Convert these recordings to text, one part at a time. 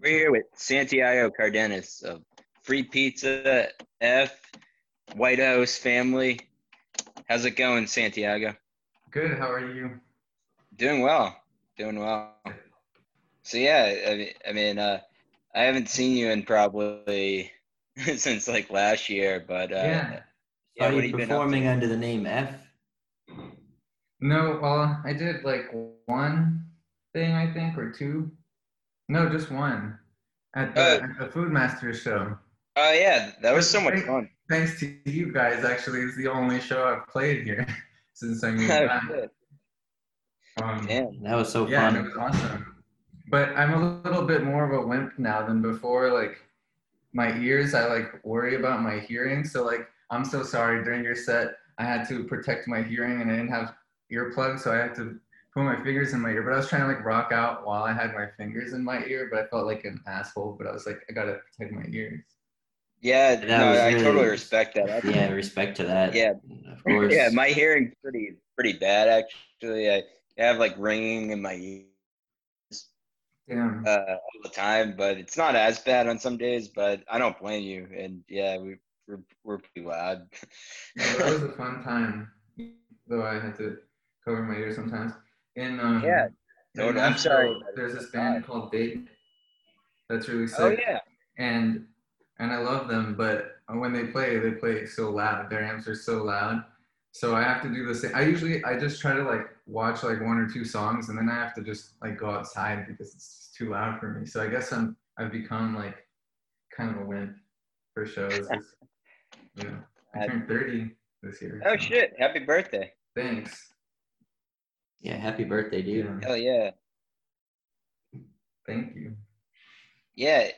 We're here with Santiago Cardenas of Free Pizza F, White House family. How's it going, Santiago? Good. How are you? Doing well. Doing well. So yeah, I mean, I, mean, uh, I haven't seen you in probably since like last year, but uh, Yeah. yeah, Are what you have you been up to? performing under the name F? No, well, I did like one thing, I think, or two. No, just one at the, Uh, at the Food Masters show. Oh yeah, that was so much Great. fun. Thanks to you guys, actually, it's the only show I've played here since I moved Oh, back. Um, Damn. That was so yeah, and it was awesome. But I'm a little bit more of a wimp now than before. Like my ears, I like worry about my hearing. So like, I'm so sorry. During your set, I had to protect my hearing, and I didn't have earplugs, so I had to put my fingers in my ear. But I was trying to like rock out while I had my fingers in my ear, but I felt like an asshole. But I was like, I gotta protect my ears. Yeah, That no, was I really- totally respect that. I- Yeah, respect to that. Yeah. Of course. Yeah, my hearing's pretty pretty bad actually. I have like ringing in my ears Damn. uh, all the time, but it's not as bad on some days. But I don't blame you. And yeah, we we're, we're pretty loud. Yeah, that was a fun time, though I had to cover my ears sometimes. In um, Yeah, in totally. I'm sorry. There's this band called Date that's really sick, oh yeah, and and I love them. But when they play, they play so loud. Their amps are so loud, so I have to do the same. I usually I just try to like watch like one or two songs, and then I have to just like go outside because it's too loud for me. So I guess I'm I've become like kind of a wimp for shows. you know, I turned 30 this year. oh so shit! Happy birthday! Thanks. Yeah, happy birthday, dude. Yeah. Hell yeah, Thank you. yeah.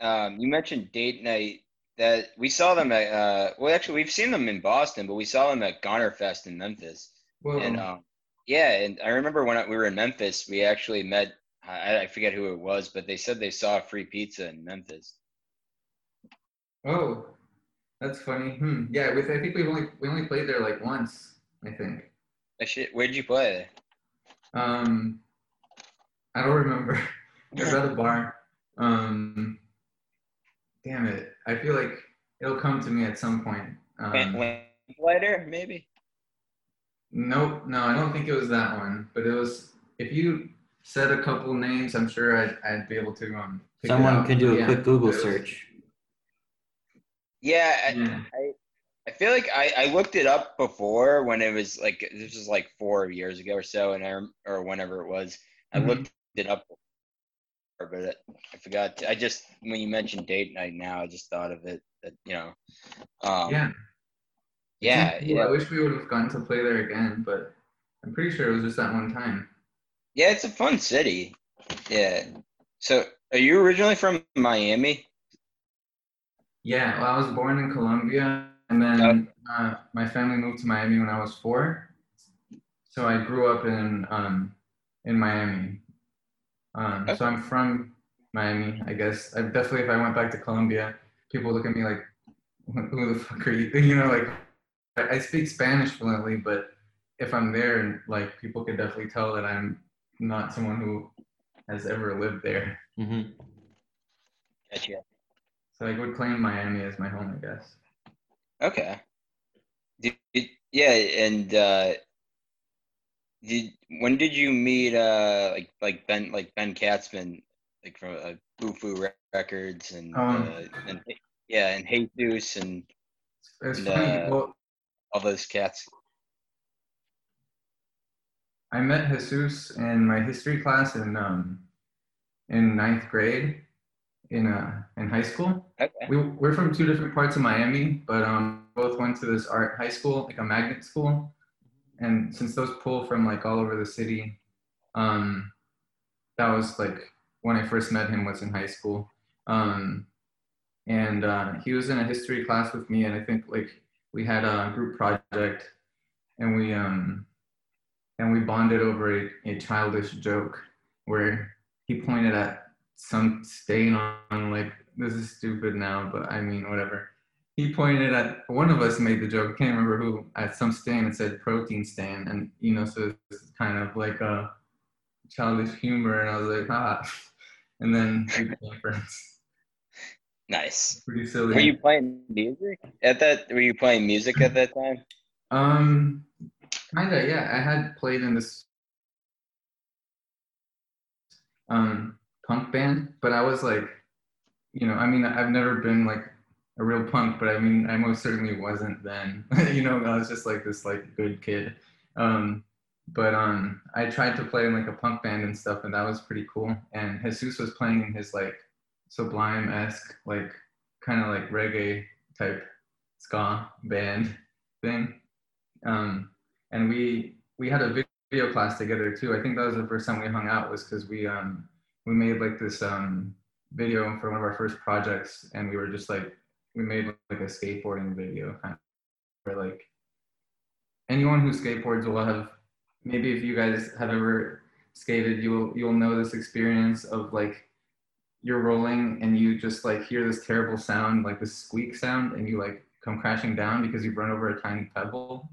Um, you mentioned date night. That we saw them at. Uh, well, actually, we've seen them in Boston, but we saw them at Goner Fest in Memphis. Well, And um, yeah, and I remember when we were in Memphis, we actually met. I, I forget who it was, but they said they saw free pizza in Memphis. oh, that's funny. Hmm. Yeah, with I think we've only we only played there like once. I think. That shit. Where'd you play? Um, I don't remember. it was at a bar. Um, damn it. I feel like it'll come to me at some point. Um, Lamplighter, maybe. nope. No, I don't think it was that one. But it was. If you said a couple names, I'm sure I'd, I'd be able to um. pick it Someone out. can do a Yeah, quick Google search. Yeah, I, Yeah. I feel like I, I looked it up before when it was like this was like four years ago or so, and I or whenever it was, I Mhm. looked it up, before, but it, I forgot. To, I just when you mentioned date night now, I just thought of it. That you know, um, Yeah. yeah, Cool. yeah, I wish we would have gotten to play there again, but I'm pretty sure it was just that one time. yeah. It's a fun city. Yeah. So, are you originally from Miami? Yeah, well, I was born in Colombia, and then uh, my family moved to Miami when I was four. So I grew up in um, in Miami. Um, So I'm from Miami, I guess. I definitely, if I went back to Colombia, people look at me like, "Who the fuck are you?" You know, like I I speak Spanish fluently, but if I'm there, like people could definitely tell that I'm not someone who has ever lived there. hmm Gotcha. So I would claim Miami as my home, I guess. Okay. Did, did- yeah, and uh, did when did you meet uh like like Ben like Ben Katzman like from uh, Foo Re- Records and Um, uh, and yeah and Jesus and And, funny. uh, well, all those cats. I met Jesus in my history class in um in ninth grade in uh in high school. Okay. We we're from two different parts of Miami, but um both went to this art high school, like a magnet school. And since those pull from like all over the city, um that was like when I first met him was in high school. Um and uh, he was in a history class with me and I think like we had a group project and we um and we bonded over a, a childish joke where he pointed at some stain on like this is stupid now but i mean whatever he pointed at one of us made the joke can't remember who at some stain it said protein stain and you know so it's kind of like a childish humor and i was like ah and then we became friends. Nice. Pretty silly. Were you playing music at that? Were you playing music at that time? Um, kinda, yeah. I had played in this um punk band, but I was like, you know, I mean, I've never been like a real punk, but I mean, I most certainly wasn't then. you know, I was just like this like good kid. Um, but um, I tried to play in like a punk band and stuff, and that was pretty cool. And Jesus was playing in his like Sublime esque, like kind of like reggae type ska band thing. Um, and we we had a video class together too. I think that was the first time we hung out was because we um we made like this um video for one of our first projects, and we were just like we made like a skateboarding video kind of where like anyone who skateboards will have maybe if you guys have ever skated you'll you'll know this experience of like you're rolling and you just like hear this terrible sound like this squeak sound and you like come crashing down because you've run over a tiny pebble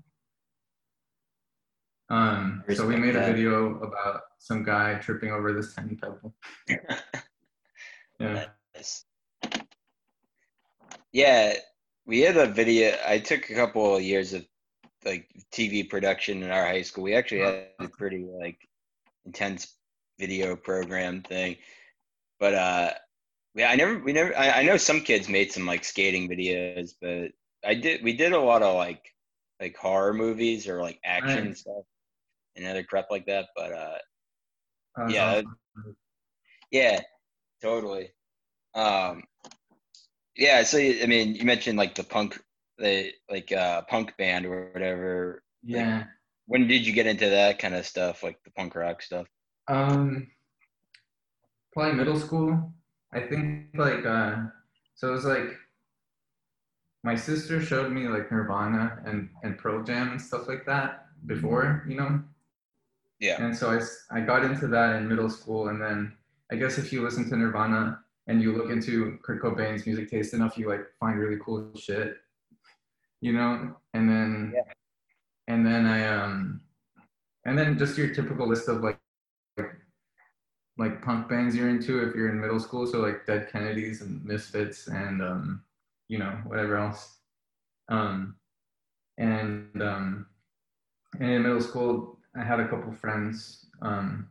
um so we made a that. video about some guy tripping over this tiny pebble yeah Nice. Yeah, we had a video. I took a couple of years of like TV production in our high school. We actually had a pretty like intense video program thing. But uh yeah, I never we never I, I know some kids made some like skating videos, but I did we did a lot of like like horror movies or like action Right. stuff and other crap like that. But uh Uh, Yeah. yeah, totally. Um, yeah. So I mean, you mentioned like the punk, the like uh punk band or whatever. yeah When did you get into that kind of stuff, like the punk rock stuff? Um, probably middle school. I think like uh, so it was like my sister showed me like Nirvana and and Pearl Jam and stuff like that before, you know. Yeah. And so I, I got into that in middle school, and then I guess if you listen to Nirvana and you look into Kurt Cobain's music taste enough, you like find really cool shit, you know. And then Yeah. and then I um and then just your typical list of like like like punk bands you're into if you're in middle school. So like Dead Kennedys and Misfits and um, you know, whatever else. Um and um and in middle school I had a couple friends um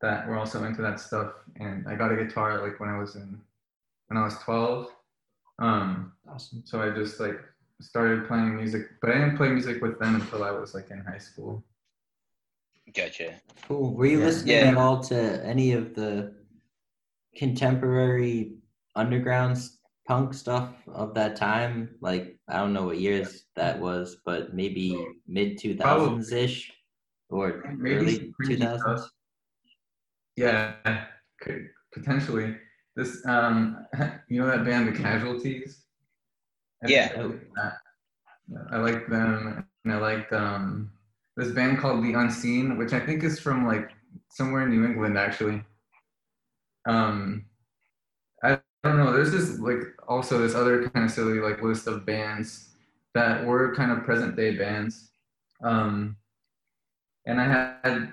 that were also into that stuff and I got a guitar like when I was in when I was 12. Um Awesome. so I just like started playing music, but I didn't play music with them until I was like in high school. Gotcha. Cool. Were you Yeah. listening Yeah. at all to any of the contemporary underground punk stuff of that time? Like I don't know what years that was, but maybe mid two thousands ish or Maybe early two thousands. Yeah, could potentially. This um, you know that band, The Casualties. I Yeah. like I like them, and I liked um this band called The Unseen, which I think is from like somewhere in New England, actually. Um, I don't know. There's this like also this other kind of silly like list of bands that were kind of present day bands. Um, and I had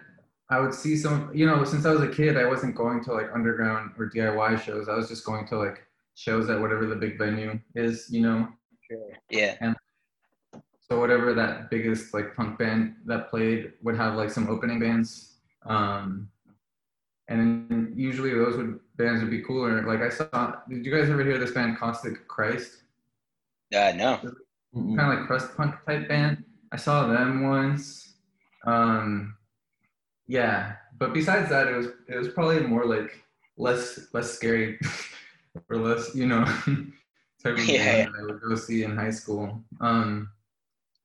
I would see some, you know, since I was a kid, I wasn't going to like underground or DIY shows. I was just going to like shows at whatever the big venue is, you know. Sure. Yeah. So whatever that biggest like punk band that played would have like some opening bands. Um, and then usually those would bands would be cooler. Like I saw, did you guys ever hear this band Caustic Christ? Uh, no. Kind of like crust punk type band. I saw them once. Um, yeah, but besides that, it was it was probably more like less less scary or less you know type of Yeah, band that I would go see in high school. Um,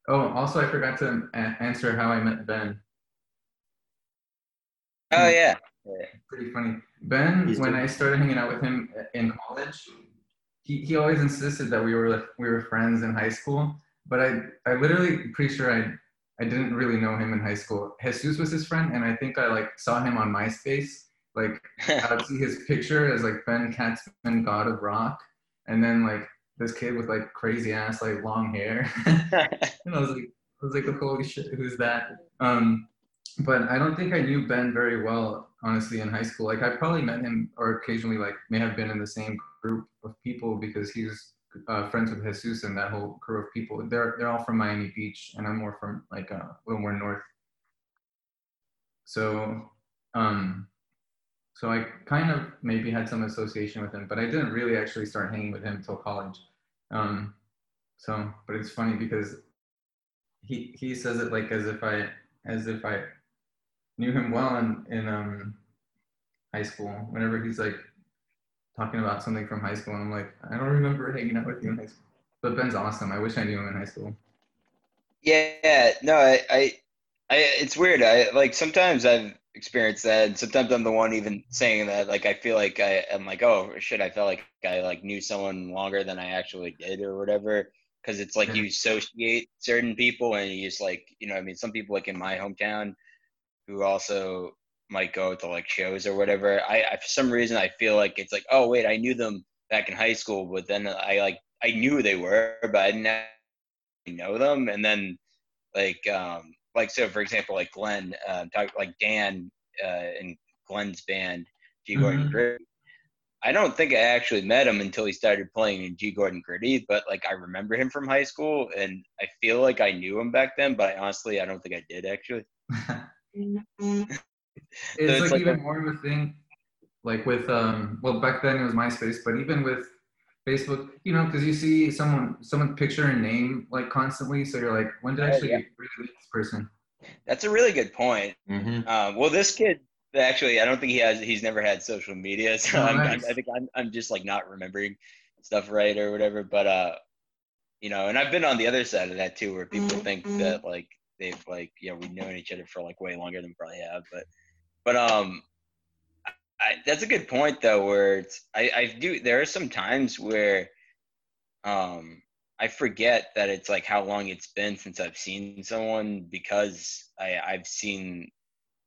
oh, also I forgot to a- answer how I met Ben. Oh yeah. Pretty funny. Ben, He's when doing- I started hanging out with him in college, he, he always insisted that we were like we were friends in high school. But I I literally pretty sure I I didn't really know him in high school. Jesus was his friend, and I think I like saw him on MySpace. Like I would see his picture as like Ben Katzman, God of Rock, and then like this kid with like crazy ass like long hair. and I was like, I was like, holy shit, who's that? Um, but I don't think I knew Ben very well honestly in high school. Like I probably met him or occasionally like may have been in the same group of people because he's uh, friends with Jesus and that whole crew of people. They're they're all from Miami Beach, and I'm more from like uh, a little more north. So, um, so I kind of maybe had some association with him, but I didn't really actually start hanging with him till college. Um, so, but it's funny because he he says it like as if I as if I knew him well in in um high school. Whenever he's like talking about something from high school, and I'm like, I don't remember hanging out with you in high school. But Ben's awesome. I wish I knew him in high school. Yeah, no, I, I, I, it's weird. I like sometimes I've experienced that, and sometimes I'm the one even saying that. Like I feel like I am like, oh shit, I felt like I like knew someone longer than I actually did, or whatever. Because it's like you associate certain people, and you just like, you know, I mean, some people like in my hometown who also might go to like shows or whatever. I, I for some reason I feel like it's like, oh wait, I knew them back in high school, but then I like I knew they were, but I didn't know them. And then like um like so for example like Glenn uh, talk like Dan uh, in Glenn's band G Gordon mm-hmm. I don't think I actually met him until he started playing in G Gordon Gritty, but like I remember him from high school and I feel like I knew him back then, but I, honestly I don't think I did actually. it's, so it's like, like, even more of a thing like with um well back then it was MySpace, but even with Facebook, you know, because you see someone someone picture and name like constantly, so you're like, when did I actually yeah. really meet this person? That's a really good point. Mm-hmm. Um, well, this kid actually, I don't think he has. He's never had social media, so oh, I'm, nice. I'm, i think I'm, I'm just like not remembering stuff right or whatever. But uh, you know, and I've been on the other side of that too, where people mm-hmm. think that like they've like you know we've known each other for like way longer than we probably have, but but um I, that's a good point though, where it's I, I do there are some times where um I forget that it's like how long it's been since I've seen someone because I I've seen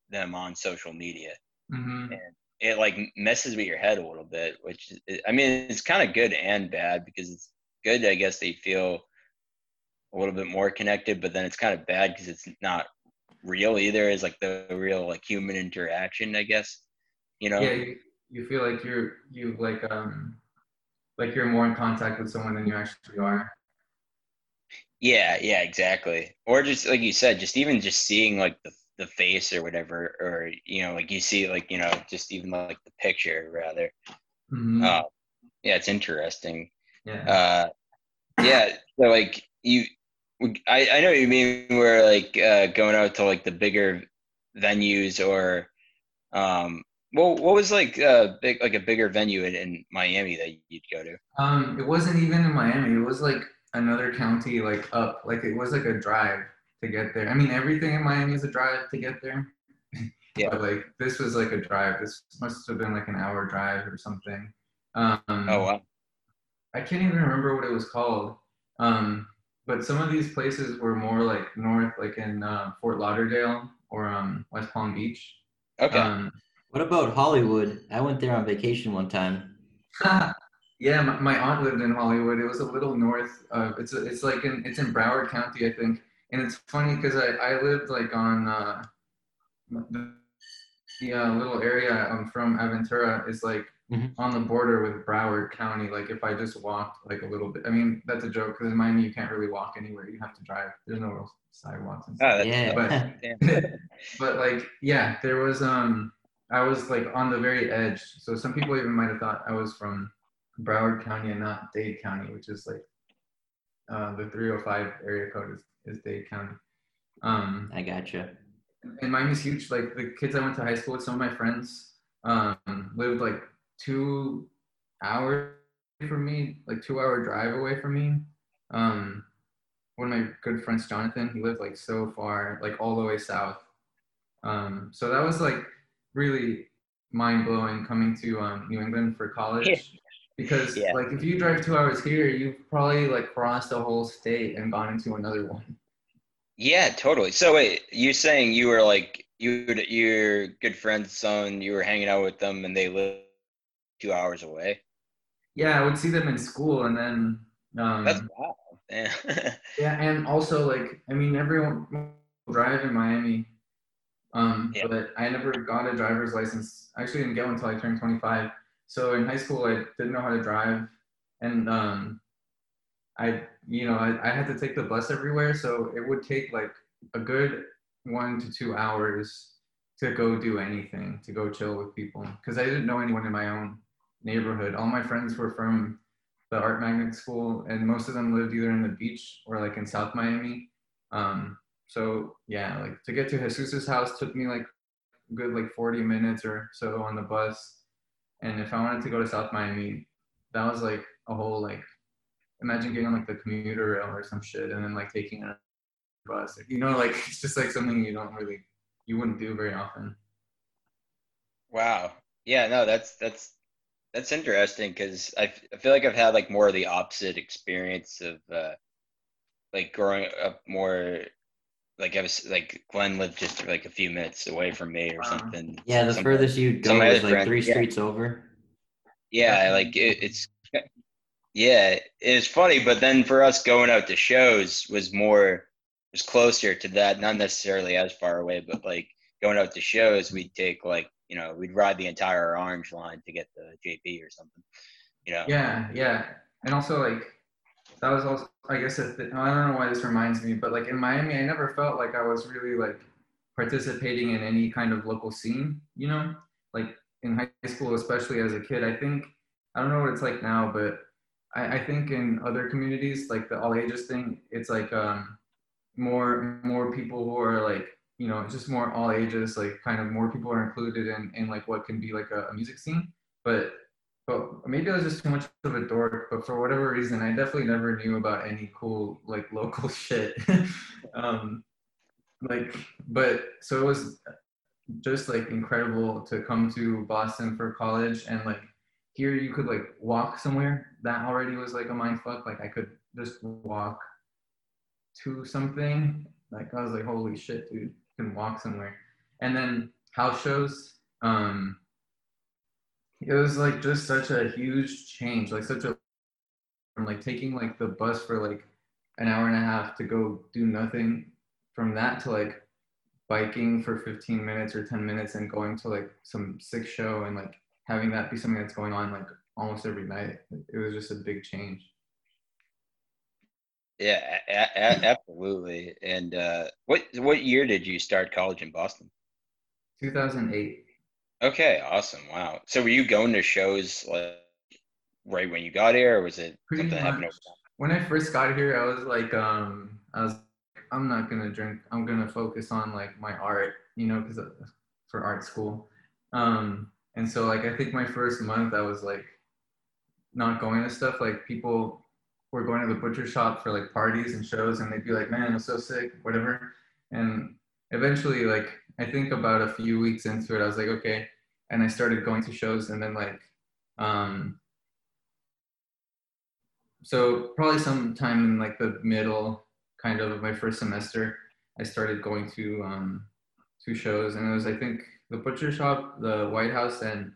them on social media, mm-hmm. and it like messes with your head a little bit. Which I mean, it's kind of good and bad because it's good, I guess they feel a little bit more connected, but then it's kind of bad because it's not real either. Is like the real like human interaction, I guess you know? Yeah you, you feel like you're you like um like you're more in contact with someone than you actually are. Yeah yeah exactly. Or just like you said just even just seeing like the the face or whatever or you know like you see like you know just even like the picture rather. Mm-hmm. uh, yeah it's interesting. Yeah. Uh yeah so like you I, I know what you mean we're like uh going out to like the bigger venues or um well, what was like uh big like a bigger venue in, in Miami that you'd go to? Um, it wasn't even in Miami. It was like another county, like up. Like it was like a drive to get there. I mean, everything in Miami is a drive to get there. Yeah. but like this was like a drive. This must have been like an hour drive or something. Um, oh wow. I can't even remember what it was called. Um, but some of these places were more like north, like in uh, Fort Lauderdale or um, West Palm Beach. Okay. Um, what about Hollywood? I went there on vacation one time. yeah, my, my, aunt lived in Hollywood. It was a little north of it's it's like in it's in Broward County, I think. And it's funny because I, I lived like on uh, the, the uh, little area I'm from Aventura is like mm-hmm. on the border with Broward County. Like if I just walked like a little bit, I mean that's a joke because in Miami you can't really walk anywhere. You have to drive. There's no real sidewalks. And stuff. Oh, yeah. But, but like yeah, there was um I was like on the very edge. So some people even might have thought I was from Broward County and not Dade County, which is like uh, the 305 area code is, is Dade County. Um, I gotcha. And Miami's huge. Like the kids I went to high school with, some of my friends um, lived like two hours from me, like two hour drive away from me. Um, one of my good friends, Jonathan, he lived like so far, like all the way south. Um, so that was like really mind blowing coming to um, New England for college. Because yeah. like if you drive two hours here, you've probably like crossed a whole state and gone into another one. Yeah, totally. So wait, you're saying you were like you your good friend's son, you were hanging out with them, and they live two hours away. Yeah, I would see them in school, and then um, that's wow. yeah, and also like I mean, everyone drive in Miami Um, Yeah. but I never got a driver's license. I actually didn't get one until I turned 25. So in high school, I didn't know how to drive, and um, I, you know, I, I had to take the bus everywhere. So it would take like a good one to two hours to go do anything, to go chill with people, because I didn't know anyone in my own neighborhood. All my friends were from the art magnet school, and most of them lived either in the beach or like in South Miami. Um, so yeah, like to get to Jesus's house took me like good like 40 minutes or so on the bus. And if I wanted to go to South Miami, that was like a whole like imagine getting on like the commuter rail or some shit and then like taking a bus. You know, like it's just like something you don't really you wouldn't do very often. Wow. Yeah, no, that's that's that's interesting because I, f- I feel like I've had like more of the opposite experience of uh like growing up more like I was like Glenn lived just like a few minutes away from me or Wow. something. Yeah, the Some- furthest you'd go of my was like friends- three yeah. streets over. Yeah, like it, it's yeah, it's funny, but then for us going out to shows was more was closer to that, not necessarily as far away, but like going out to shows, we'd take like you know we'd ride the entire Orange Line to get the JP or something, you know. Yeah, yeah, and also like that was also I guess th- I don't know why this reminds me, but like in Miami, I never felt like I was really like participating in any kind of local scene. You know, like in high school, especially as a kid. I think I don't know what it's like now, but I, I think in other communities, like the all ages thing, it's like um more more people who are like you know just more all ages like kind of more people are included in in like what can be like a, a music scene but but maybe I was just too much of a dork. But for whatever reason, I definitely never knew about any cool like local shit. um, like, but so it was just like incredible to come to Boston for college and like here you could like walk somewhere. That already was like a mind fuck. Like I could just walk to something. Like I was like, holy shit, dude, can walk somewhere. And then house shows. Um, it was like just such a huge change like such a from like taking like the bus for like an hour and a half to go do nothing from that to like biking for 15 minutes or 10 minutes and going to like some sick show and like having that be something that's going on like almost every night it was just a big change Yeah, a- a- absolutely. And uh, what what year did you start college in Boston? 2008 Okay, awesome. Wow. So were you going to shows like right when you got here, or was it pretty something happened over when i first got here i was like um i was i'm not gonna drink i'm gonna focus on like my art you know because for art school um and so like i think my first month i was like not going to stuff like people were going to the butcher shop for like parties and shows and they'd be like man i'm so sick whatever. And eventually like i think about a few weeks into it i was like okay and i started going to shows and then like um so probably sometime in like the middle kind of of my first semester i started going to um two shows and it was i think the butcher shop the white house and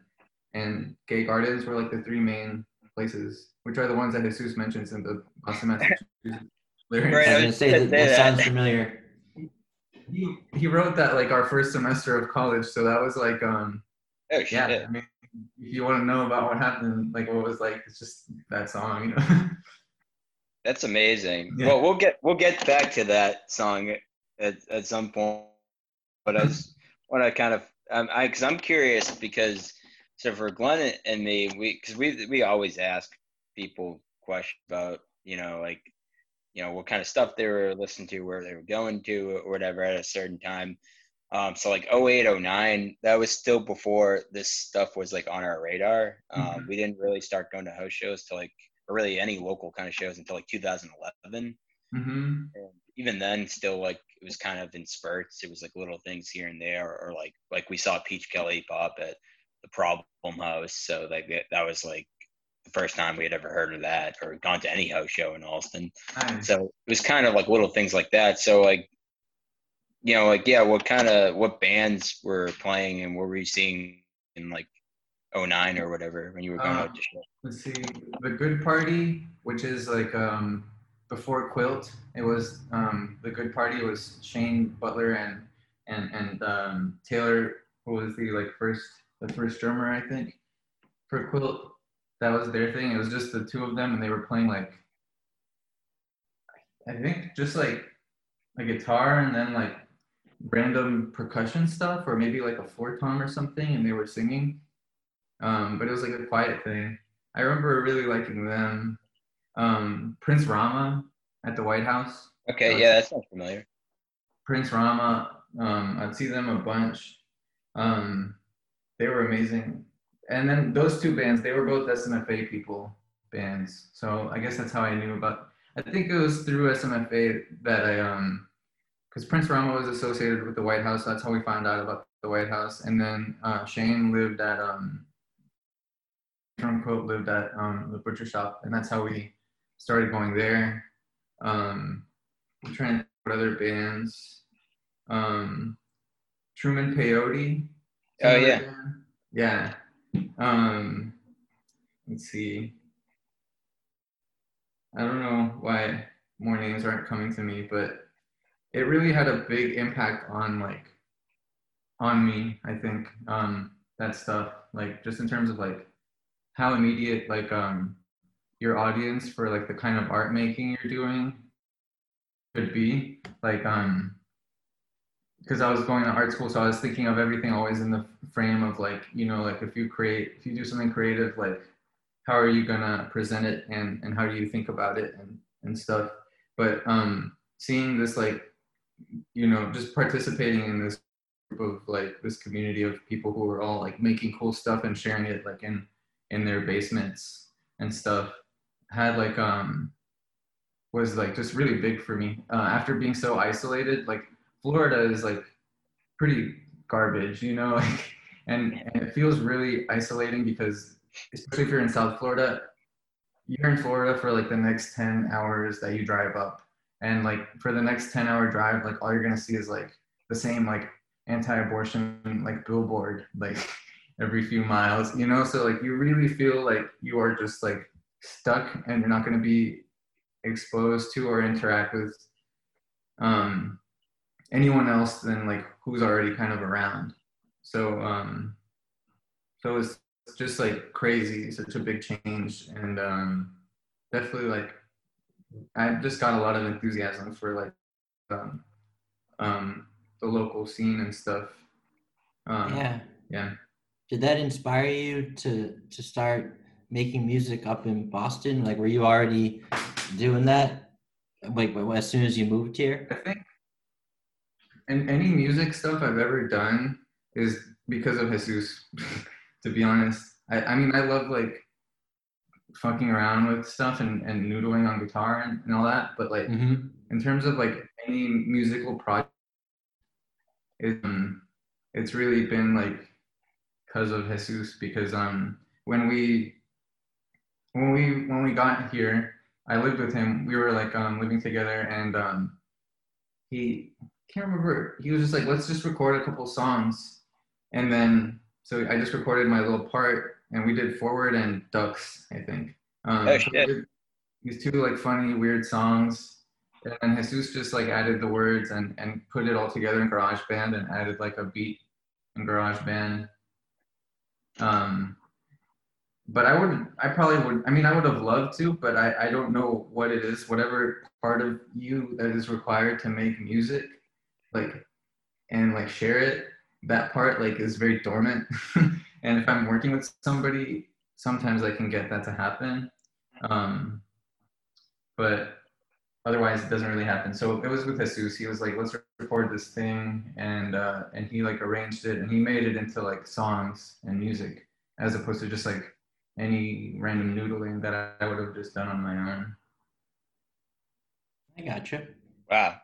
and gay gardens were like the three main places which are the ones that jesus mentions in the boston massachusetts lyrics Right, I I was gonna say that, that that. sounds familiar. he, he wrote that like our first semester of college so that was like um Oh yeah i mean if you want to know about what happened like what it was like it's just that song you know That's amazing. Yeah. Well, we'll get we'll get back to that song at, at some point, but I just want to kind of um, I because I'm curious because so for Glenn and me, we because we we always ask people question about you know like you know what kind of stuff they were listening to, where they were going to, or whatever at a certain time. Um, so like 08, 09, that was still before this stuff was like on our radar. Um, Mhm. We didn't really start going to host shows till like or really any local kind of shows until like 2011 hmm and even then still like it was kind of in spurts it was like little things here and there or, like like we saw peach kelli pop at the problem house so like that, that was like first time we had ever heard of that or gone to any house show in austin Nice. so it was kind of like little things like that so like you know like yeah what kind of what bands were playing and what were you seeing in like 09 or whatever when you were going Uh, out to show let's see the good party which is like um before quilt it was um the good party was shane butler and and and um, Taylor who was the like first the first drummer I think for Quilt. That was their thing. It was just the two of them, and they were playing like I think just like a guitar and then like random percussion stuff, or maybe like a floor tom or something, and they were singing. Um, but it was like a quiet thing. I remember really liking them. Um, Prince Rama at the White House. Okay, yeah, that sounds familiar. Prince Rama. Um, I'd see them a bunch. Um, they were amazing. And then those two bands, they were both SMFA people bands. So I guess that's how I knew about. I think it was through SMFA that I um, because Prince Rama was associated with the White House. That's how we found out about the White House. And then uh, Shane lived at um, quote unquote lived at um, the butcher shop, and that's how we started going there. Um, I'm trying to think what other bands. Um, Truman Peyote. Oh yeah. Band. Yeah. Um, let's see. I don't know why more names aren't coming to me, but it really had a big impact on like on me. I think um, that stuff, like just in terms of like how immediate like um your audience for like the kind of art making you're doing could be like um because I was going to art school, so I was thinking of everything always in the frame of like, you know, like if you create, if you do something creative, like how are you gonna present it and and how do you think about it and and stuff. But um, seeing this like, you know, just participating in this group of like this community of people who are all like making cool stuff and sharing it like in in their basements and stuff had like um was like just really big for me uh, after being so isolated like florida is like pretty garbage you know and, and it feels really isolating because especially if you're in south florida you're in florida for like the next 10 hours that you drive up and like for the next 10 hour drive like all you're gonna see is like the same like anti-abortion like billboard like every few miles, you know? So like you really feel like you are just like stuck and you're not going to be exposed to or interact with um, anyone else than like who's already kind of around. So um, so it's just like crazy, such a big change, and um, definitely like I just got a lot of enthusiasm for like um, um, the local scene and stuff. Um, yeah. Yeah did that inspire you to to start making music up in Boston? Like, were you already doing that? Like, as soon as you moved here? I think, and any music stuff I've ever done is because of Jesus. to be honest, I, I mean, I love like fucking around with stuff and, and noodling on guitar and, and all that, but like mm-hmm. in terms of like any musical project, it, um, it's really been like because of Jesus because um when we when we when we got here I lived with him we were like um living together and um he can't remember. He was just like let's just record a couple songs. And then so I just recorded my little part and we did forward and ducks I think. Um oh, shit. these two like funny weird songs. And Jesus just like added the words and and put it all together in GarageBand and added like a beat in GarageBand um, but I would, I probably would, I mean, I would have loved to, but I, I don't know what it is, whatever part of you that is required to make music, like, and like share it, that part like is very dormant. and if I'm working with somebody, sometimes I can get that to happen. Um, but otherwise it doesn't really happen. So it was with Jesus. He was like, let's record this thing. And, uh, and he like arranged it and he made it into like songs and music as opposed to just like any random noodling that I, would have just done on my own. I gotcha. Wow.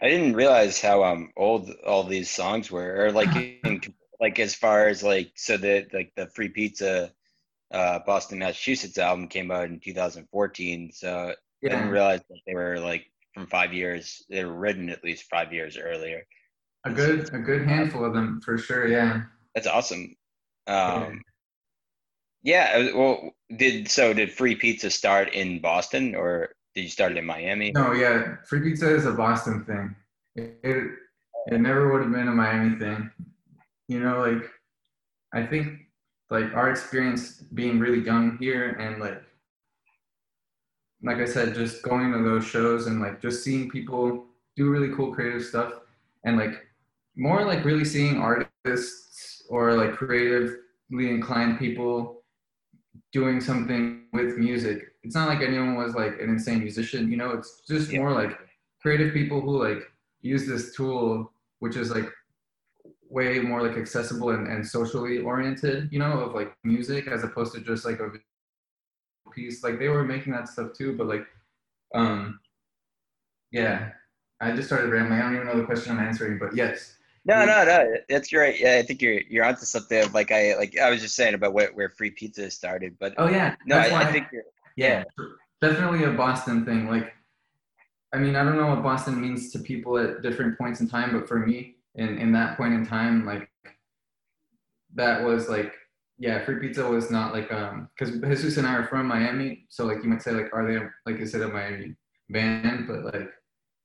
I didn't realize how um old all these songs were, or like in, like as far as like so that like the Free Pizza, uh, Boston, Massachusetts album came out in 2014. So yeah. I didn't realize that they were like from five years. They were written at least five years earlier. A good, a good handful of them for sure. Yeah. That's awesome. Um, yeah. yeah. Well, did so? Did Free Pizza start in Boston, or did you start in Miami? No. Yeah. Free Pizza is a Boston thing. It, it never would have been a Miami thing. You know, like I think like our experience being really young here and like like I said, just going to those shows and like just seeing people do really cool creative stuff and like more like really seeing artists or like creatively inclined people doing something with music. It's not like anyone was like an insane musician, you know, it's just yeah. more like creative people who like use this tool, which is like way more like accessible and, and socially oriented, you know, of like music as opposed to just like a piece. Like they were making that stuff too, but like, um, yeah, I just started rambling. I don't even know the question I'm answering, but yes. No, no, no. That's right. Yeah, I think you're you're onto something. Like I like I was just saying about where, where free pizza started, but oh yeah, no, I, I, think you're yeah, definitely a Boston thing. Like, I mean, I don't know what Boston means to people at different points in time, but for me, in in that point in time, like that was like yeah, free pizza was not like um because Jesus and I are from Miami, so like you might say like are they like is it a Miami band? But like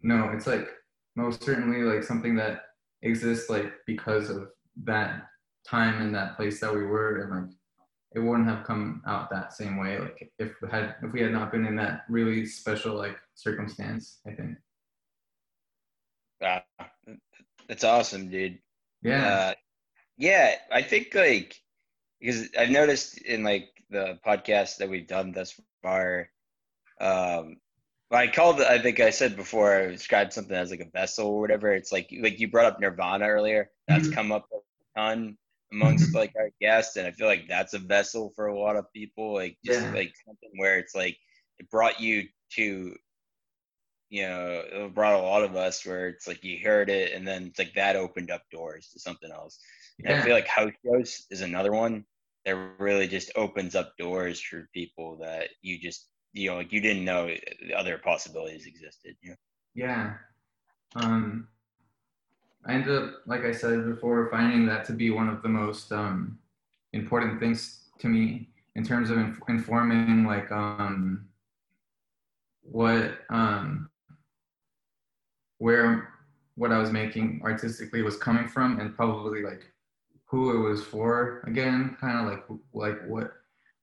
no, it's like most certainly like something that exists like because of that time and that place that we were and like it wouldn't have come out that same way like if we had if we had not been in that really special like circumstance i think. Wow that's awesome dude. Yeah. Uh, yeah i think like because i've noticed in like the podcast that we've done thus far um I called. I think I said before. I described something as like a vessel or whatever. It's like like you brought up Nirvana earlier. That's mm-hmm. come up a ton amongst mm-hmm. like our guests, and I feel like that's a vessel for a lot of people. Like just yeah. like something where it's like it brought you to, you know, it brought a lot of us where it's like you heard it, and then it's like that opened up doors to something else. Yeah. I feel like house shows is another one that really just opens up doors for people that you just you know, like you didn't know other possibilities existed. You know? Yeah. Um, I ended up, like I said before, finding that to be one of the most um, important things to me in terms of inf- informing, like, um, what, um, where what I was making artistically was coming from, and probably like who it was for. Again, kind of like like what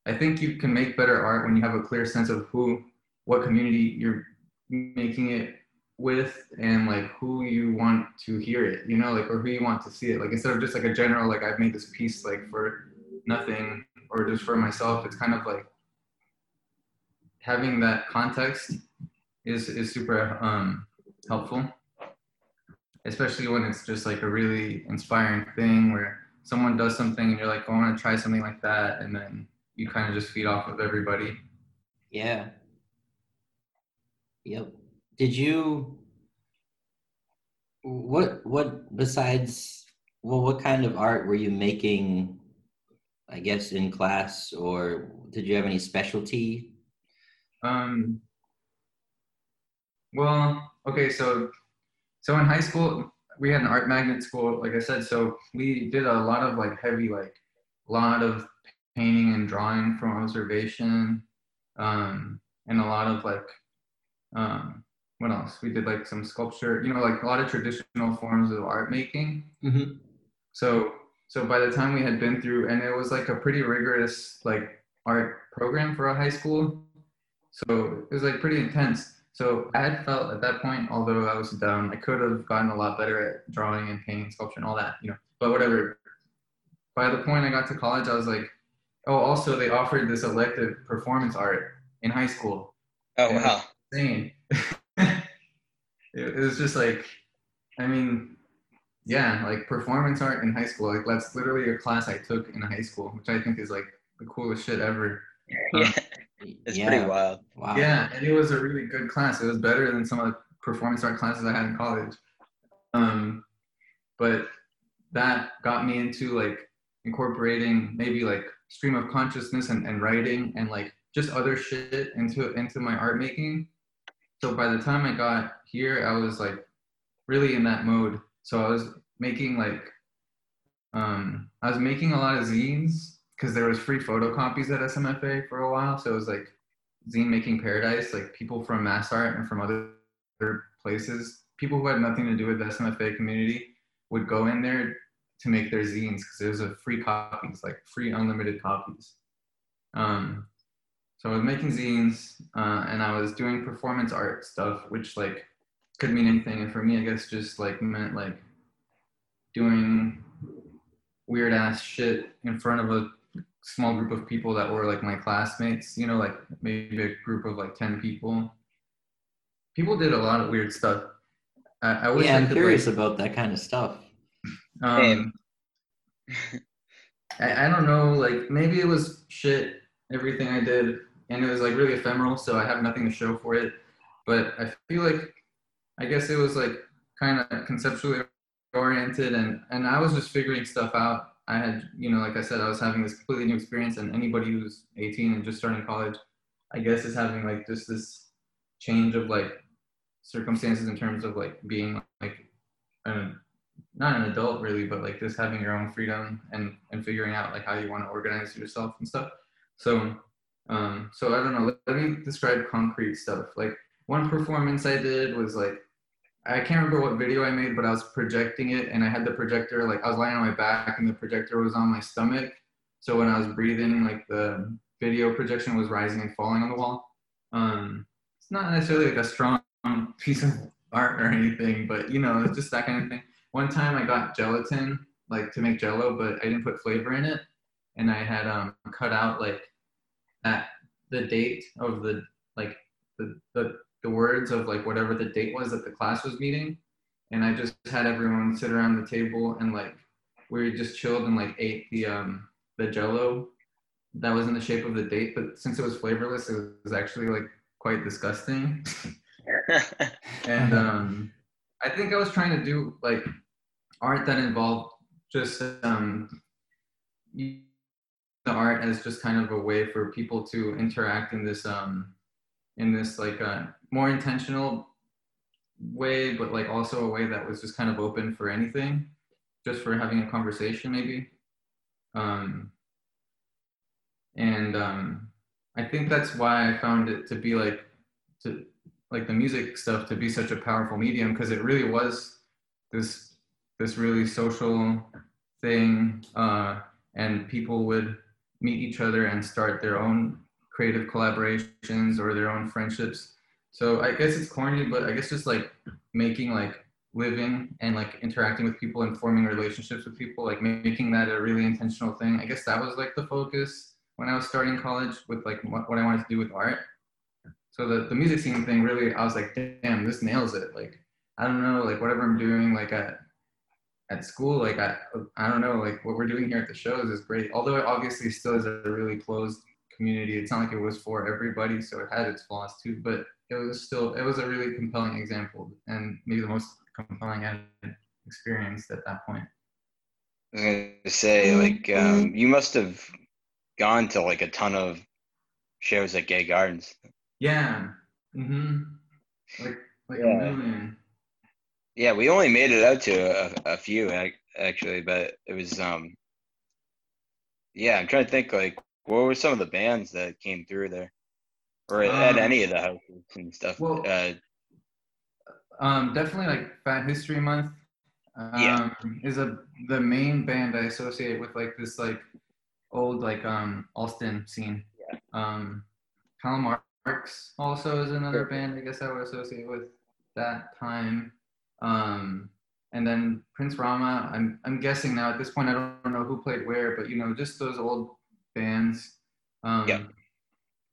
I think you can make better art when you have a clear sense of who, what community you're making it with and like who you want to hear it, you know, like, or who you want to see it. Like, instead of just like a general, like, I've made this piece like for nothing or just for myself, it's kind of like having that context is, is super um, helpful, especially when it's just like a really inspiring thing where someone does something and you're like, I want to try something like that. And then you kind of just feed off of everybody. Yeah. Yep. Did you what what besides well what kind of art were you making I guess in class or did you have any specialty? Um well, okay, so so in high school we had an art magnet school, like I said, so we did a lot of like heavy like a lot of painting and drawing from observation, um, and a lot of like, um, what else? We did like some sculpture, you know, like a lot of traditional forms of art making. Mm-hmm. So, so by the time we had been through, and it was like a pretty rigorous like art program for a high school. So it was like pretty intense. So I had felt at that point, although I was down, I could have gotten a lot better at drawing and painting, sculpture, and all that, you know. But whatever. By the point I got to college, I was like, Oh, also they offered this elective performance art in high school. Oh wow! Insane. it, it was just like, I mean, yeah, like performance art in high school. Like that's literally a class I took in high school, which I think is like the coolest shit ever. Yeah, it's yeah. pretty wild. Wow. Yeah, and it was a really good class. It was better than some of the performance art classes I had in college. Um, but that got me into like incorporating maybe like stream of consciousness and, and writing and like just other shit into into my art making. So by the time I got here, I was like really in that mode. So I was making like um I was making a lot of zines because there was free photocopies at SMFA for a while. So it was like zine making paradise, like people from mass art and from other places, people who had nothing to do with the SMFA community would go in there to make their zines because it was a free copies, like free unlimited copies. Um, so I was making zines uh, and I was doing performance art stuff, which like could mean anything. And for me, I guess just like meant like doing weird ass shit in front of a small group of people that were like my classmates, you know, like maybe a group of like 10 people. People did a lot of weird stuff. I, I yeah, I'm could, curious like, about that kind of stuff. Um, I, I don't know, like maybe it was shit, everything I did, and it was like really ephemeral, so I have nothing to show for it. But I feel like, I guess it was like kind of conceptually oriented, and and I was just figuring stuff out. I had, you know, like I said, I was having this completely new experience, and anybody who's 18 and just starting college, I guess, is having like just this change of like circumstances in terms of like being like an not an adult really, but like just having your own freedom and and figuring out like how you want to organize yourself and stuff. So um so I don't know. Let, let me describe concrete stuff. Like one performance I did was like I can't remember what video I made, but I was projecting it and I had the projector like I was lying on my back and the projector was on my stomach. So when I was breathing, like the video projection was rising and falling on the wall. Um, it's not necessarily like a strong piece of art or anything, but you know, it's just that kind of thing. One time I got gelatin, like to make jello, but I didn't put flavor in it. And I had um, cut out like the date of the like the, the the words of like whatever the date was that the class was meeting. And I just had everyone sit around the table and like we just chilled and like ate the um the jello that was in the shape of the date, but since it was flavorless, it was actually like quite disgusting. and um, I think I was trying to do like art that involved just um, the art as just kind of a way for people to interact in this um, in this like uh, more intentional way, but like also a way that was just kind of open for anything, just for having a conversation maybe. Um, and um, I think that's why I found it to be like to like the music stuff to be such a powerful medium because it really was this this really social thing uh, and people would meet each other and start their own creative collaborations or their own friendships. So i guess it's corny but i guess just like making like living and like interacting with people and forming relationships with people like making that a really intentional thing i guess that was like the focus when i was starting college with like what, what i wanted to do with art so the, the music scene thing really i was like damn this nails it. Like i don't know like whatever i'm doing like at at school like i i don't know like what we're doing here at the shows is great. Although it obviously still is a really closed community. It's not like it was for everybody so it had its flaws too but it was still it was a really compelling example and maybe the most compelling experience at that point. I was gonna say, like, um, you must have gone to like a ton of shows at Gay Gardens. Yeah mm-hmm like like Yeah. a million Yeah, we only made it out to a, a few actually, but it was um. Yeah, I'm trying to think like what were some of the bands that came through there, or at Um, any of the houses and stuff. well- uh, Um, definitely like Fat History Month. Um, Yeah. is a the main band I associate with like this like old like um Allston scene. Yeah. Um, Marks also is another band I guess I would associate with that time. Um, and then Prince Rama. I'm I'm guessing now at this point I don't know who played where, but you know just those old bands. Um, Yeah.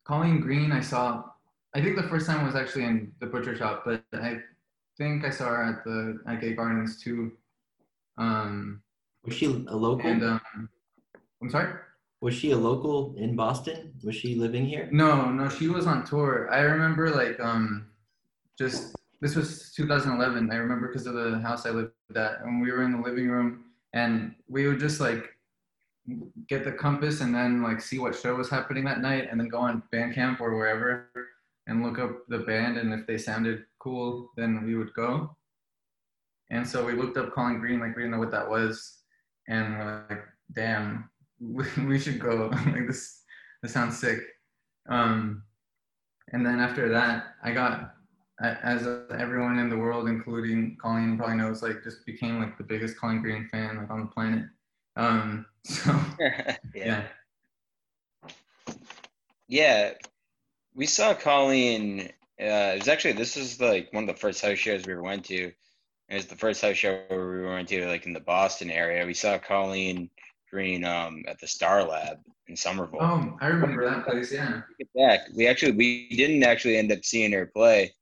Colleen Green I saw. I think the first time was actually in the butcher shop, but I think I saw her at the at Gay Gardens too. Um, Was she a local? and um, I'm sorry. Was she a local in Boston? Was she living here? No, no, she was on tour. I remember like um, just this was 2011. I remember because of the house I lived at, and we were in the living room, and we would just like get the compass and then like see what show was happening that night, and then go on Bandcamp or wherever and look up the band, and if they sounded cool, then we would go. And so we looked up Colleen Green, like we didn't know what that was, and we're like, damn, we, should go. like this, this sounds sick. Um, and then after that, I got as everyone in the world, including Colleen, probably knows, like just became like the biggest Colleen Green fan like on the planet. Um, so yeah. yeah, Yeah, we saw Colleen. Uh, it was actually this is like one of the first house shows we ever went to. It was the first house show we went to, like in the Boston area. We saw Colleen Green um, at the Star Lab in Somerville. oh, I remember that place. Yeah, back. We actually we didn't actually end up seeing her play,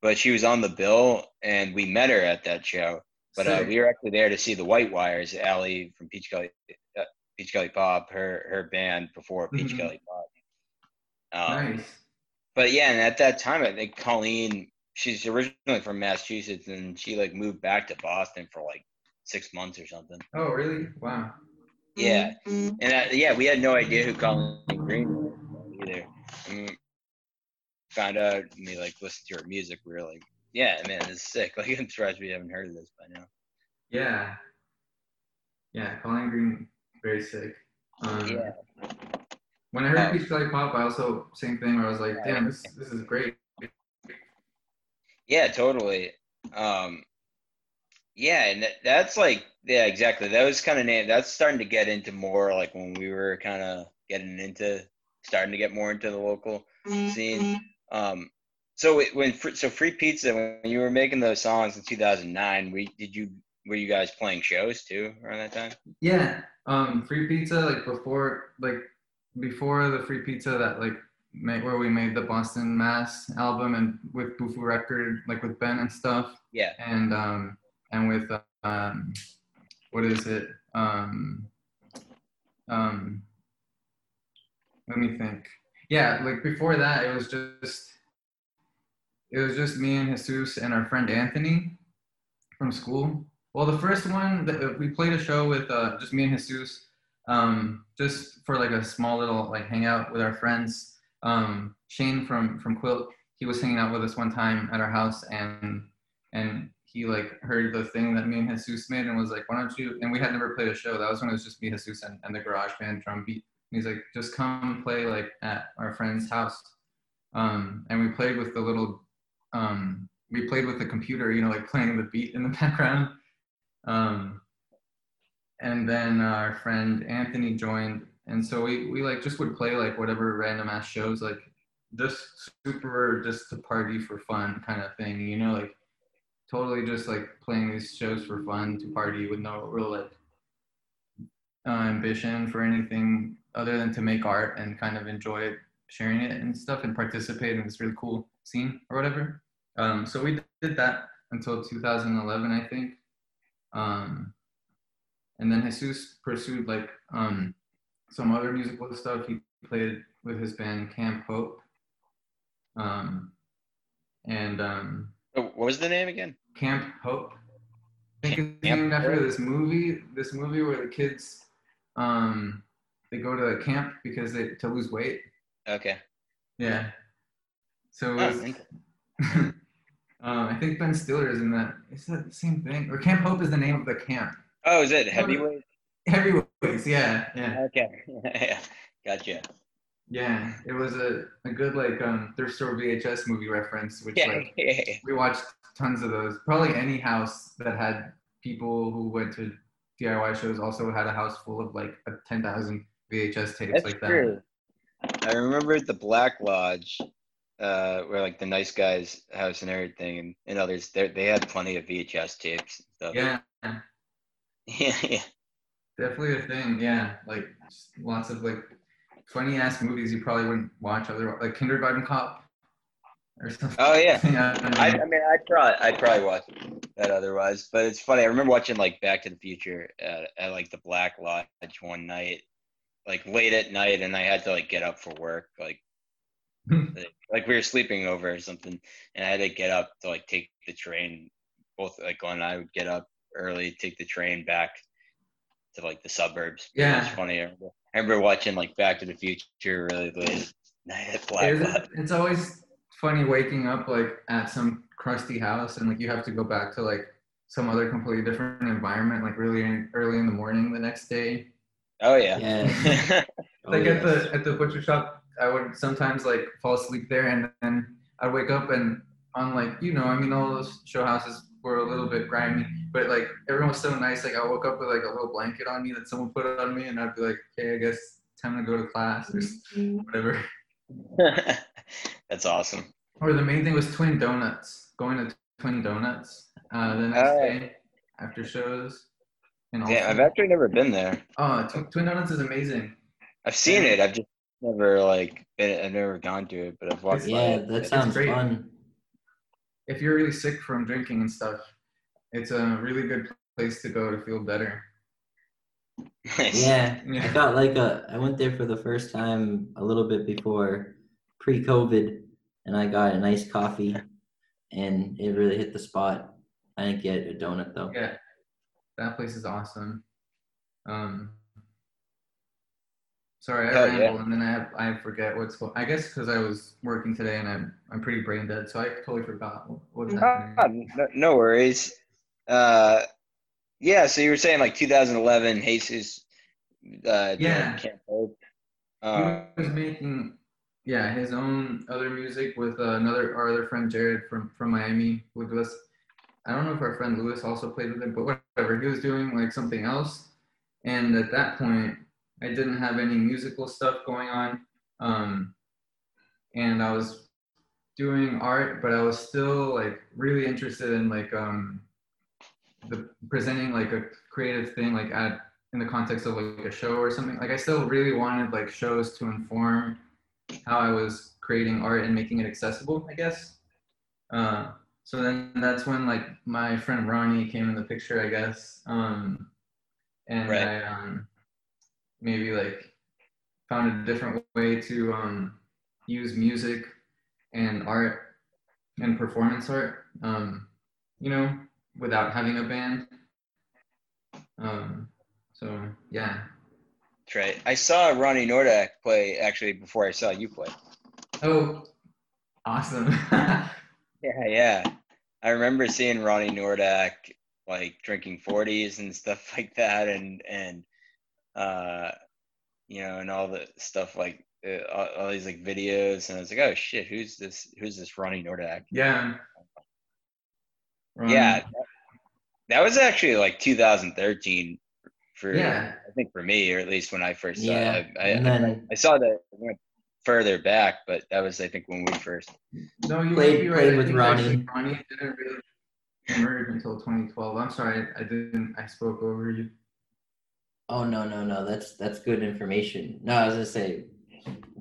but she was on the bill, and we met her at that show. But uh, we were actually there to see the White Wires, Allie from Peach Kelli, uh, Peach Kelli Pop, her her band before Peach Mhm. Kelli Pop. Um, nice. But yeah, and at that time, I think Colleen, she's originally from Massachusetts, and she like moved back to Boston for like six months or something. Oh, really? Wow. Yeah, and uh, yeah, we had no idea who Colleen Green was either. And found out, and we like listened to her music. We were like, yeah, man, this is sick. Like, I'm surprised we haven't heard of this by now. Yeah. Yeah, Colleen Green, very sick. Um, Yeah. When I heard Oh. Peach Kelli Pop, I also same thing where I was like, damn, this this is great. Yeah, totally. Um, yeah, and that's like, yeah, exactly. That was kind of name. That's starting to get into more like when we were kind of getting into, starting to get more into the local scene. Um, so it, when so free pizza when you were making those songs in 2009, we did you were you guys playing shows too around that time? Yeah. Um, free pizza like before like before the free pizza that like made where we made the Boston Mass album and with Bufu record like with Ben and stuff Yeah. and um and with um what is it? Um um let me think. Yeah like before that it was just it was just me and Jesus and our friend Anthony from school. Well the first one that we played a show with uh, just me and Jesus um just for like a small little like hangout with our friends. Um Shane from from Quilt he was hanging out with us one time at our house and and he like heard the thing that me and Jesus made and was like, why don't you? And we had never played a show. That was when it was just me, Jesus, and, and the GarageBand drum beat. And he's like, just come play like at our friend's house. Um, and we played with the little, um, we played with the computer, you know, like playing the beat in the background. Um, and then our friend Anthony joined, and so we we like just would play like whatever random ass shows, like just super just to party for fun kind of thing, you know, like totally just like playing these shows for fun to party with no real like uh, ambition for anything other than to make art and kind of enjoy sharing it and stuff and participate in this really cool scene or whatever. Um, so we did that until 2011, I think. Um, and then Jesus pursued like um, some other musical stuff. He played with his band Camp Hope. Um, and um, Oh, What was the name again? Camp Hope. I think it's Camp named after this movie. This movie where the kids, um, they go to the camp because they to lose weight. Okay. Yeah. So Oh, was, um, I think Ben Stiller is in that. Is that the same thing? Or Camp Hope is the name of the camp. Oh, is it heavyweight? Heavyweights. Yeah. Yeah. Okay. yeah. Gotcha. Yeah. It was a, a good like um thrift store VHS movie reference, which Yeah. like yeah. we watched tons of those. Probably any house that had people who went to DIY shows also had a house full of like a 10,000 VHS tapes That's like true. I remember at the Black Lodge, uh, where like the nice guys house and everything, and, and others. They they had plenty of VHS tapes and stuff. Yeah, Yeah. Yeah. definitely a thing. Yeah, like lots of like funny ass movies you probably wouldn't watch otherwise, like Kindergarten Cop or something. Oh yeah. yeah, I, I mean, I probably I probably watch that otherwise, but it's funny. I remember watching like Back to the Future at, at like the Black Lodge one night, like late at night, and I had to like get up for work, like like we were sleeping over or something, and I had to get up to like take the train. Both like Glenn and I would get up early, take the train back to like the suburbs. Yeah. it's funny. I remember, watching like Back to the Future really late at night at Black It's, it's always funny waking up like at some crusty house and like you have to go back to like some other completely different environment like really in, early in the morning the next day Oh yeah. Yeah. Oh, like at yes. the at the butcher shop i would sometimes like fall asleep there and then i'd wake up and on like you know, I mean, all those show houses were a little bit grimy, but like everyone was so nice. Like I woke up with like a little blanket on me that someone put on me, and I'd be like, okay, I guess time to go to class or whatever. That's awesome. Or the main thing was Twin Donuts. Going to Twin Donuts uh, the next Oh. day after shows. And Yeah, I've actually never been there. Oh, Tw- Twin Donuts is amazing. I've seen it. I've just never like been. I've never gone to it, but I've watched. by Yeah, that sounds great. fun. If you're really sick from drinking and stuff, it's a really good place to go to feel better. Nice. Yeah, I got like a. I went there for the first time a little bit before pre-COVID, and I got a nice coffee, and it really hit the spot. I didn't get a donut though. Yeah, that place is awesome. Um, sorry, I yeah. ramble and then I have, I forget what's going. I guess because I was working today and I'm I'm pretty brain dead, so I totally forgot what was happening. no, no worries. Uh, yeah. So you were saying like 2011, Jesus. Uh, Yeah. Uh, he was making yeah his own other music with uh, another our other friend Jared from from Miami with us. I don't know if our friend Lewis also played with him, but whatever. He was doing like something else, and at that point, I didn't have any musical stuff going on, um, and I was doing art, but I was still like really interested in like um, the presenting like a creative thing like at in the context of like a show or something. Like I still really wanted like shows to inform how I was creating art and making it accessible, I guess. Uh, so then that's when like my friend Ronnie came in the picture, I guess. Um, and Right. I um, maybe like found a different way to um, use music and art and performance art, um, you know, without having a band. Um, so yeah, that's right. I saw Ronnie Nordak play actually before I saw you play. Oh, awesome. Yeah, yeah. I remember seeing Ronnie Nordak like drinking 40s and stuff like that, and and uh, you know, and all the stuff like uh, all, all these like videos, and I was like, oh shit, who's this? Who's this Ronnie Nordak? yeah. Um, Yeah, that, that was actually like 2013 for Yeah. I think for me, or at least when I first saw Yeah, it. I, I, and then I saw that went further back, but that was I think when we first. No, you Played- might right. played with Ronnie. Ronnie didn't really emerge until 2012. I'm sorry, I didn't. I spoke over you. Oh no no no that's that's good information. No, I was gonna say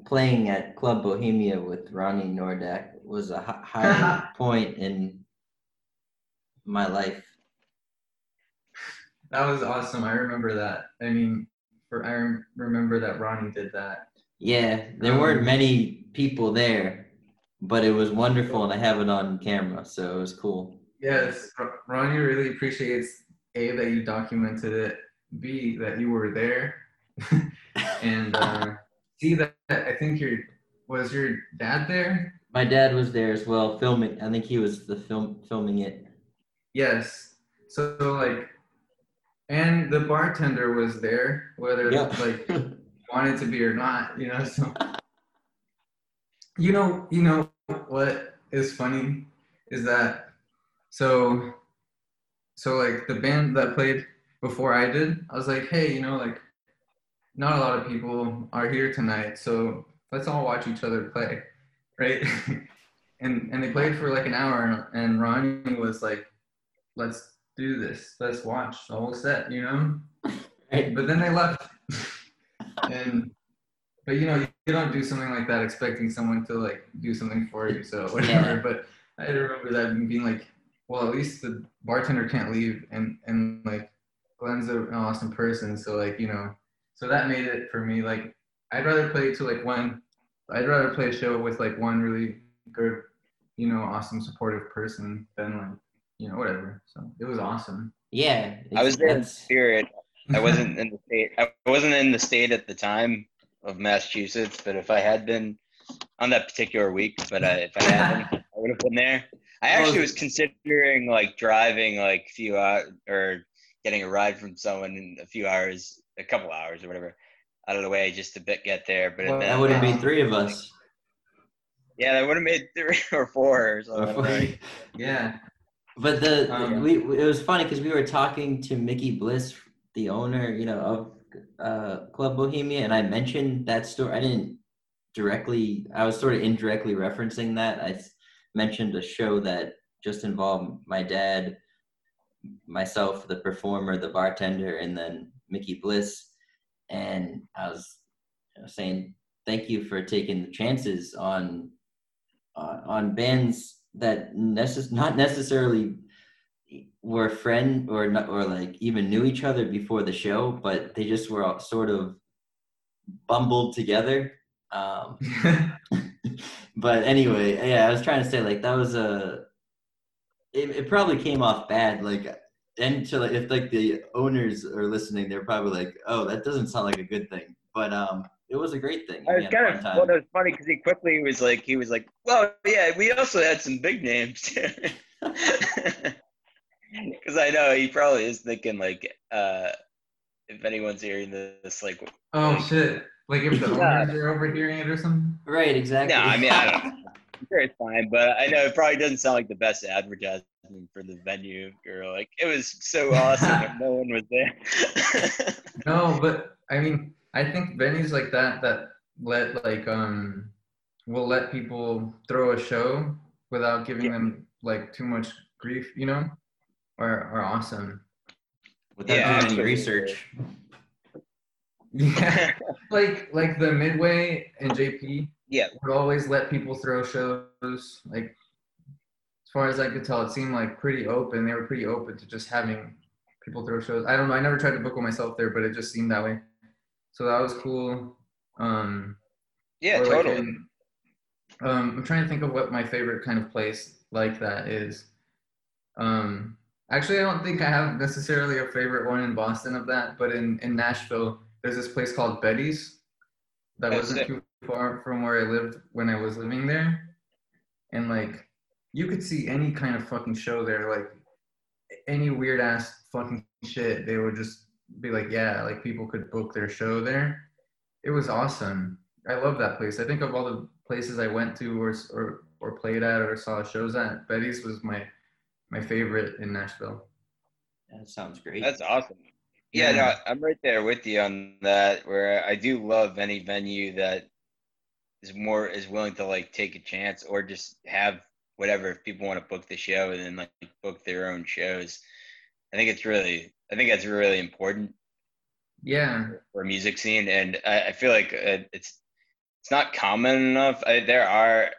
playing at Club Bohemia with Ronnie Nordak was a hi- high point in my life. That was awesome. I remember that. I mean, for I remember that Ronnie did that. Yeah, there Um, weren't many people there, but it was wonderful, and I have it on camera, so it was cool. Yes, Ronnie really appreciates a that you documented it, b that you were there, and uh, c that I think your was your dad there. My dad was there as well, filming. I think he was the film filming it. Yes. So like, and the bartender was there, whether Yep. like wanted to be or not, you know. So you know, you know what is funny is that so so like the band that played before I did, I was like, hey, you know, like not a lot of people are here tonight, so let's all watch each other play, right? and and they played for like an hour, and Ronnie was like, let's do this, let's watch the whole set, you know. Right. But then they left, and but you know you don't do something like that expecting someone to like do something for you, so whatever. Yeah. But I remember that being like, well, at least the bartender can't leave, and and like Glenn's a- an awesome person, so like you know, so that made it for me. Like I'd rather play to like one, I'd rather play a show with like one really good, you know, awesome supportive person than like you know whatever. So it was awesome. Yeah, I was there in spirit. I wasn't in the state. I wasn't in the state at the time of Massachusetts, but if I had been on that particular week, but I, if I had been, I would have been there. I actually was considering like driving like a few hours or getting a ride from someone in a few hours, a couple hours or whatever, out of the way just to bit get there. But Well, That would have been three of us. Yeah, that would have made three or four or something. right? Yeah. But the Um, we it was funny because we were talking to Mickey Bliss, the owner, you know, of uh, Club Bohemia, and I mentioned that story. I didn't directly. I was sort of indirectly referencing that. I mentioned a show that just involved my dad, myself, the performer, the bartender, and then Mickey Bliss. And I was you know, saying thank you for taking the chances on uh, on bands that necess- not necessarily were friend or not or like even knew each other before the show, but they just were all sort of bumbled together. Um, but anyway, yeah, I was trying to say like that was a. It, it probably came off bad, like, and to like if like the owners are listening, they're probably like, "Oh, that doesn't sound like a good thing," but um, it was a great thing. I was kind of well, it was funny because he quickly was like, he was like, well, yeah, we also had some big names too. Because I know he probably is thinking like, uh, if anyone's hearing this, like, Oh shit! Like if the Yeah. owners are overhearing it or something. Right, exactly. no, I mean, I don't. I'm sure it's fine, but I know it probably doesn't sound like the best advertisement for the venue. Or like, it was so awesome and no one was there. No, but I mean, I think venues like that that let like um will let people throw a show without giving Yeah. them like too much grief, you know, are are awesome. Without Yeah, doing any research. Yeah, like like the Midway and JP yeah, would always let people throw shows. Like as far as I could tell, it seemed like pretty open. They were pretty open to just having people throw shows. I don't know. I never tried to book one myself there, but it just seemed that way. So that was cool. Um, yeah, or, like, totally. in- um, I'm trying to think of what my favorite kind of place like that is. Um, actually, I don't think I have necessarily a favorite one in Boston of that, but in, in Nashville, there's this place called Betty's that That's wasn't it. too far from where I lived when I was living there. And like, you could see any kind of fucking show there, like any weird ass fucking shit. They would just be like, yeah, like people could book their show there. It was awesome. I love that place. I think of all the places I went to or or or played at or saw shows at, Betty's was my my favorite in Nashville. That sounds great. That's awesome. Yeah, Yeah. no, I'm right there with you on that. Where I do love any venue that is more is willing to like take a chance or just have whatever if people want to book the show and then like book their own shows. I think it's really, I think that's really important Yeah, for a music scene, and I, I feel like uh, it's it's not common enough. I, there are,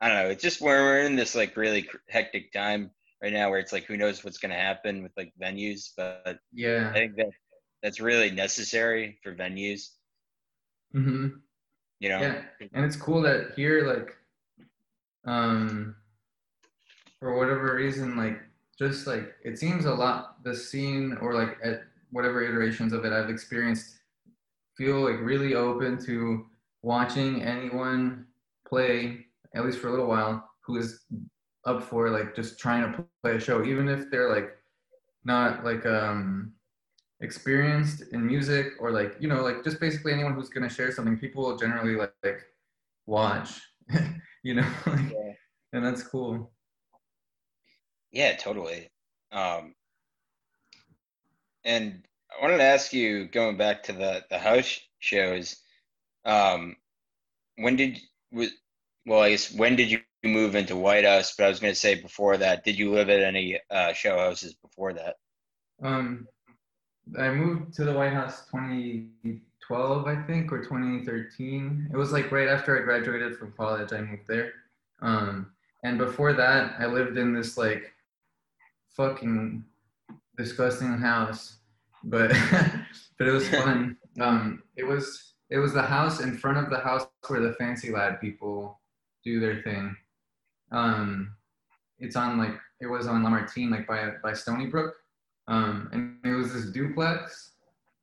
I don't know. It's just where we're in this like really hectic time right now, where it's like who knows what's going to happen with like venues, but yeah, I think that that's really necessary for venues. hmm You know, Yeah, and it's cool that here, like, um, for whatever reason, like, just like it seems a lot the scene or like at whatever iterations of it I've experienced feel like really open to watching anyone play at least for a little while who is up for like just trying to play a show, even if they're like not like um experienced in music or like you know like just basically anyone who's gonna share something people will generally like, like watch you know like, Yeah. and that's cool yeah, totally. Um, and I wanted to ask you, going back to the the house shows, um, when did was well, I guess when did you move into White House? But I was going to say before that, did you live at any uh, show houses before that? um i moved to the white house 2012 i think or 2013 it was like right after i graduated from college i moved there. Um and before that i lived in this like fucking disgusting house but but it was fun. Um it was it was the house in front of the house where the fancy lad people do their thing. Um it's on like it was on lamartine like by by stony brook um, and it was this duplex.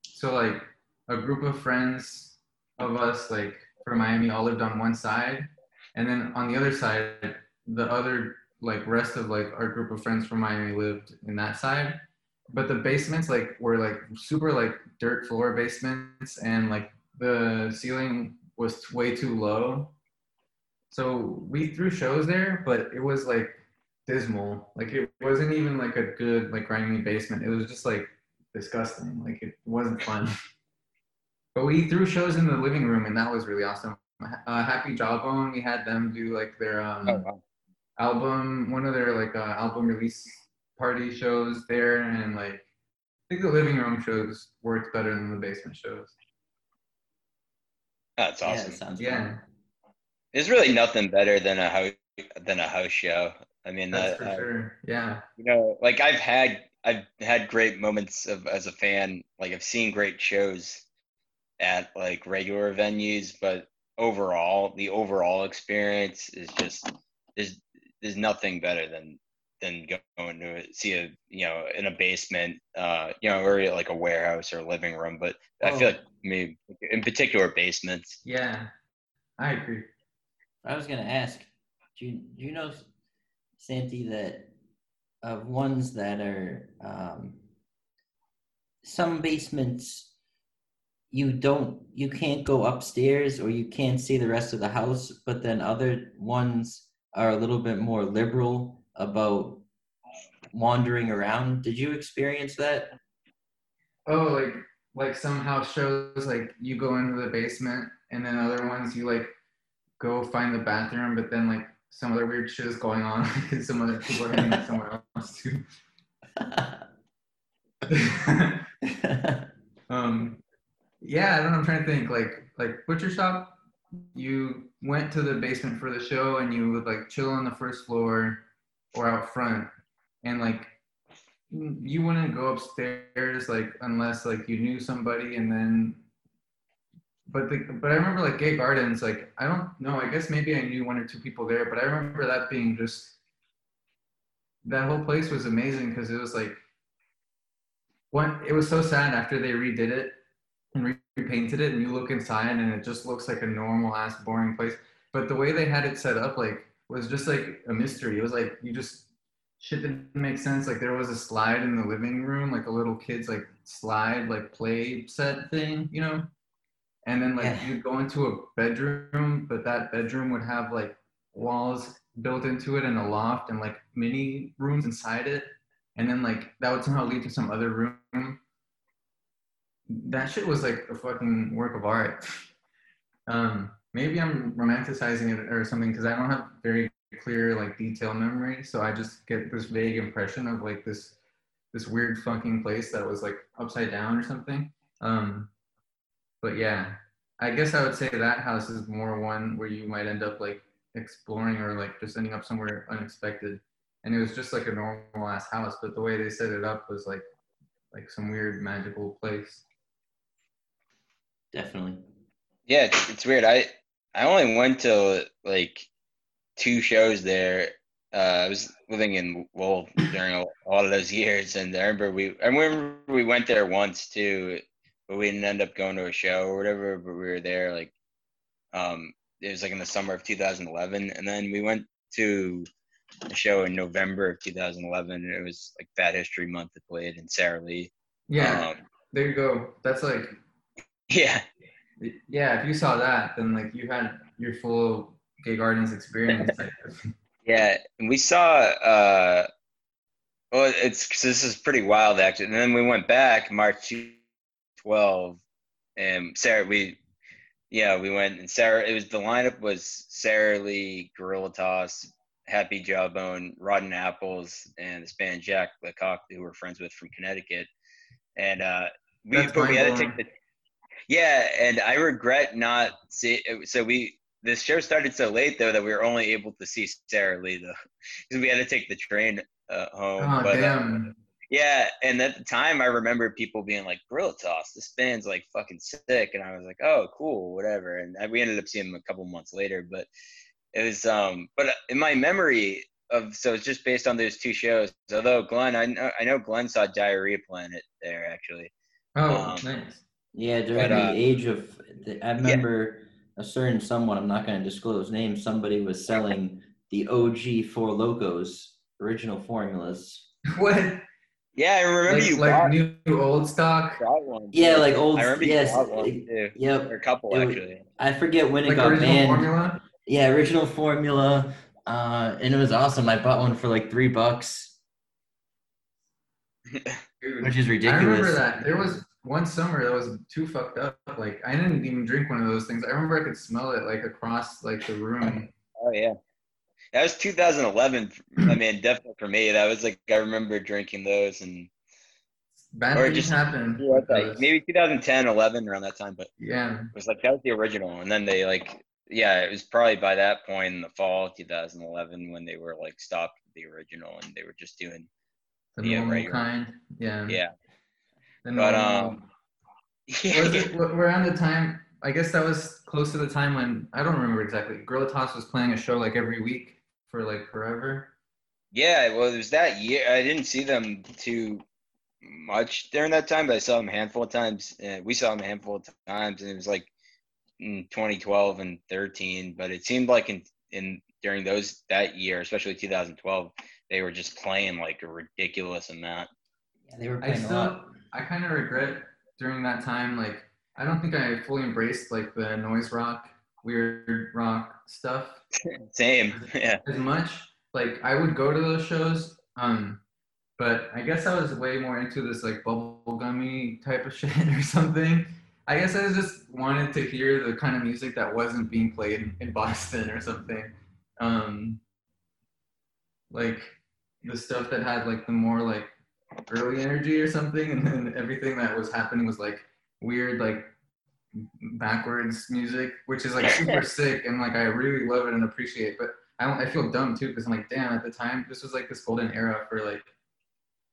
So like a group of friends of us, like from Miami, all lived on one side, and then on the other side, the other like rest of like our group of friends from Miami lived in that side. But the basements like were like super like dirt floor basements, and like the ceiling was way too low. So we threw shows there, but it was like dismal. Like it wasn't even like a good like grimy basement. It was just like disgusting. Like it wasn't fun. but we threw shows in the living room, and that was really awesome. Uh, Happy Jawbone, we had them do like their um, Oh, wow. album, one of their like uh, album release party shows there, and like I think the living room shows worked better than the basement shows. That's Yeah, awesome. it sounds Yeah. fun. There's really nothing better than a house than a house show. I mean, That's that, for uh, sure. Yeah. you know, like I've had I've had great moments of as a fan. Like I've seen great shows at like regular venues, but overall, the overall experience is just there's there's nothing better than than going to see a you know in a basement, uh, you know, or like a warehouse or living room. But I feel Oh. like maybe in particular basements. Yeah. I agree. I was gonna ask, do you, do you know, Santi, that of ones that are um, some basements you don't you can't go upstairs or you can't see the rest of the house, but then other ones are a little bit more liberal about wandering around. Did you experience that? Oh, like like some house shows like you go into the basement and then other ones you like go find the bathroom, but then like some other weird shit is going on because some other people are hanging out somewhere else too. um yeah, I don't know, I'm trying to think. Like like butcher shop, you went to the basement for the show and you would like chill on the first floor or out front and like you wouldn't go upstairs like unless like you knew somebody and then but the but I remember like gay gardens like I don't know I guess maybe I knew one or two people there but I remember that being just that whole place was amazing because it was like one it was so sad after they redid it and repainted it and you look inside and it just looks like a normal ass boring place. But the way they had it set up like was just like a mystery. It was like you just shit didn't make sense. Like there was a slide in the living room like a little kid's like slide like play set thing you know and then like Yeah. you'd go into a bedroom but that bedroom would have like walls built into it and a loft and like mini rooms inside it. And then like that would somehow lead to some other room. That shit was like a fucking work of art. Um maybe i'm romanticizing it or something because i don't have very clear like detail memory. So i just get this vague impression of like this this weird fucking place that was like upside down or something. Um but yeah i guess i would say that house is more one where you might end up like exploring or like just ending up somewhere unexpected and it was just like a normal ass house but the way they set it up was like like some weird magical place Definitely. Yeah, it's, it's weird. I I only went to like two shows there. Uh, I was living in Wolf during a, all of those years, and I remember we I remember we went there once too, but we didn't end up going to a show or whatever. But we were there like, um, it was like in the summer of 2011, and then we went to a show in November of 2011. And it was like Fat History Month. It played in Sarah Lee. yeah Um, there you go that's like yeah. yeah if you saw that then like you had your full gay gardens experience Yeah, and we saw. uh Well, it's 'cause this is pretty wild actually. And then we went back March 12, and Sarah, we, yeah, we went and Sarah. It was the lineup was Sarah Lee, Guerilla Toss, Happy Jawbone, Rotten Apples, and this band Jack Lecoq, who we're friends with from Connecticut. And uh we, That's but we had to take the. Yeah, and I regret not see. So we this show started so late though that we were only able to see Sarah Lee though, because we had to take the train uh, home. oh but, uh, damn yeah, and at the time I remember people being like, "Guerilla Toss, this band's like fucking sick," and I was like, "Oh, cool, whatever." And we ended up seeing them a couple months later, but it was um. But in my memory of so it's just based on those two shows. Although Glenn, I know I know Glenn saw Diarrhea Planet there actually. oh um, nice Yeah, during But, uh, the age of, the, I remember a certain someone, I'm not going to disclose names, somebody was selling the OG Four Lokos original formulas. what Yeah, I remember like, you like bought, new old stock one. Yeah, like old- I remember yes, you one it- Yep. or a couple It actually. I forget when it like got original banned. formula Yeah, original formula. Uh, and it was awesome. I bought one for like three bucks, Dude, which is ridiculous. I remember that there was one summer that was too fucked up. Like I didn't even drink one of those things. I remember I could smell it like across like the room. Oh yeah, that was 2011. I mean, definitely for me, that was like I remember drinking those and Bad Or just- happened. like maybe 2010, 11 around that time. But Yeah. it was like that was the original, and then they like yeah, it was probably by that point in the fall 2011 when they were like stopped the original and they were just doing The Yeah, normal right, kind. Yeah. yeah. The But normal- um, yeah, it around the time i guess that was close to the time when i don't remember exactly guerilla toss was playing a show like every week for like forever Yeah, well, it was that year. I didn't see them too much during that time, but I saw them a handful of times. And we saw them a handful of times, and it was like in 2012 and 13. But it seemed like in in during those that year, especially 2012, they were just playing like a ridiculous amount. yeah, they were i playing a lot. still i kind of regret during that time like i don't think i fully embraced like the noise rock weird rock stuff Same, yeah. as much like i would go to those shows um but i guess i was way more into this like bubblegummy type of shit or something i guess i just wanted to hear the kind of music that wasn't being played in boston or something um like the stuff that had like the more like early energy or something and then everything that was happening was like weird like backwards music which is like super sick and like i really love it and appreciate It. but i don't i feel dumb too because i'm like damn at the time this was like this golden era for like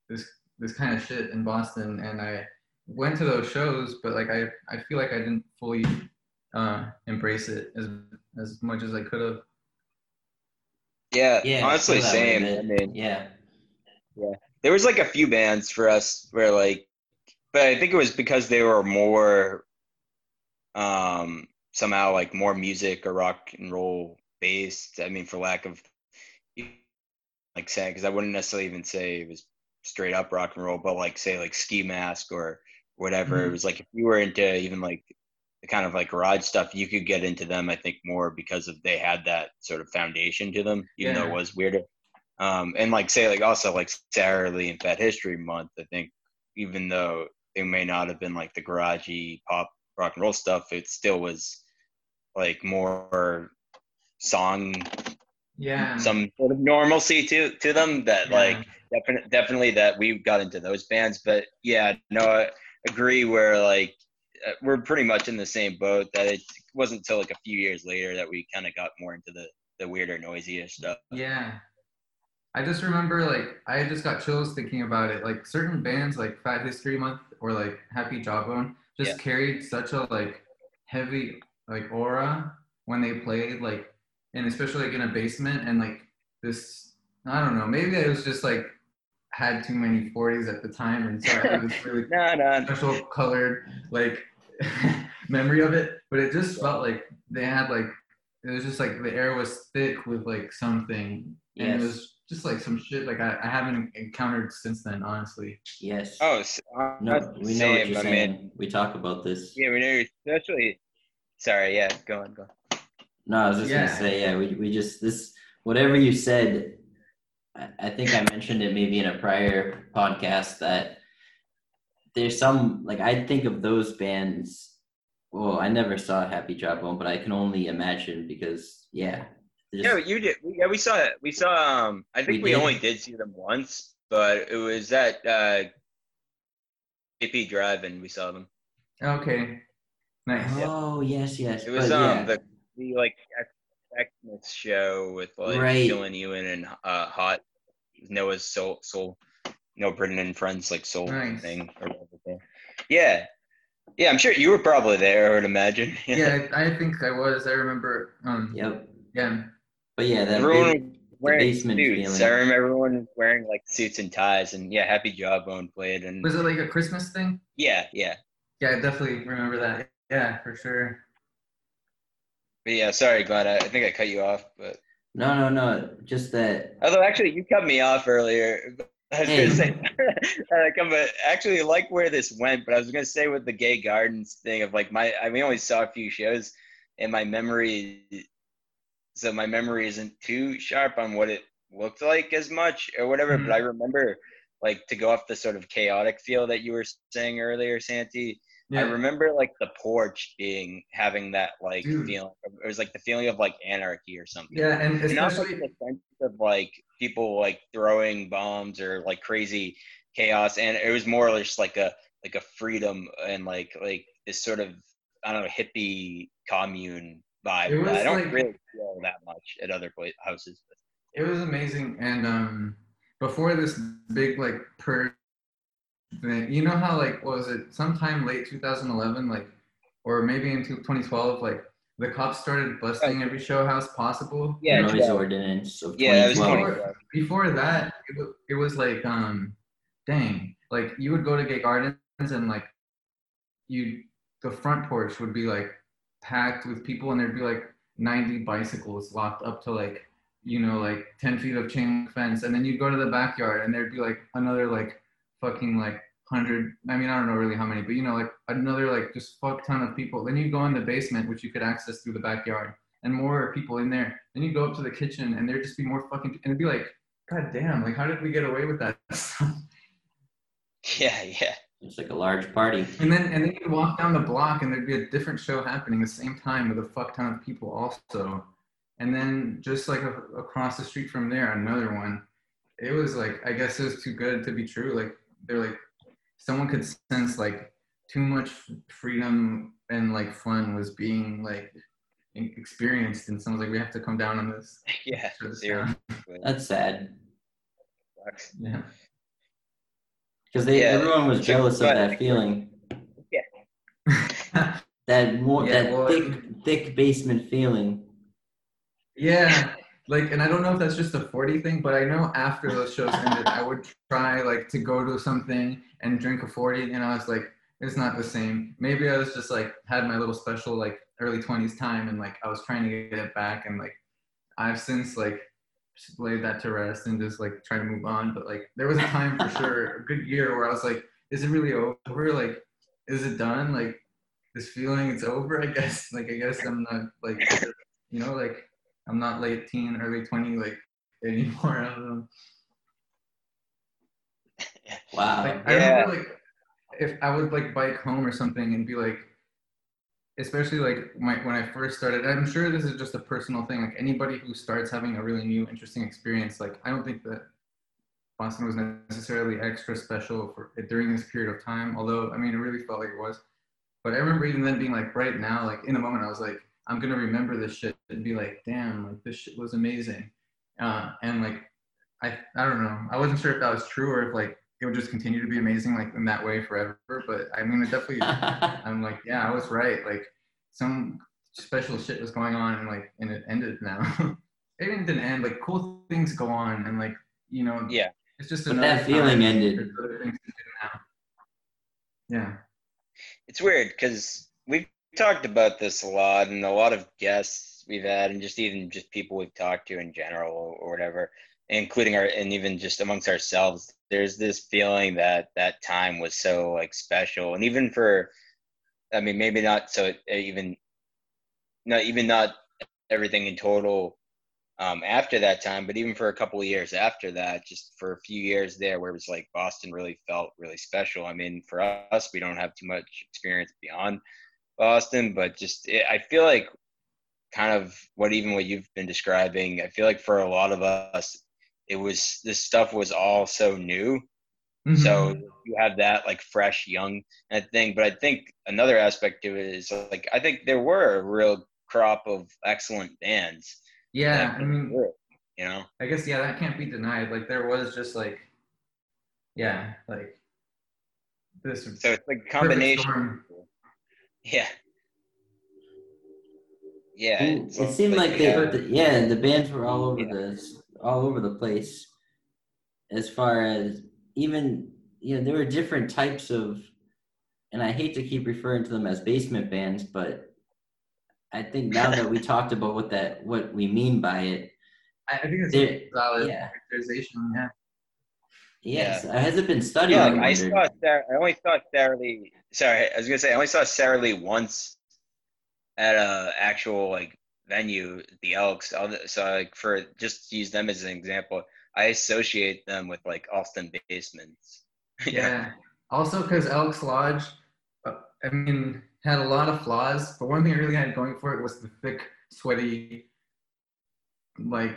this this kind of shit in boston and i went to those shows but like i i feel like i didn't fully uh embrace it as as much as i could have Yeah, Yeah, honestly, feel way, same. man. I mean, yeah, there was like a few bands for us where like but i think it was because they were more um somehow like more music or rock and roll based. I mean for lack of like saying because i wouldn't necessarily even say it was straight up rock and roll but like say like ski mask or whatever. It Mhm. was like if you were into even like the kind of like garage stuff you could get into them i think more because of they had that sort of foundation to them even though it was weirder. Um, and like say like also like Sarah Lee and Fat History Month, I think even though it may not have been like the garagey pop rock and roll stuff, it still was like more song, yeah some sort of normalcy to to them that Yeah. like definitely definitely that we got into those bands. But yeah, no, I agree. Where like uh, we're pretty much in the same boat. That it wasn't until like a few years later that we kind of got more into the the weirder, noisier stuff. Yeah. I just remember like I just got chills thinking about it. Like certain bands like Fat History Month or like Happy Jawbone just Yeah. carried such a like heavy like aura when they played like and especially like in a basement and like this I don't know, maybe I was just like had too many 40s at the time and so I had this really No, no, special colored like memory of it but it just felt like they had like it was just like the air was thick with like something and it was just like some shit like I, I haven't encountered since then honestly yes. Oh, s- uh, no, we know what you're saying. mean, we talk about this. yeah, we know. Especially, sorry. Yeah, go on, go. On. No, I was just Yeah. gonna say, yeah, we we just this whatever you said. I, I think I mentioned it maybe in a prior podcast that there's some like I think of those bands. Well, I never saw Happy Jawbone, but I can only imagine because yeah, there's- Yeah, you did. We, yeah, we saw it. We saw. Um, I think We we, did? only did see them once, but it was at uh, AP Drive, and we saw them. okay nice Oh yes, yes. It was but, um yeah. the the like X- Xmas show with like Right. Dylan Ewan and uh Hot Noah's Soul Soul No Britain and Friends like soul Nice. thing or whatever. Yeah. Yeah, I'm sure you were probably there, I would imagine. yeah I, I think i was i remember um Yep. yeah But yeah, that Everyone big- was wearing basement suits. feeling. I remember everyone wearing like suits and ties and yeah, Happy Jawbone played and was it like a christmas thing yeah, yeah. yeah i definitely remember that yeah for sure But yeah, sorry, Glenn. I, I think I cut you off, but no, no, no. Just that. although actually you cut me off earlier. I was Hey. gonna say, uh, come, but actually, like where this went. But I was gonna say with the gay gardens thing of like my, I we only saw a few shows, and my memory so my memory isn't too sharp on what it looked like as much or whatever. Mhm. But I remember, like, to go off the sort of chaotic feel that you were saying earlier, Santi. I remember like the porch being having that like Dude. feeling. It was like the feeling of like anarchy or something. yeah, and And not like the sense of like people like throwing bombs or like crazy chaos, and it was more or just like a like a freedom and like like this sort of I don't know hippie commune vibe. It that I don't like- really feel that much at other pla houses. It was amazing, and um, before this big like purge thing, you know how like what was it sometime late 2011, like, or maybe into 2012, like the cops started busting every show house possible. Yeah, noise yeah. ordinance of Yeah, it was 2012. 2012. Before that, it was, it was like um, dang, like you would go to Gay Gardens and like you, the front porch would be like packed with people, and there'd be like 90 bicycles locked up to like you know, like 10 feet of chain fence. And then you'd go to the backyard and there'd be like another like fucking like 100, I mean, I don't know really how many, but you know, like another like just fuck ton of people. Then you'd go in the basement, which you could access through the backyard, and more people in there. Then you go up to the kitchen and there'd just be more fucking, and it'd be like, God damn, like how did we get away with that? Yeah, yeah. It's like a large party. and then and then you'd walk down the block and there'd be a different show happening the same time with a fuck ton of people also. And then just like a, across the street from there, another one. It was like I guess it was too good to be true. Like they're like someone could sense like too much freedom and like fun was being like experienced, and someone's like we have to come down on this. Yeah, this seriously. That's sad Yeah. Because they Yeah. everyone was jealous of that feeling. Yeah. That more Yeah, that well, thick thick basement feeling. Yeah, like, and I don't know if that's just a 40 thing, but I know after those shows ended, I would try like to go to something and drink a 40, and I was like, it's not the same. Maybe I was just like had my little special like early 20s time, and like I was trying to get it back, and like I've since like just laid that to rest and just like try to move on. But like there was a time for sure, a good year where I was like, is it really over? Like, is it done? Like this feeling, it's over. I guess. Like I guess I'm not like you know like I'm not late teen, early 20 like anymore. I don't know. Wow. Like I remember like if I would like bike home or something and be like, especially like my, when I first started. I'm sure this is just a personal thing. Like anybody who starts having a really new, interesting experience, like I don't think that Boston was necessarily extra special for during this period of time. Although I mean, it really felt like it was. But I remember even then being like, right now, like in the moment, I was like, I'm gonna remember this shit and be like, damn, like this shit was amazing. Uh, and like, I I don't know. I wasn't sure if that was true or if like it would just continue to be amazing like in that way forever. But I mean, it definitely. I'm like, yeah, I was right. Like some special shit was going on and like and it ended now. it didn't end. Like cool things go on and like you know. Yeah. It's just But another that feeling time. ended. There's other things to do now. Yeah. it's weird because we've talked about this a lot and a lot of guests we've had and just even just people we've talked to in general or whatever including our and even just amongst ourselves there's this feeling that that time was so like special and even for i mean maybe not so even not even not everything in total um, after that time, but even for a couple of years after that, just for a few years there, where it was like Boston really felt really special. I mean, for us, we don't have too much experience beyond Boston, but just it, I feel like kind of what even what you've been describing. I feel like for a lot of us, it was this stuff was all so new. So Mhm. you have that like fresh, young and thing. But I think another aspect to it is like I think there were a real crop of excellent bands. yeah, I mean, were, you know. I guess yeah, that can't be denied. Like there was just like, yeah, like this. So it's like a combination. Yeah. Yeah. It, it's it seemed like they, yeah. the, yeah, the bands were all over Yeah. the all over the place. As far as even you know, there were different types of, and I hate to keep referring to them as basement bands, but I think now that we talked about what that what we mean by it, I, I think it's There- a valid yeah. characterization. Yeah. yes, I has it been studied? Yeah, I like I wondered. saw Sarah, I only saw Sarah Lee. Sorry, I was gonna say I only saw Sarah Lee once at a actual like venue, the Elks. So like for just to use them as an example, I associate them with like Allston basements. yeah. Also, because Elks Lodge, uh, I mean, had a lot of flaws, but one thing it really had going for it was the thick, sweaty, like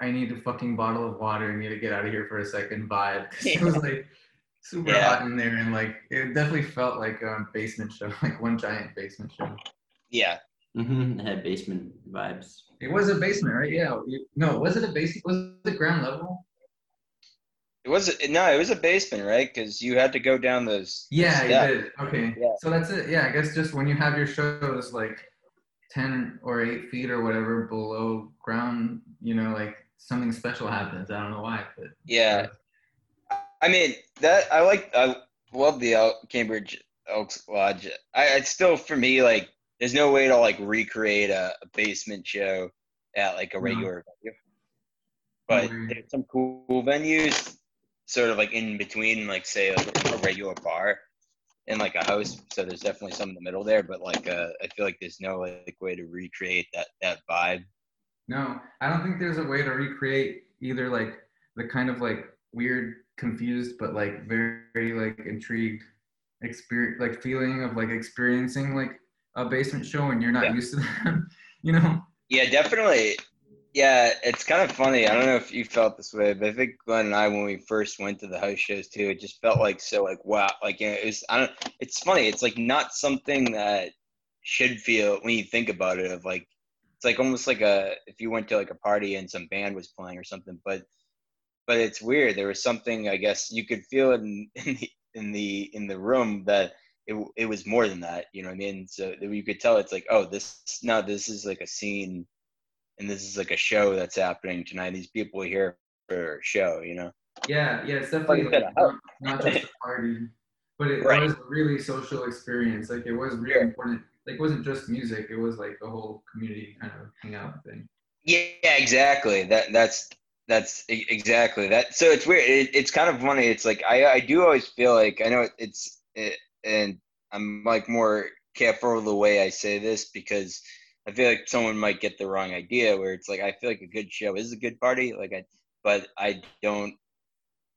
I need a fucking bottle of water and need to get out of here for a second vibe. Yeah. It was like super yeah. hot in there, and like it definitely felt like a basement show, like one giant basement show. Yeah. Mm-hmm. It had basement vibes. It was a basement, right? Yeah. No, was it a basement? Was it ground level? It was no, it was a basement, right? Because you had to go down those. Yeah, you did. Okay. Yeah. So that's it. Yeah, I guess just when you have your shows like ten or eight feet or whatever below ground, you know, like something special happens. I don't know why, but yeah. I mean that I like. I love the El- Cambridge Elks Lodge. I it's still for me like there's no way to like recreate a, a basement show at like a regular no. venue. But there's some cool venues sort of like in between, like say like a regular bar and like a house. So there's definitely some in the middle there, but like uh, I feel like there's no like way to recreate that that vibe. No, I don't think there's a way to recreate either like the kind of like weird, confused, but like very, very like intrigued experience, like feeling of like experiencing like a basement show and you're not yeah. used to them, you know? Yeah, definitely. Yeah, it's kind of funny. I don't know if you felt this way, but I think Glenn and I, when we first went to the house shows too, it just felt like so like wow, like you know, it was. I don't. It's funny. It's like not something that should feel when you think about it. Of like, it's like almost like a if you went to like a party and some band was playing or something. But but it's weird. There was something I guess you could feel in in the in the in the room that it it was more than that. You know what I mean? So you could tell it's like oh this no this is like a scene and this is like a show that's happening tonight. These people are here for a show, you know. Yeah, yeah, it's definitely like, not, not, just a party, but it right. was a really social experience. Like it was really important. Like it wasn't just music; it was like a whole community kind of hangout thing. Yeah, exactly. That that's that's exactly that. So it's weird. It, it's kind of funny. It's like I I do always feel like I know it's it, and I'm like more careful the way I say this because I feel like someone might get the wrong idea where it's like I feel like a good show is a good party, like I, but I don't.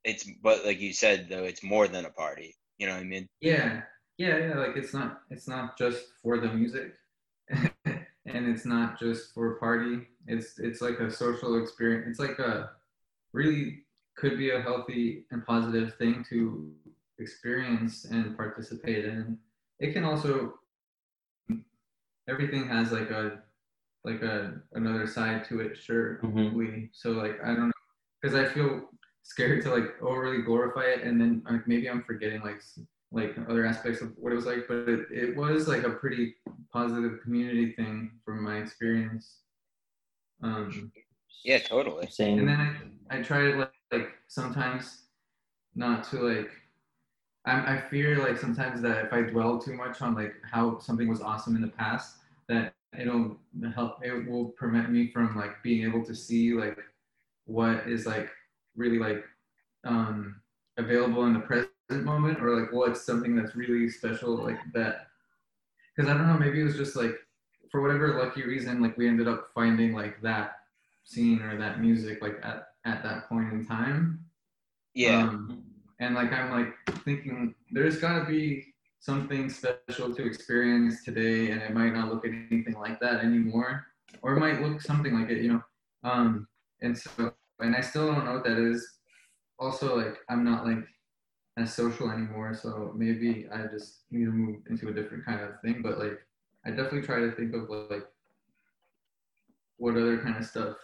It's but like you said though, it's more than a party. You know what I mean? Yeah, yeah, yeah. Like it's not it's not just for the music, and it's not just for a party. It's it's like a social experience. It's like a really could be a healthy and positive thing to experience and participate in. It can also everything has like a like a another side to it sure mm-hmm. so like i don't know because i feel scared to like overly glorify it and then like maybe i'm forgetting like like other aspects of what it was like but it, it was like a pretty positive community thing from my experience um yeah totally same and then i i try to like, like sometimes not to like I, I fear like sometimes that if I dwell too much on like how something was awesome in the past, that it'll help. It will prevent me from like being able to see like what is like really like um available in the present moment or like what's something that's really special like that. Because I don't know, maybe it was just like for whatever lucky reason, like we ended up finding like that scene or that music like at at that point in time. Yeah. Um, and like i'm like thinking there's got to be something special to experience today and it might not look anything like that anymore or it might look something like it you know? Um and so and i still don't know what that is. Also like i'm not like as social anymore so maybe i just need to move into a different kind of thing but like i definitely try to think of like what other kind of stuff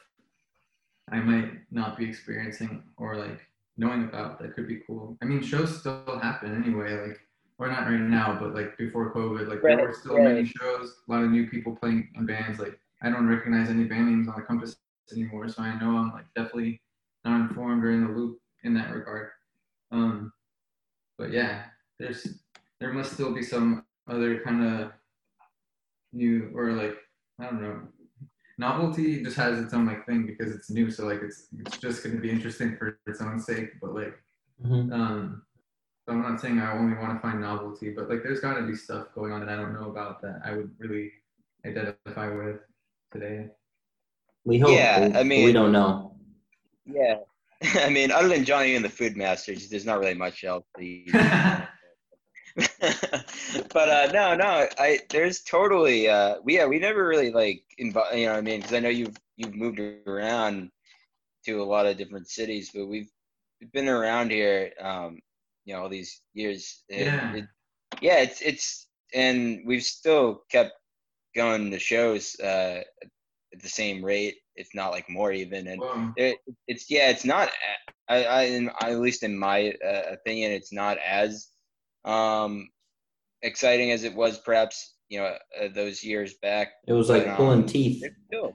i might not be experiencing or like knowing about that could be cool. I mean, shows still happen anyway, like or not right now, but like before COVID, like right, there were still right. many shows, a lot of new people playing in bands. Like I don't recognize any band names on the Compass anymore, so I know I'm like definitely not informed or in the loop in that regard. Um, but yeah, there's there must still be some other kind of new or like I don't know novelty just has its own like thing because it's new so like it's it's just going to be interesting for its own sake but like mm-hmm. um so i'm not saying i only want to find novelty but like there's got to be stuff going on that i don't know about that i would really identify with today. We hope. Yeah, but I mean- we don't know. Yeah. I mean, other than Johnny and the Food Masters, there's not really much else to eat. but uh, no, no, I there's totally uh, we yeah we never really like inv- you know what I mean because I know you've you've moved around to a lot of different cities, but we've we've been around here um, you know all these years. and Yeah. it- yeah, it's it's and we've still kept going to shows uh, at the same rate, if not like more even, and it, it's yeah, it's not. I, I, in, at least in my uh, opinion, it's not as um, exciting as it was perhaps you know uh, those years back. It was like But, pulling um, teeth. There's still,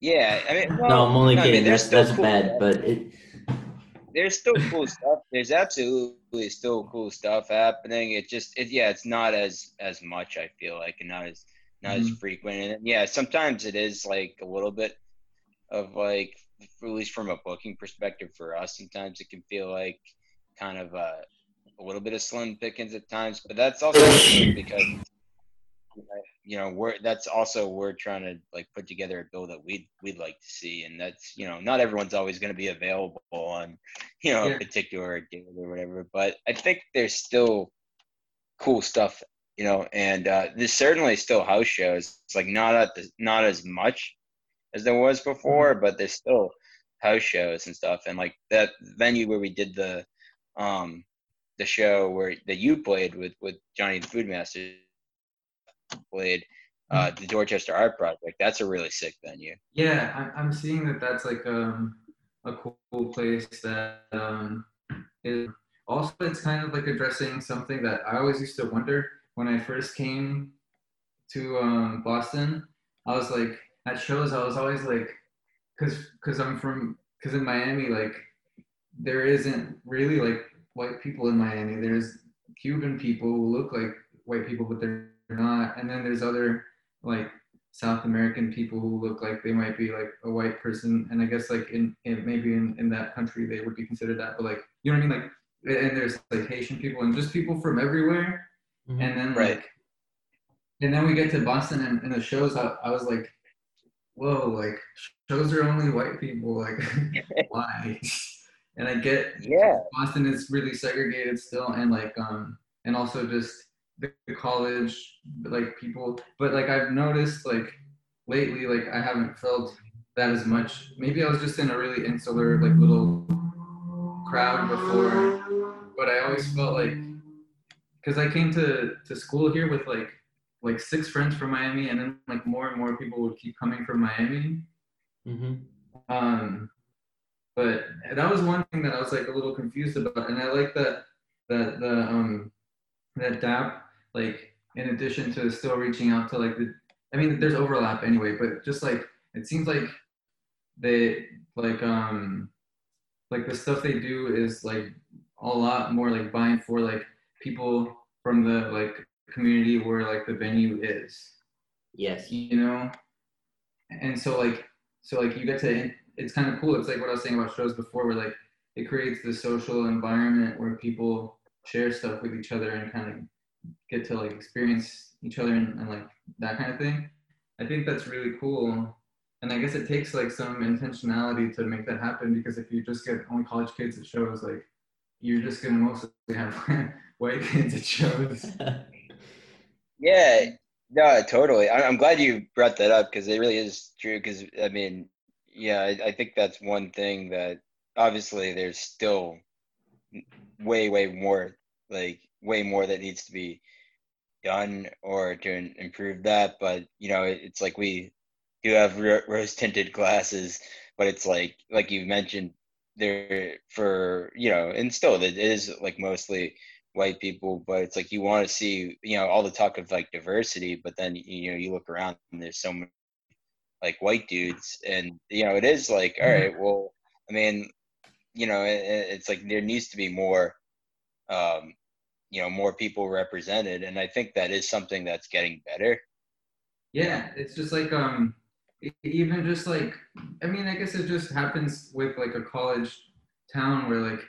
yeah, I mean, well, no, I'm only I mean, kidding. there's that's that's cool bad, stuff. but it. There's still cool stuff. There's absolutely still cool stuff happening. It just, it, yeah, it's not as as much. I feel like, and not as not as Mhm. frequent. And yeah, sometimes it is like a little bit of like, at least from a booking perspective for us, sometimes it can feel like kind of a, a little bit of slim pickings at times. But that's also because you know we're that's also we're trying to like put together a bill that we'd we'd like to see, and that's you know not everyone's always going to be available on you know Yeah. a particular day or whatever. But I think there's still cool stuff you know and uh there's certainly still house shows it's like not at the not as much as there was before but there's still house shows and stuff and like that venue where we did the um the show where that you played with with johnny the food master played uh the dorchester art project that's a really sick venue yeah, I, I'm seeing that that's like um, a cool place that um, is also it's kind of like addressing something that I always used to wonder when I first came to um, Boston. I was like at shows. I was always like, cause cause I'm from cause in Miami like there isn't really like white people in Miami. There's Cuban people who look like white people, but they're not. And then there's other like South American people who look like they might be like a white person. And I guess like in, in maybe in, in that country they would be considered that. But like you know what I mean? Like and there's like Haitian people and just people from everywhere. Mm-hmm. And then Right. like and then we get to Boston and, and the shows I, I was like, whoa, like shows are only white people, like why? And I get yeah Boston is really segregated still, and like um, and also just the, the college, like people. But like I've noticed, like lately, like I haven't felt that as much. Maybe I was just in a really insular, like little crowd before, but I always felt like because I came to to school here with like like six friends from Miami, and then like more and more people would keep coming from Miami. Mm-hmm. Um, but that was one thing that I was like a little confused about, and I like that that the um that DAP like in addition to still reaching out to like the I mean there's overlap anyway, but just like it seems like they like um like the stuff they do is like a lot more like buying for like people from the like community where like the venue is Yes. you know and so like so like you get to it's kind of cool it's like what i was saying about shows before where like it creates this social environment where people share stuff with each other and kind of get to like experience each other and, and like that kind of thing i think that's really cool and i guess it takes like some intentionality to make that happen because if you just get only college kids at shows like you're just gonna mostly have white kids at shows Yeah, no, totally. I, I'm glad you brought that up because it really is true. Because I mean, yeah, I, I think that's one thing that obviously there's still way, way more, like way more that needs to be done or to improve that. But you know, it, it's like we do have ro- rose tinted glasses, but it's like, like you mentioned, there for you know, and still it is like mostly white people, but it's like you want to see, you know, all the talk of like diversity, but then you know you look around and there's so many like white dudes, and you know it is like, all right, well, I mean, you know, it, it's like there needs to be more, um, you know, more people represented, and I think that is something that's getting better. Yeah, it's just like um, even just like I mean, I guess it just happens with like a college town where like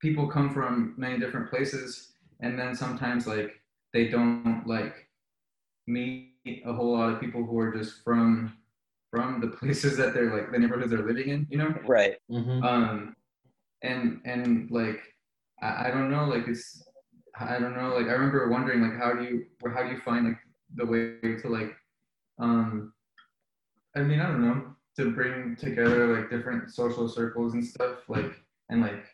people come from many different places, and then sometimes like they don't like meet a whole lot of people who are just from from the places that they're like the neighborhoods they're living in, you know. Right. Mhm. Um, and and like I, I don't know, like it's I don't know, like I remember wondering like how do you or how do you find like the way to like um I mean I don't know to bring together like different social circles and stuff like and like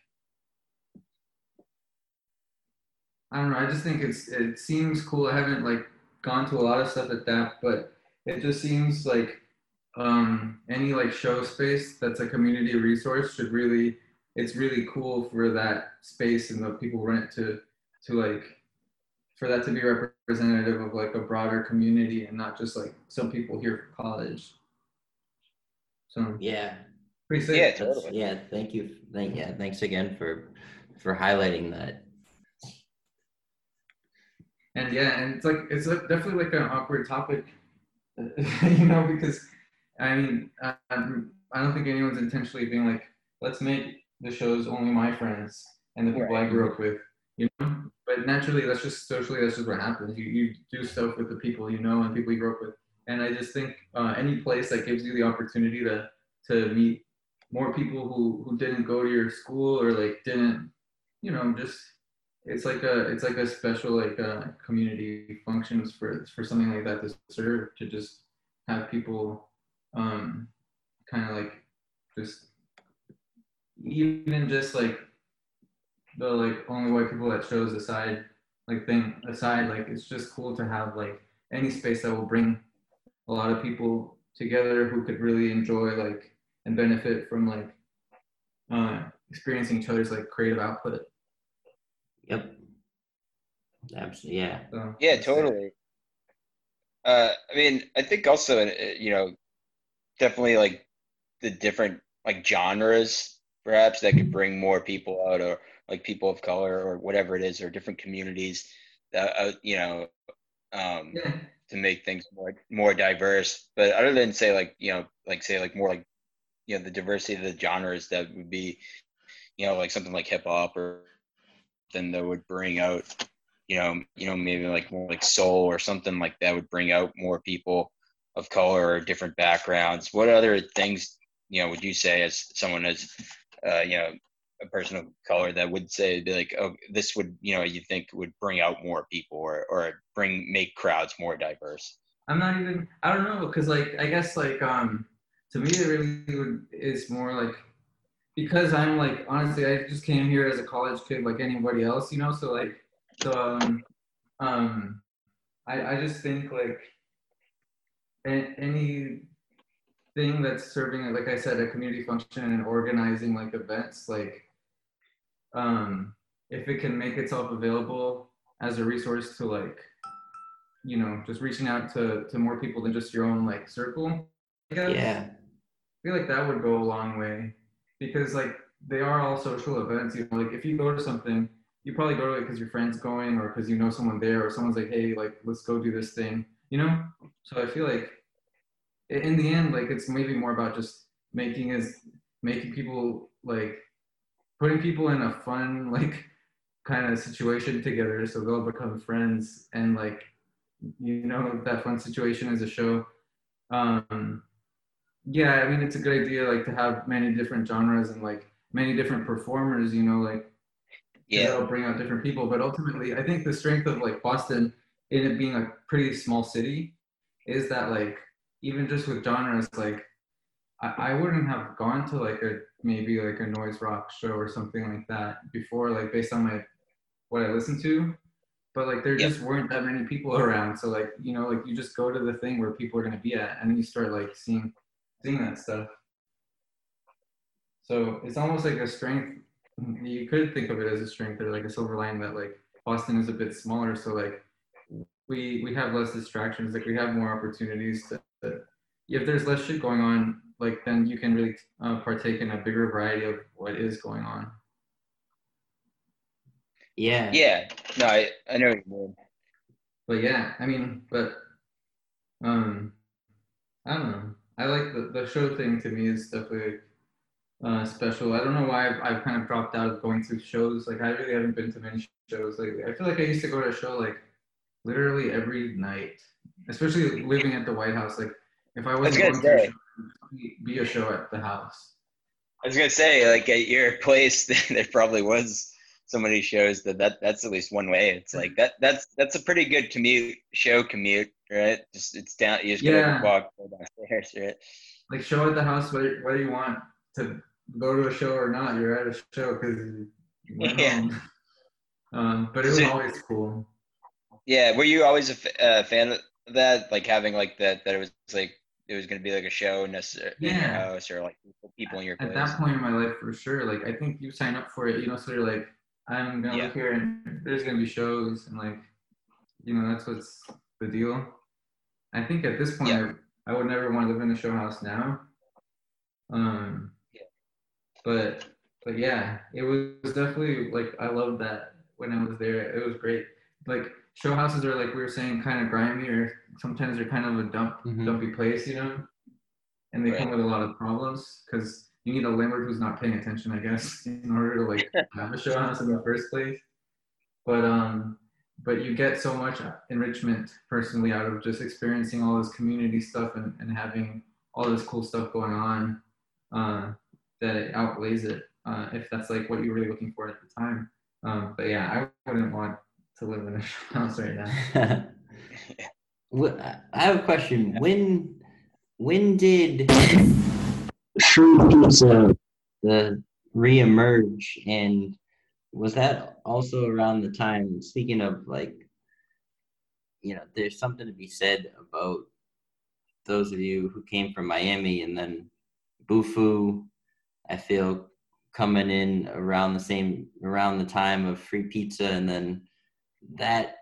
I don't know. I just think it's it seems cool. I haven't like gone to a lot of stuff at that, but it just seems like um, any like show space that's a community resource should really. It's really cool for that space and the people run it to to like for that to be representative of like a broader community and not just like some people here for college. So Yeah. pretty sick. Yeah, totally. yeah. Thank you. Thank yeah. Thanks again for for highlighting that. and yeah, and it's like it's like definitely like an awkward topic, you know, because I mean, um, I don't think anyone's intentionally being like, let's make the shows only my friends and the people I grew up with, you know. But naturally, that's just socially, that's just what happens. You you do stuff with the people you know and people you grew up with, and I just think uh, any place that gives you the opportunity to to meet more people who who didn't go to your school or like didn't, you know, just it's like a it's like a special like uh, community functions for for something like that to serve to just have people um kind of like just even just like the like only white people that shows aside like thing aside like it's just cool to have like any space that will bring a lot of people together who could really enjoy like and benefit from like uh experiencing each other's like creative output Yep. Absolutely. Yeah. so Yeah, totally. Uh, I mean, I think also, uh, you know, definitely like the different like genres perhaps that could bring more people out or like people of color or whatever it is or different communities that uh, you know um yeah. to make things more more diverse. But other than say like you know like say like more like you know the diversity of the genres that would be you know like something like hip hop or then that would bring out you know you know maybe like more like soul or something like that would bring out more people of color or different backgrounds what other things you know would you say as someone as uh, you know a person of color that would say be like oh this would you know you think would bring out more people or or bring make crowds more diverse I'm not even. I don't know because like I guess like um to me it really would is more like because I'm like honestly I just came here as a college kid like anybody else you know so like so um um I I just think like any thing that's serving like I said a community function and organizing like events like um if it can make itself available as a resource to like you know just reaching out to to more people than just your own like circle I guess. Yeah. I feel like that would go a long way because like they are all social events. You know, like if you go to something, you probably go to it because your friend's going or because you know someone there or someone's like, hey, like let's go do this thing. You know. So I feel like in the end, like it's maybe more about just making is making people like putting people in a fun like kind of situation together so they'll become friends. And like you know that fun situation is a show. Um yeah i mean it's a good idea like to have many different genres and like many different performers you know like yeah. that'll bring out different people. But ultimately i think the strength of like boston in it being a pretty small city is that like even just with genres like I, I wouldn't have gone to like a maybe like a noise rock show or something like that before like based on my what i listened to. But like there Yep. just weren't that many people around. So like you know like you just go to the thing where people are going to be at and then you start like seeing seeing that stuff. So it's almost like a strength you could think of it as a strength or like a silver lining that like boston is a bit smaller. So like we we have less distractions. Like we have more opportunities to if there's less shit going on like then you can really uh, partake in a bigger variety of what is going on. Yeah. yeah. No i i know what you mean. But yeah i mean but um i don't know. I like the, the show thing to me is definitely uh special. I don't know why I've, I've kind of dropped out of going to shows. Like i really haven't been to many shows lately. I feel like i used to go to a show like literally every night especially living at the White House. Like if I was was going show, be a show at the house. I was gonna say, like at your place, there probably was so many shows that, that that's at least one way. It's like that that's that's a pretty good commute show commute, right? Just it's down. You just Yeah. gotta walk downstairs, right? Like show at the house, whether whether you want to go to a show or not, you're at a show because you went Yeah. home. Um, but it was So- always cool. Yeah. Were you always a f- uh, fan of that? Like having like that that it was like it was gonna be like a show necessarily in your Yeah. house or like people in your At that point in my life, for sure. Like I think you sign up for it, you know, so you're like, I'm gonna Yeah. live here and there's gonna be shows and like, you know, that's what's the deal. I think at this point, Yeah. I, I would never want to live in a show house now. Um, Yeah. but but yeah, it was definitely like I loved that when I was there. It was great. Like show houses are like we were saying, kind of grimy, or sometimes they're kind of a dump Mhm. dumpy place, you know. And they come with a lot of problems because you need a landlord who's not paying attention, I guess, in order to like have a show house in the first place. But um, but you get so much enrichment personally out of just experiencing all this community stuff and, and having all this cool stuff going on uh, that it outweighs it uh, if that's like what you're really looking for at the time. Um, but yeah, I wouldn't want to live in a show house right now. Wh- I have a question. When when did free pizza the reemerge and was that also around the time speaking of like you know there's something to be said about those of you who came from Miami and then Bufu I feel coming in around the same around the time of free pizza and then that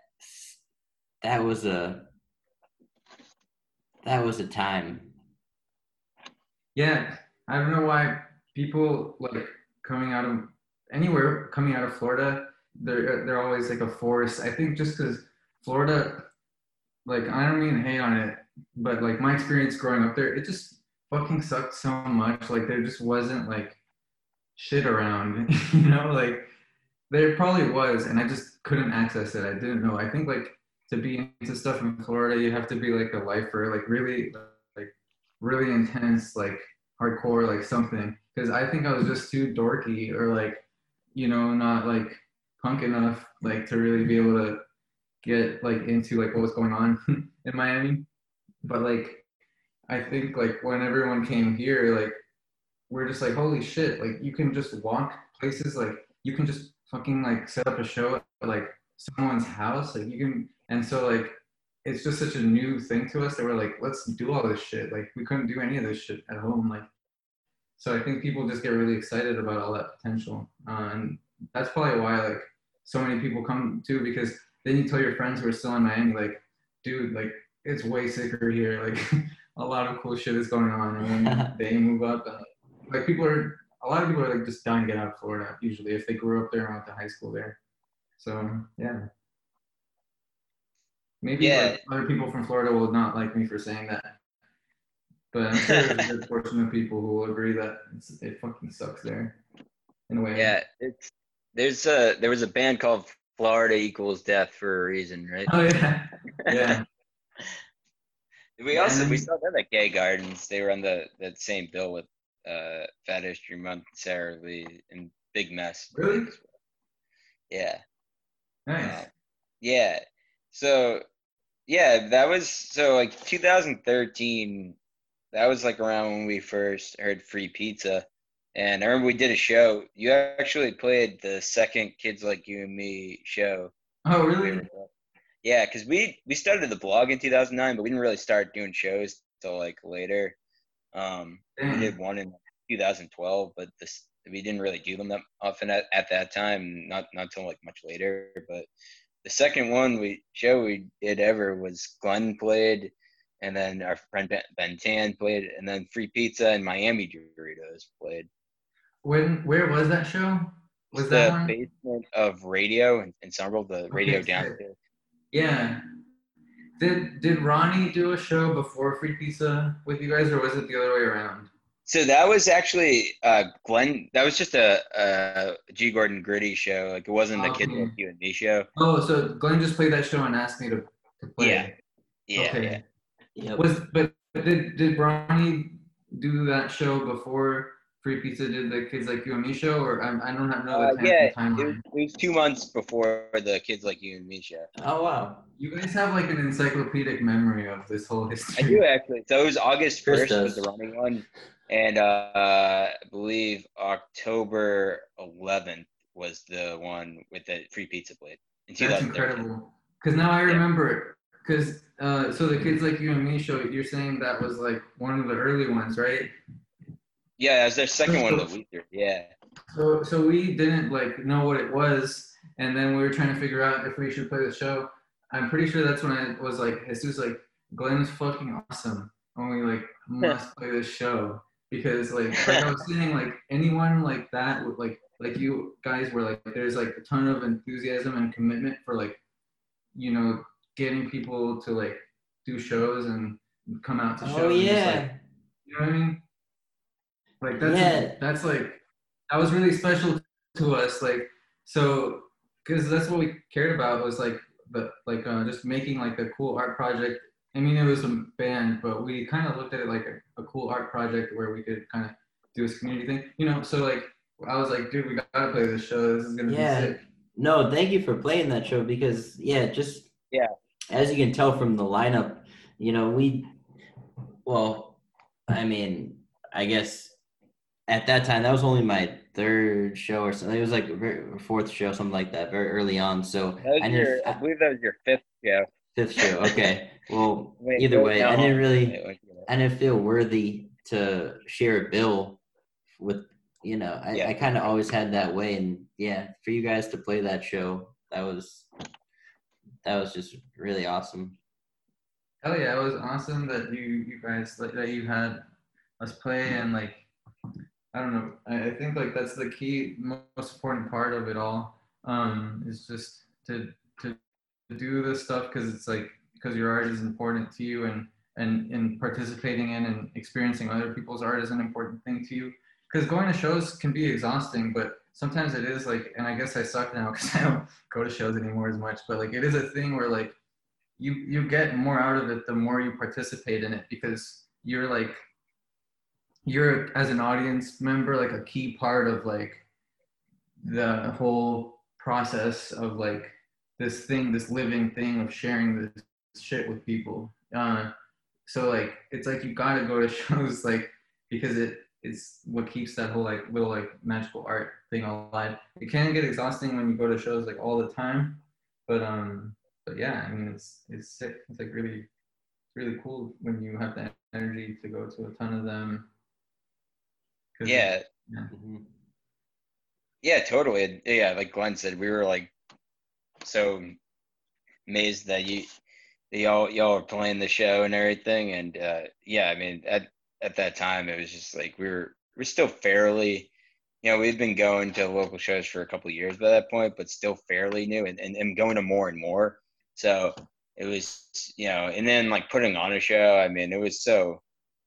that was a that was a time Yeah, I don't know why people like coming out of anywhere coming out of Florida, they're they're always like a force. I think just because Florida, like I don't mean hate on it, but like my experience growing up there, it just fucking sucked so much. Like there just wasn't like shit around, you know, like there probably was, and I just couldn't access it. I didn't know. I think like to be into stuff in Florida, you have to be like a lifer, like really like really intense, like hardcore, like something. Because I think I was just too dorky or like, you know, not like punk enough, like to really be able to get like into like what was going on in Miami. But like, I think like when everyone came here, like we're just like, holy shit, like you can just walk places, like you can just fucking like set up a show at like someone's house, like you can, and so like it's just such a new thing to us that we're like, let's do all this shit. Like we couldn't do any of this shit at home. Like, so I think people just get really excited about all that potential, uh, and that's probably why like so many people come too because then you tell your friends who are still in Miami, like, dude, like it's way sicker here. Like a lot of cool shit is going on, and then they move up. And, like people are, a lot of people are like just dying to get out of Florida usually if they grew up there and went to high school there. So yeah. Maybe Yeah. like, other people from Florida will not like me for saying that. But I'm sure there's a good portion of people who will agree that it's, it fucking sucks there. In a way. Yeah, it's there's a there was a band called Florida Equals Death for a reason, right? Oh yeah. Yeah. We also we saw them at Gay Gardens. They were on the that same bill with uh Fat History Month, Sarah Lee, and Big Mess. Really? Yeah. Nice. Uh, yeah. So yeah, that was so like 2013. That was like around when we first heard Free Pizza. And I remember we did a show. You actually played the second Kids Like You and Me show. Oh really? Yeah, because we we started the blog in 2009, but we didn't really start doing shows till like later. Um, we did one in 2012, but this we didn't really do them that often at, at that time. Not not till like much later. But the second one we show we did ever was Glenn played, and then our friend Ben, ben Tan played, and then Free Pizza and Miami Doritos played. When where was that show? Was It's that the one? basement of radio in, in Somerville, the radio sick. downstairs. Yeah. Did did Ronnie do a show before Free Pizza with you guys, or was it the other way around? So that was actually uh, Glenn. That was just a, a G Gordon Gritty show. Like it wasn't the Kid Okay. Like You and Me show. Oh, so Glenn just played that show and asked me to, to play. Yeah. Yeah, okay. yeah. Yep. Was but but did did Ronnie do that show before Free Pizza did the Kids Like You and Me show, or I, I don't have know Uh, the time, yeah, it timeline. was, it was two months before the kids like you and me show. Oh wow. You guys have like an encyclopedic memory of this whole history. I do actually. So it was August Chris first was the running one, and uh, I believe October eleventh was the one with the free pizza plate in That's incredible. Because now I remember it. Because uh, so the Kids Like You and Me show, you're saying that was like one of the early ones, right? Yeah, as their second one of the week. Yeah. So so we didn't like know what it was, and then we were trying to figure out if we should play the show. I'm pretty sure that's when I was like, Jesus, like Glenn's fucking awesome, and we like must play this show because like like I was saying, like anyone like that would like like you guys were like there's like a ton of enthusiasm and commitment for like you know getting people to like do shows and come out to oh, shows. Oh and just, yeah. like, you know what I mean? Like that's Yeah. that's like that was really special to us. Like so, because that's what we cared about was like the like uh, just making like a cool art project. I mean, it was a band, but we kind of looked at it like a, a cool art project where we could kind of do this community thing, you know. So like I was like, dude, we gotta play this show. This is gonna Yeah. be sick. No, thank you for playing that show because yeah, just Yeah. As you can tell from the lineup, you know we, well, I mean, I guess at that time that was only my third show or something. It was like a very, fourth show, something like that, very early on. So That I your, I believe that was your fifth show. fifth show. Okay, well, Wait, either wait, way, I didn't really. I didn't feel worthy to share a bill with you know I, Yeah. I kind of always had that way and yeah for you guys to play that show that was that was just really awesome Hell yeah, it was awesome that you you guys like that you had us play and like I don't know. I, I think like that's the key most important part of it all. Um, is just to to do this stuff because it's like because your art is important to you and and and participating in and experiencing other people's art is an important thing to you. Because going to shows can be exhausting, but sometimes it is like, and I guess I suck now because I don't go to shows anymore as much. But like, it is a thing where like you you get more out of it the more you participate in it because you're like you're as an audience member like a key part of like the whole process of like this thing this living thing of sharing this shit with people uh, so like it's like you gotta go to shows like because it is what keeps that whole like little like magical art thing alive it can get exhausting when you go to shows like all the time but um but yeah, I mean, it's it's sick. It's like really, it's really cool when you have the energy to go to a ton of them. 'Cause- Yeah, Mhm. yeah, totally. Yeah, like Glenn said, we were like so amazed that you y'all y'all were playing the show and everything. And uh yeah, I mean at at that time it was just like we were we're still fairly you know, we've been going to local shows for a couple of years by that point, but still fairly new and, and, and going to more and more. So it was, you know, and then like putting on a show, I mean, it was so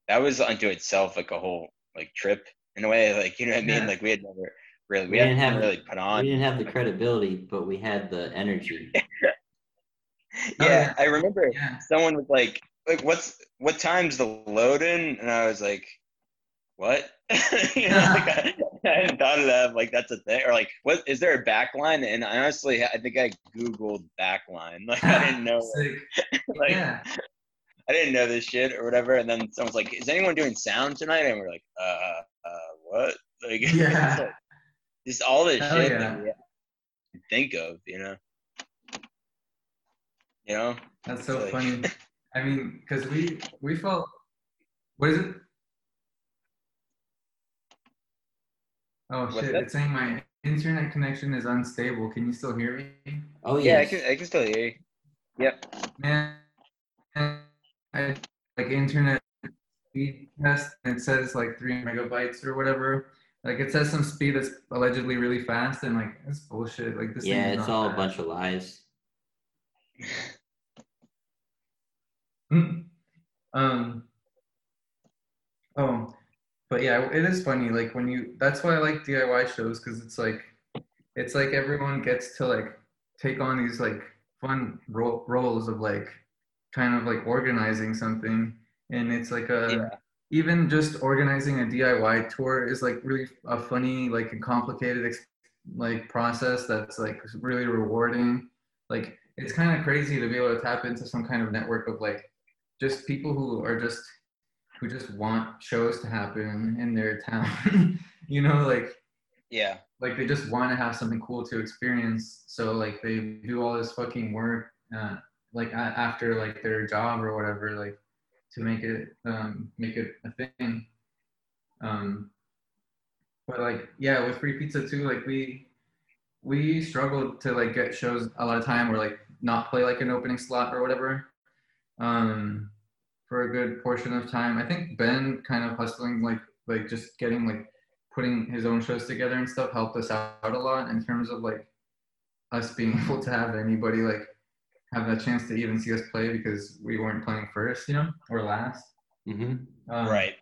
that was unto itself like a whole like trip in a way. Like, you know what I mean? Like we had never really we, We didn't have- really put on. we didn't have the credibility but we had the energy yeah, yeah. I remember Yeah. someone was like, like what's what time's the load in? And I was like, what? you know, like I, I hadn't thought of that. Like that's a thing, or like, what is there a backline? And I honestly, I think I googled backline. Like I didn't know, Sick. like yeah. I didn't know this shit or whatever. And then someone's like, is anyone doing sound tonight? And we're like, uh, uh, what? Like, Yeah. like, just all this Hell shit yeah. that we think of, you know. You know, That's so Like- funny. I mean, because we we felt. What is it? Oh What's shit! that? It's saying my internet connection is unstable. Can you still hear me? oh yeah, I can, I can still hear you. Yep. Man, I like internet speed test. And it says like three megabytes or whatever. Like it says some speed that's allegedly really fast, and like it's bullshit. Like this. yeah it's all a bunch of lies um. Oh, but yeah, it is funny. Like when you, that's why I like DIY shows because it's like, it's like everyone gets to like take on these like fun ro- roles of like kind of like organizing something and it's like a Yeah. even just organizing a DIY tour is like really a funny like a complicated ex- like process that's like really rewarding like it's kind of crazy to be able to tap into some kind of network of like just people who are just who just want shows to happen in their town you know like Yeah. like they just want to have something cool to experience so like they do all this fucking work uh, like a- after like their job or whatever like to make it um make it a thing. Um but like yeah with free pizza too like we we struggled to like get shows a lot of time or like not play like an opening slot or whatever um for a good portion of time. I think ben kind of hustling like like just getting like putting his own shows together and stuff helped us out a lot in terms of like us being able to have anybody like have that chance to even see us play because we weren't playing first, you know, or last. Mm-hmm. Um, Right.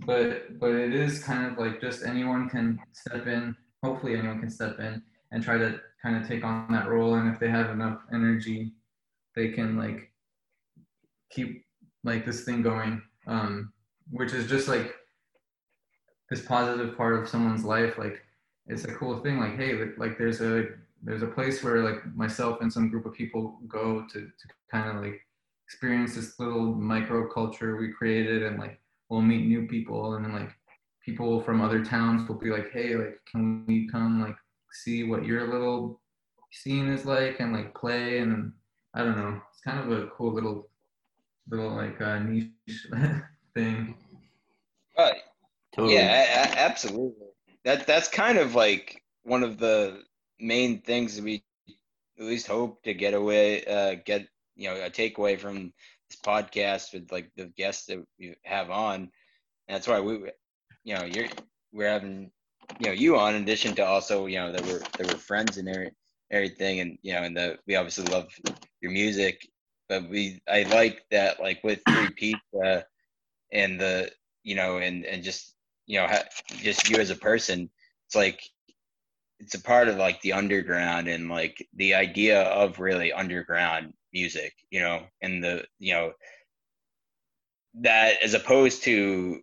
But but it is kind of like just anyone can step in. Hopefully, anyone can step in and try to kind of take on that role. And if they have enough energy, they can like keep like this thing going. Um, which is just like this positive part of someone's life. Like it's a cool thing. Like hey, like, like there's a there's a place where like myself and some group of people go to to kind of like experience this little micro culture we created and like we'll meet new people and then like people from other towns will be like hey like can we come like see what your little scene is like and like play and then i don't know it's kind of a cool little little like uh, niche thing Right. Totally. Yeah, a- a- absolutely. That that's kind of like one of the main things we at least hope to get away, uh, get you know a takeaway from this podcast with like the guests that we have on. And that's why we, you know, you're we're having you know you on in addition to also you know that we're that we're friends and every, everything, and you know, and that we obviously love your music. But we, I like that like with free pizza and the you know and and just you know ha- just you as a person it's like it's a part of like the underground and like the idea of really underground music you know and the you know that as opposed to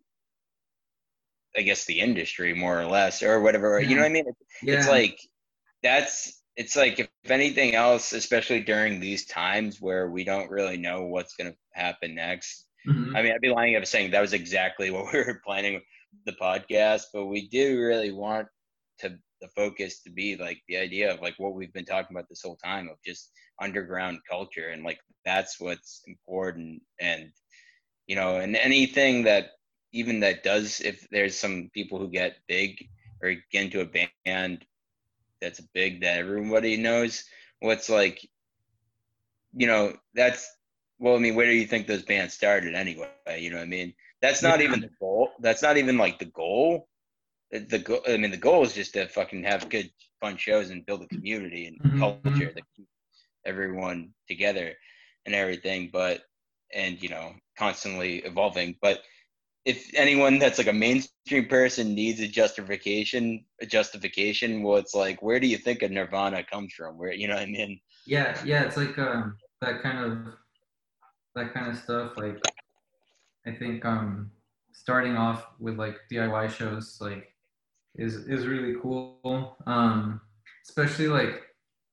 i guess the industry more or less or whatever you know what i mean? Yeah it's like that's it's like if anything else especially during these times where we don't really know what's going to happen next. Mhm. I mean, I'd be lying if I was saying that was exactly what we were planning the podcast, but we do really want to the focus to be like the idea of like what we've been talking about this whole time of just underground culture and like that's what's important and you know and anything that even that does if there's some people who get big or get into a band that's big that everybody knows what's like you know that's well, I mean, where do you think those bands started anyway? You know what I mean? That's not Yeah. even the goal. That's not even like the goal. The, goal. I mean, the goal is just to fucking have good, fun shows and build a community and Mhm. culture that keeps everyone together and everything. But and you know, constantly evolving. But if anyone that's like a mainstream person needs a justification, a justification, well, it's like, where do you think a Nirvana comes from? Where you know what I mean? yeah yeah it's like um that kind of that kind of stuff like i think um starting off with like diy shows like is is really cool um especially like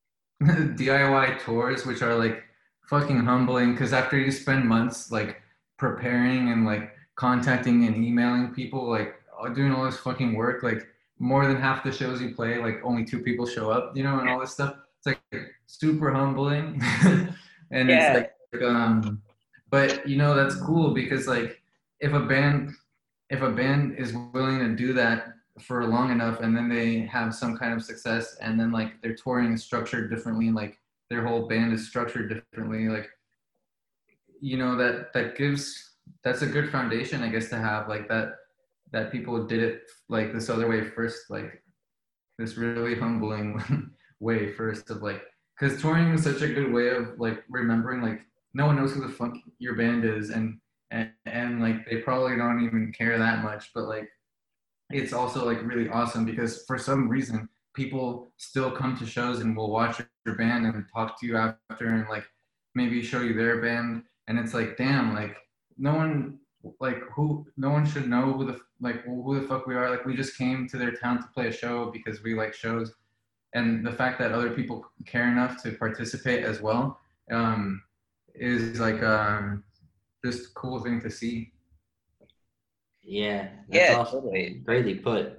diy tours which are like fucking humbling because after you spend months like preparing and like contacting and emailing people like doing all this fucking work like more than half the shows you play like only two people show up you know and all this stuff it's like super humbling and Yeah. it's like um but you know that's cool because like if a band if a band is willing to do that for long enough and then they have some kind of success and then like their touring is structured differently and like their whole band is structured differently like you know that that gives that's a good foundation i guess to have like that that people did it like this other way first like this really humbling way first of like because touring is such a good way of like remembering like no one knows who the fuck your band is and and, and like they probably don't even care that much but like it's also like really awesome because for some reason people still come to shows and will watch your band and talk to you after and like maybe show you their band, and it's like, damn, like no one, like who, no one should know who the like who the fuck we are. Like we just came to their town to play a show because we like shows, and the fact that other people care enough to participate as well um, is like um, just cool thing to see. Yeah. Yeah, awesome. totally. Greatly put.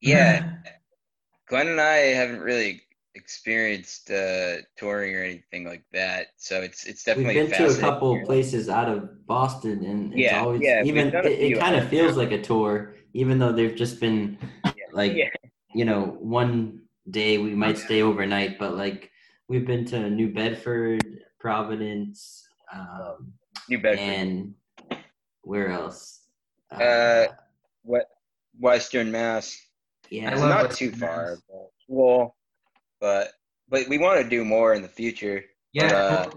Yeah, Glenn and I haven't really experienced uh, touring or anything like that, so it's it's We've definitely been to a couple hearing. places out of Boston, and it's Yeah, always yeah, even it, it kind of of feels town. like a tour, even though they've just been like Yeah. you know one day we might Okay. stay overnight, but like we've been to New Bedford, Providence, um, New Bedford, and where else? Uh, what Western Mass. yeah, It's not Western too far, Mass. but well, but but we want to do more in the future. Yeah. uh,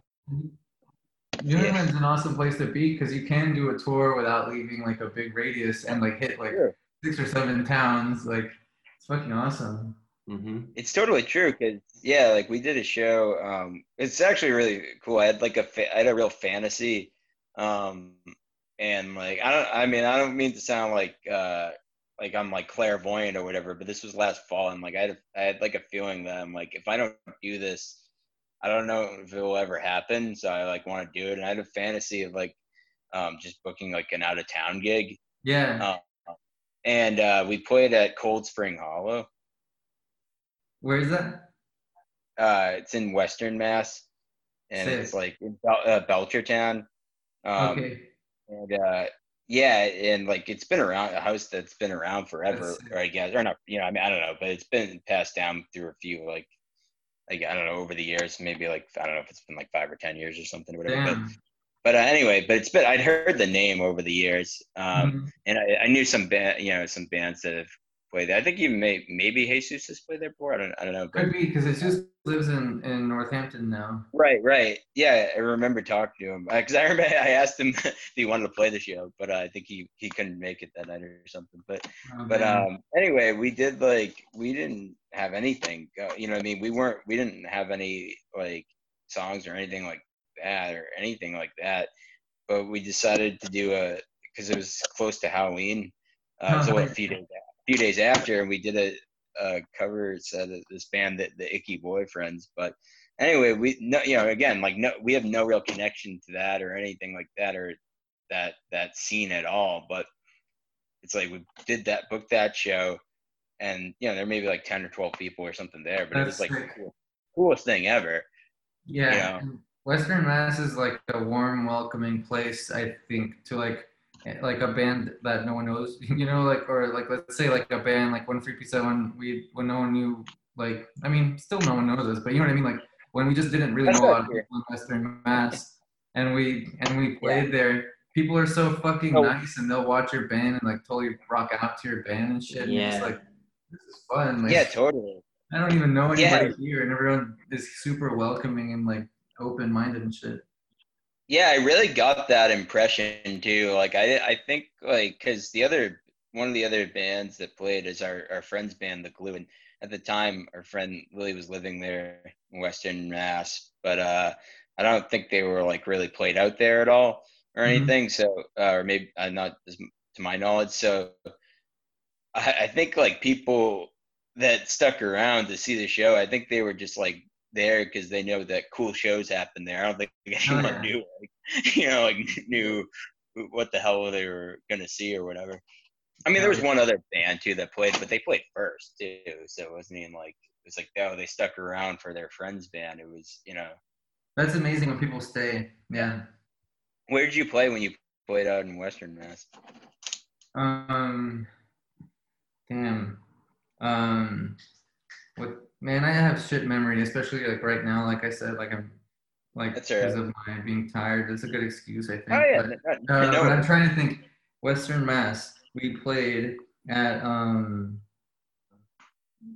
New England's an awesome place to be because you can do a tour without leaving like a big radius and like hit like Sure. six or seven towns. Like it's fucking awesome. hmm It's totally true because yeah, like we did a show. Um, it's actually really cool. I had like a fa- I had a real fantasy, um, and like I don't. I mean, I don't mean to sound like uh like I'm like clairvoyant or whatever, but this was last fall, and like I had a, I had like a feeling that I'm like if I don't do this, I don't know if it will ever happen. So I like want to do it, and I had a fantasy of like um just booking like an out of town gig, Yeah. uh, and uh, we played at Cold Spring Hollow. Where is that? Uh, it's in Western Mass, and Sick. it's like in Bel- uh, Belchertown. Um, okay. And uh, yeah, and like it's been around a house that's been around forever, or I guess, or not. You know, I mean, I don't know, but it's been passed down through a few like, like I don't know, over the years, maybe like I don't know if it's been like five or ten years or something, or whatever. But Damn. but uh, anyway, but it's been I'd heard the name over the years, um, Mhm. and I, I knew some band, you know, some bands that have played there. I think even may, maybe Jesus has played there before. I don't I don't know. Could be because it just lives in in Northampton now. Right, right. Yeah, I remember talking to him because I remember I asked him if he wanted to play the show, but uh, I think he, he couldn't make it that night or something. But Oh, but um anyway, we did like we didn't have anything. You know, what I mean, we weren't we didn't have any like songs or anything like that or anything like that. But we decided to do a because it was close to Halloween. Uh, so a few days few days after, and we did a, a cover set of this band, the, the Icky Boyfriends. But anyway, we no, you know, again, like no, we have no real connection to that or anything like that or that that scene at all. But it's like we did that, booked that show, and you know, there may be like ten or twelve people or something there, but it was like the cool, coolest thing ever. Yeah. Yeah. and Western Mass is like a warm, welcoming place, I think, to like like a band that no one knows, you know, like or like let's say like a band like one three P seven, we when no one knew like I mean still no one knows us, but you know what I mean? Like when we just didn't really That's know a lot of people in Western Mass and we and we played there. People are so fucking Oh. nice and they'll watch your band and like totally rock out to your band and shit. And Yeah. it's like this is fun. Like, Yeah, totally. I don't even know Yeah. anybody here, and everyone is super welcoming and like open minded and shit. Yeah, I really got that impression too. Like I I think like because the other one of the other bands that played is our our friend's band, The Glue, and at the time our friend Lily was living there in Western Mass, but uh I don't think they were like really played out there at all or Mhm. anything. So uh, or maybe uh, not as, to my knowledge. So I, I think like people that stuck around to see the show, I think they were just like there because they know that cool shows happen there. I don't think anyone yeah. knew, like, you know, like knew what the hell they were gonna see or whatever. I mean, there was Oh, one other band too that played, but they played first too, so it wasn't even like it was like oh they stuck around for their friend's band. It was you know That's amazing when people stay. Yeah. where did you play when you played out in Western Mass? Um. Damn. Um. What man? I have shit memory, especially like right now. Like I said, like I'm like That's all right. because of my being tired. That's a good excuse, I think. Oh yeah, But, uh, no, but I'm trying to think. Western Mass. We played at um.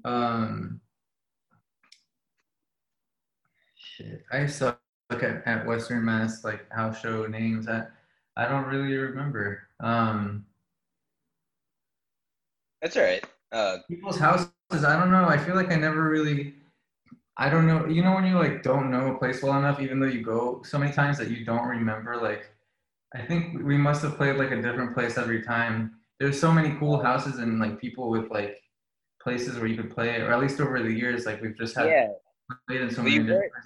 Um. Shit, I suck at, at Western Mass like house show names. I I don't really remember. Um. that's all right. Uh, people's houses i don't know i feel like i never really I don't know. You know when you like don't know a place well enough, even though you go so many times that you don't remember. Like, I think we must have played like a different place every time. There's so many cool houses and like people with like places where you could play, or at least over the years, like we've just had Yeah, played in so Well, many you different very-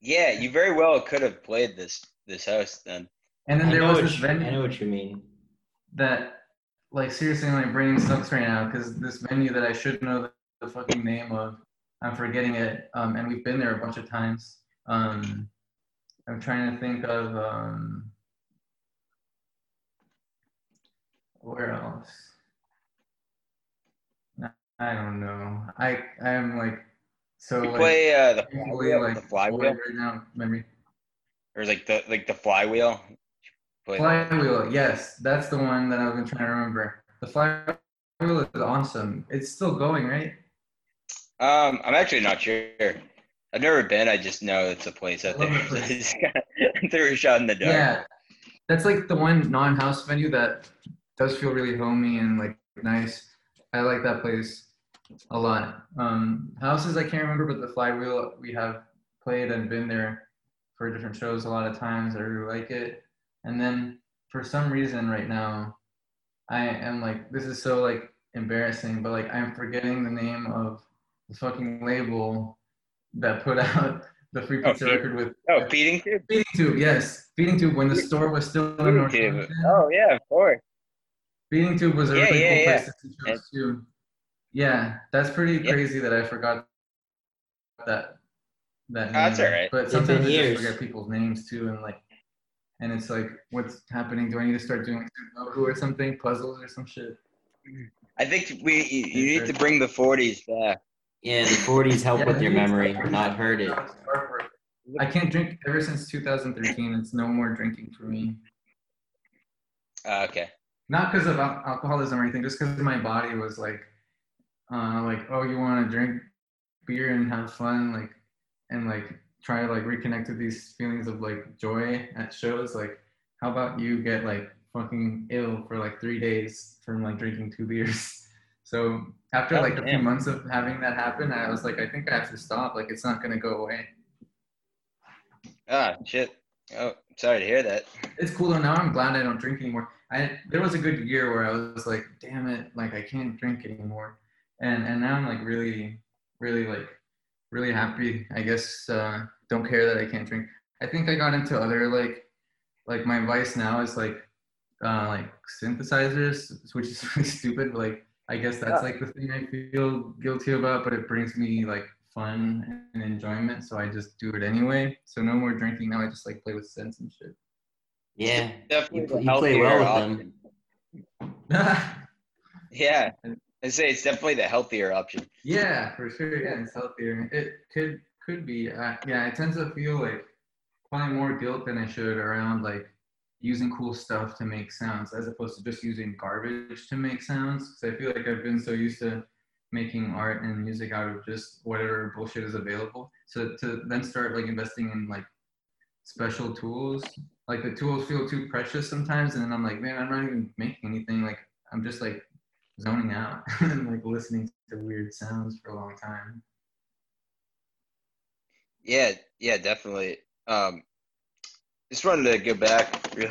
yeah. You very well could have played this this house then. And then I there was this you, I know what you mean. that, like, seriously, my brain sucks right now because this venue that I should know the, the fucking name of, I'm forgetting it. Um, and we've been there a bunch of times. Um, I'm trying to think of um, where else. I don't know. I I am like so We like play uh, the flywheel, like the flywheel, right now. Memory. or like the like the flywheel. That. Flywheel, yes, that's the one that I've been trying to remember. The flywheel is awesome. It's still going, right? Um, I'm actually not sure. I've never been. I just know it's a place out there. that So I place. just kinda threw a shot in the dark. Yeah, that's like the one non-house venue that does feel really homey and like nice. I like that place a lot. Um, houses I can't remember, but the flywheel we have played and been there for different shows a lot of times. I really like it. And then for some reason right now, I am like this is so like embarrassing, but like I'm forgetting the name of the fucking label that put out the free Oh, pizza Feed- record with Oh, feeding tube. Feeding Tube, yes. Feeding Tube when the store was still in Feeding North tube. Oh yeah, of course. Feeding Tube was a Yeah, really yeah, cool yeah. place to see shows too. Yeah, that's pretty Yeah. crazy that I forgot that that name. That's all right. But sometimes I just forget people's names too, and like, and it's like, what's happening? Do I need to start doing Sudoku or something, puzzles or some shit? I think we you, you need to bring the 40s back. Yeah, the 40s help Yeah, with your memory, not hurt it. I can't drink ever since 2013. It's no more drinking for me. Uh, okay. not because of al- alcoholism or anything, just because my body was like, uh, like, oh, you want to drink beer and have fun, like, and like try to like reconnect with these feelings of like joy at shows. Like, how about you get like fucking ill for like three days from like drinking two beers? So after Oh, like a few months of having that happen, I was like, I think I have to stop. Like, it's not gonna go away. Ah, shit. Oh, sorry to hear that. it's cool though. Now I'm glad I don't drink anymore. I there was a good year where I was like, damn it, like I can't drink anymore, and and now I'm like really, really like really happy. I guess uh, don't care that I can't drink. I think I got into other like like my vice now is like uh, like synthesizers, which is really stupid. But like I guess that's like the thing I feel guilty about, but it brings me like fun and enjoyment, so I just do it anyway. So no more drinking now. I just like play with synths and shit. Yeah, Definitely you, you play well with them. Yeah. I say it's definitely the healthier option. Yeah, for sure. Yeah, it's healthier. It could could be. Uh, yeah, I tend to feel like probably more guilt than I should around like using cool stuff to make sounds as opposed to just using garbage to make sounds. Because I feel like I've been so used to making art and music out of just whatever bullshit is available. So to then start like investing in like special tools, like the tools feel too precious sometimes, and then I'm like, man, I'm not even making anything. Like I'm just like zoning out and like listening to weird sounds for a long time. Yeah, yeah, definitely. Um, just wanted to go back real,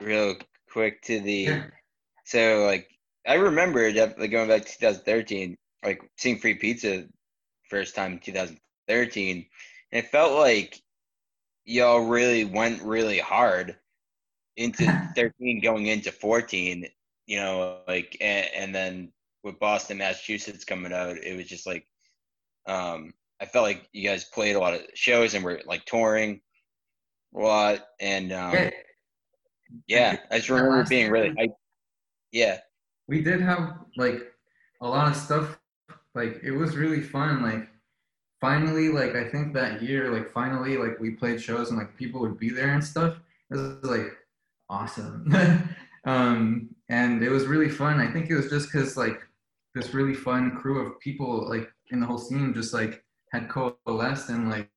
real quick to the. Yeah. So like, I remember definitely going back to 2013, like seeing Free Pizza first time in 2013, and it felt like y'all really went really hard into 13 going into 14. You know, like, and, and then with Boston, Massachusetts coming out, it was just like, um, I felt like you guys played a lot of shows and were like touring a lot, and um, Yeah, I just remember being really hyped. Yeah, we did have like a lot of stuff. Like it was really fun. Like finally, like I think that year, like finally, like we played shows and like people would be there and stuff. It was like awesome. um, and it was really fun. I think it was just because like this really fun crew of people like in the whole scene just like had coalesced and like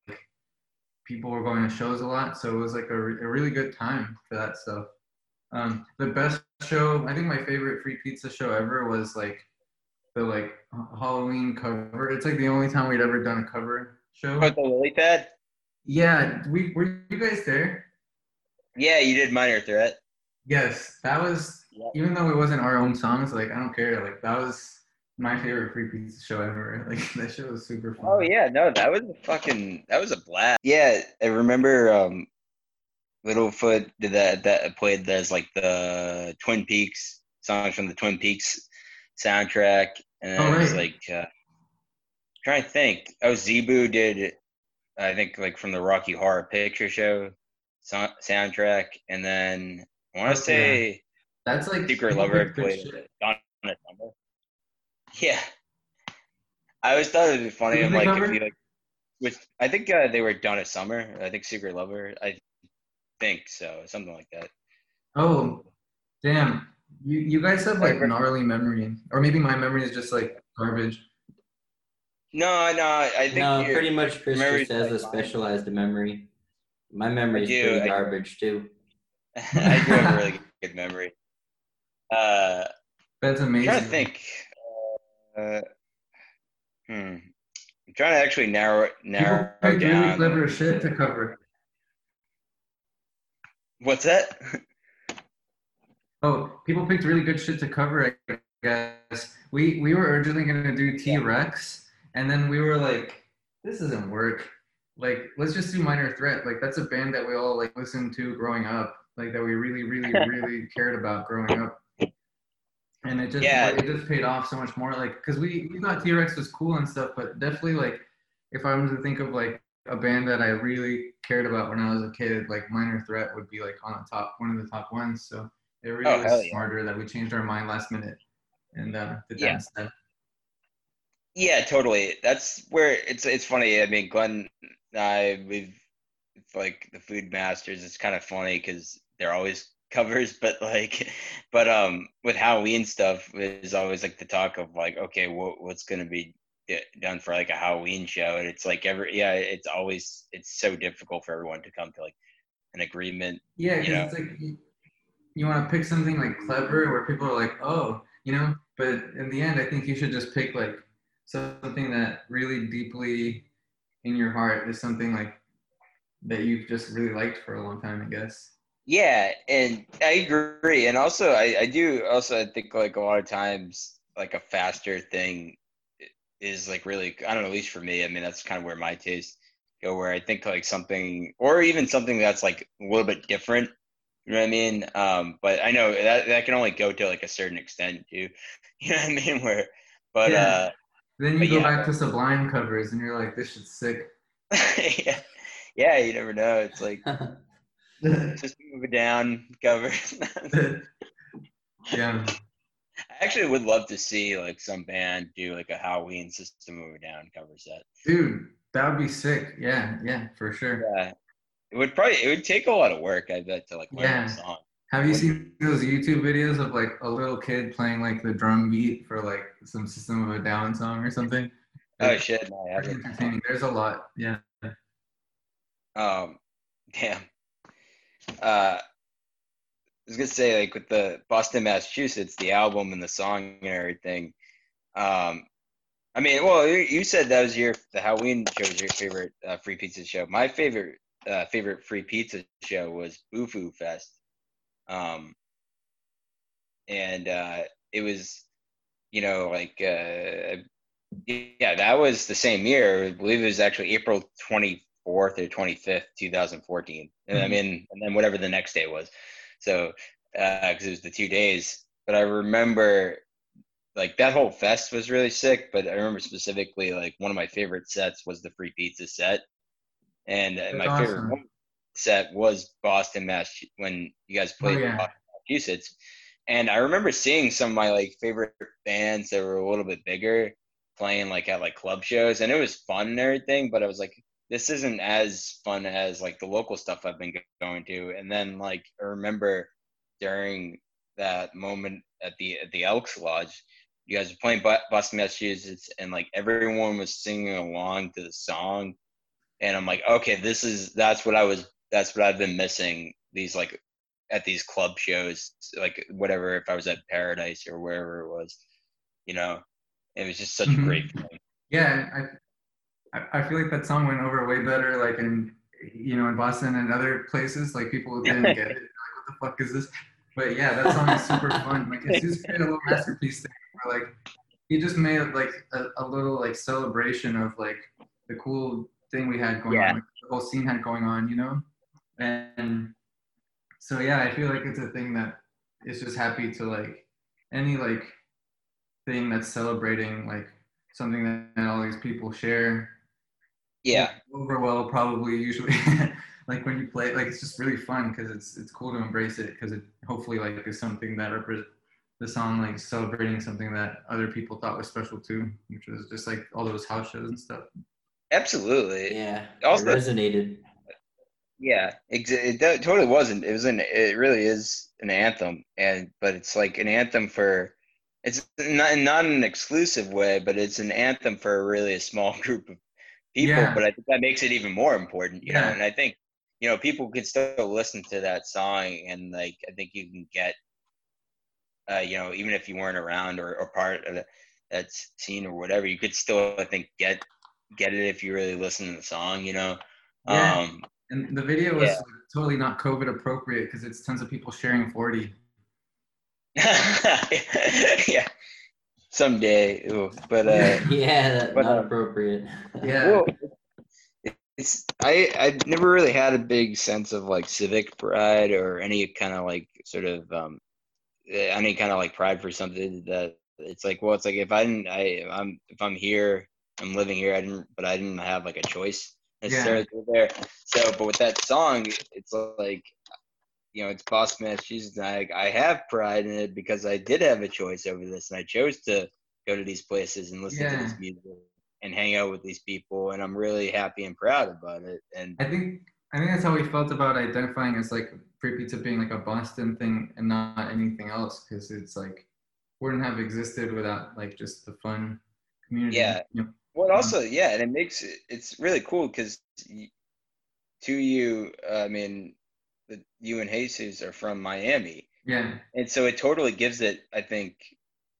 people were going to shows a lot. So it was like a, re- a really good time for that stuff. Um, the best show, I think my favorite free pizza show ever was like the like Halloween cover. It's like the only time we'd ever done a cover show. Oh, the lily pad. Yeah, we were you guys there? Yeah, you did minor threat. Yes, that was Yep. even though it wasn't our own songs. Like I don't care. Like that was my favorite free pizza show ever. Like that show was super fun. Oh yeah, no, that was a fucking that was a blast. Yeah, I remember um Littlefoot did that that played as like the Twin Peaks songs from the Twin Peaks soundtrack. And Oh, it was right. like uh trying to think. Oh Zebu did I think like from the Rocky Horror Picture Show so- soundtrack and then I wanna Oh, yeah. say That's like Secret people Lover pick good played. Donna Summer. Yeah. I always thought it'd be funny. Who I'm did they like, if you like, with I think uh, they were Donna Summer. I think Secret Lover. I think so, something like that. Oh, damn! You you guys have like Like, gnarly memory, or maybe my memory is just like garbage. No, no, I think No, pretty much Chris just has a like mine. specialized memory. My memory is pretty I- garbage too. I do have a really good memory. Uh, That's I'm amazing. trying to think. Uh, hmm. I'm trying to actually narrow it People narrow pick really clever shit to cover. What's that? Oh, people picked really good shit to cover. I guess we we were originally gonna do T Rex, and then we were like, this doesn't work. Like, let's just do Minor Threat. Like, that's a band that we all like listened to growing up. Like that we really, really, really cared about growing up. And it just Yeah. it just paid off so much more. Like, cause we we thought T Rex was cool and stuff, but definitely like, if I was to think of like a band that I really cared about when I was a kid, like Minor Threat would be like on the top, one of the top ones. So it really Oh, was yeah. smarter that we changed our mind last minute and uh, did that Yeah. instead. Yeah, totally. That's where it's it's funny. I mean, Glenn and I we've like the Food Masters. It's kind of funny because they're always covers, but like, but um, with Halloween stuff is always like the talk of like, okay, what what's gonna be done for like a Halloween show, and it's like every yeah, it's always it's so difficult for everyone to come to like an agreement. Yeah, You it's like you, you want to pick something like clever where people are like, oh, you know. But in the end, I think you should just pick like something that really deeply in your heart is something like that you've just really liked for a long time. I guess. Yeah, and I agree. And also I, I do also I think like a lot of times like a faster thing is like really I don't know, at least for me, I mean that's kind of where my taste go where I think like something or even something that's like a little bit different. You know what I mean? Um, but I know that that can only go to like a certain extent too. You know what I mean? Where but Yeah. Then you go yeah. back to Sublime covers and you're like, this shit's sick. uh yeah, yeah, you never know. It's like just move it down cover. yeah. I actually would love to see like some band do like a Halloween System of a Down cover set. Dude, that would be sick. Yeah, yeah, for sure. Yeah, it would probably it would take a lot of work. I bet to like learn Yeah. the song. Have you seen those YouTube videos of like a little kid playing like the drum beat for like some System of a Down song or something? Oh shit! No. There's a lot. Yeah. Um, damn. Uh, I was gonna say like with the Boston, Massachusetts, the album and the song and everything. Um, I mean, well, you, you said that was your the Halloween show was your favorite uh, free pizza show. My favorite uh, favorite free pizza show was Boo Foo Fest. Um, and uh, it was, you know, like uh, yeah, that was the same year. I believe it was actually April twenty fourth or twenty fifth, two thousand fourteen. And I mean, and then whatever the next day was. So, because it was the two days. But I remember, like that whole fest was really sick. But I remember specifically, like one of my favorite sets was the free pizza set, and uh, my favorite awesome. one set was Boston, Mass. When you guys played Oh, yeah. Boston, Massachusetts. And I remember seeing some of my like favorite bands that were a little bit bigger playing like at like club shows and it was fun and everything, but I was like, this isn't as fun as like the local stuff I've been going to. And then like I remember during that moment at the at the Elks Lodge, you guys were playing Boston, Massachusetts, and like everyone was singing along to the song, and I'm like, okay, this is that's what I was that's what I've been missing. These like at these club shows, like whatever, if I was at Paradise or wherever it was, you know. It was just such a Mhm. great film. Yeah, I, I I feel like that song went over way better, like in you know in Boston and other places. Like people didn't get it. Like, what the fuck is this? But yeah, that song is super fun. Like it's just created a little masterpiece thing where like he just made like a, a little like celebration of like the cool thing we had going Yeah. on, like, the whole scene had going on, you know. And so yeah, I feel like it's a thing that is just happy to like any like thing that's celebrating like something that all these people share. Yeah, Overwell probably usually like when you play like it's just really fun because it's it's cool to embrace it because it hopefully like is something that represents the song like celebrating something that other people thought was special too, which was just like all those house shows and stuff. absolutely. Yeah, Also- it resonated. Yeah, ex- it do- totally wasn't. It was an. It really is an anthem, and but it's like an anthem for. It's not not an exclusive way, but it's an anthem for really a small group of people. Yeah. But I think that makes it even more important, you know. And I think you know people can still listen to that song, and like I think you can get, uh, you know, even if you weren't around or, or part of the, that scene or whatever, you could still I think get get it if you really listen to the song, you know. Yeah. Um, And the video was Yeah. totally not COVID appropriate because it's tons of people sharing 40. yeah, someday. Ooh, but uh, yeah, that, but, not um, appropriate. Yeah. well, it's I I never really had a big sense of like civic pride or any kind of like sort of um eh, any kind of like pride for something that it's like well it's like if I didn't I I'm if I'm here I'm living here I didn't but I didn't have like a choice necessarily to live there so but with that song it's like you know it's Boston Massachusetts and I I have pride in it because I did have a choice over this and I chose to go to these places and listen to this music and hang out with these people and I'm really happy and proud about it and I think I think that's how we felt about identifying as like Free Pizza being like a Boston thing and not anything else because it's like wouldn't have existed without like just the fun community. Yeah. you know? Well, also, yeah, and it makes it, it's really cool because to you, I mean, the, you and Jesus are from Miami, Yeah. and so it totally gives it. I think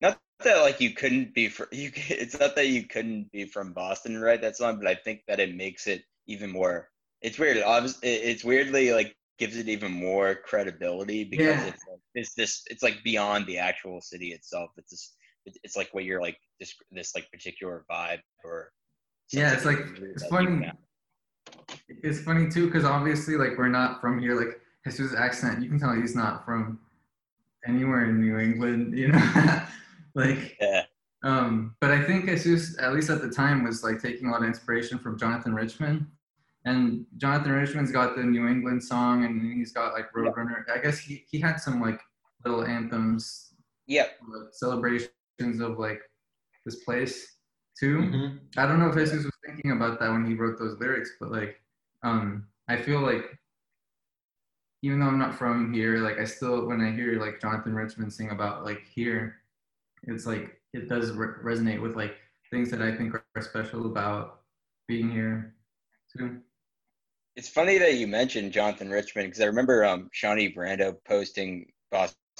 not that like you couldn't be for you. It's not that you couldn't be from Boston, and write that song, but I think that it makes it even more. It's weird. It's weirdly like gives it even more credibility because Yeah. it's like, it's this. It's like beyond the actual city itself. It's it- It's like what you're like this this like particular vibe or. Yeah, it's like- that you- it's funny. found. It's funny too because obviously like we're not from here. Like Jesus' accent, you can tell he's not from anywhere in New England. You know, like Yeah. Um, but I think Jesus, at least at the time, was like taking a lot of inspiration from Jonathan Richman. And Jonathan Richman's got the New England song, and he's got like Roadrunner. I guess he, he had some like little anthems, Yeah. celebrations of like this place too. Mhm. I don't know if Jesus was thinking about that when he wrote those lyrics, but like, um, I feel like even though I'm not from here, like I still when I hear like Jonathan Richman sing about like here, it's like it does re- resonate with like things that I think are special about being here too. It's funny that you mentioned Jonathan Richman because I remember um, Shawnee Brando posting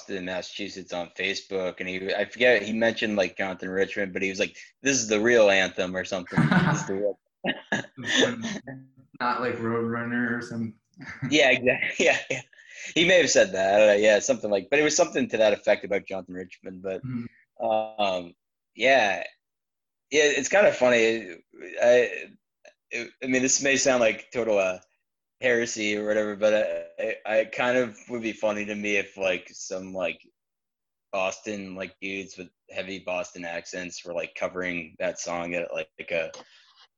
Boston, Massachusetts on Facebook, and he I forget he mentioned like Jonathan Richman, but he was like, "This is the real anthem" or something. This is the real- not like Roadrunner or some. yeah, exactly. Yeah, yeah. He may have said that. Uh, yeah, something like, but it was something to that effect about Jonathan Richman. But Mhm. um, yeah, yeah, it's kind of funny. I, I mean, this may sound like total uh, heresy or whatever, but I, I, I kind of would be funny to me if like some like Boston like dudes with heavy Boston accents were like covering that song at like, like a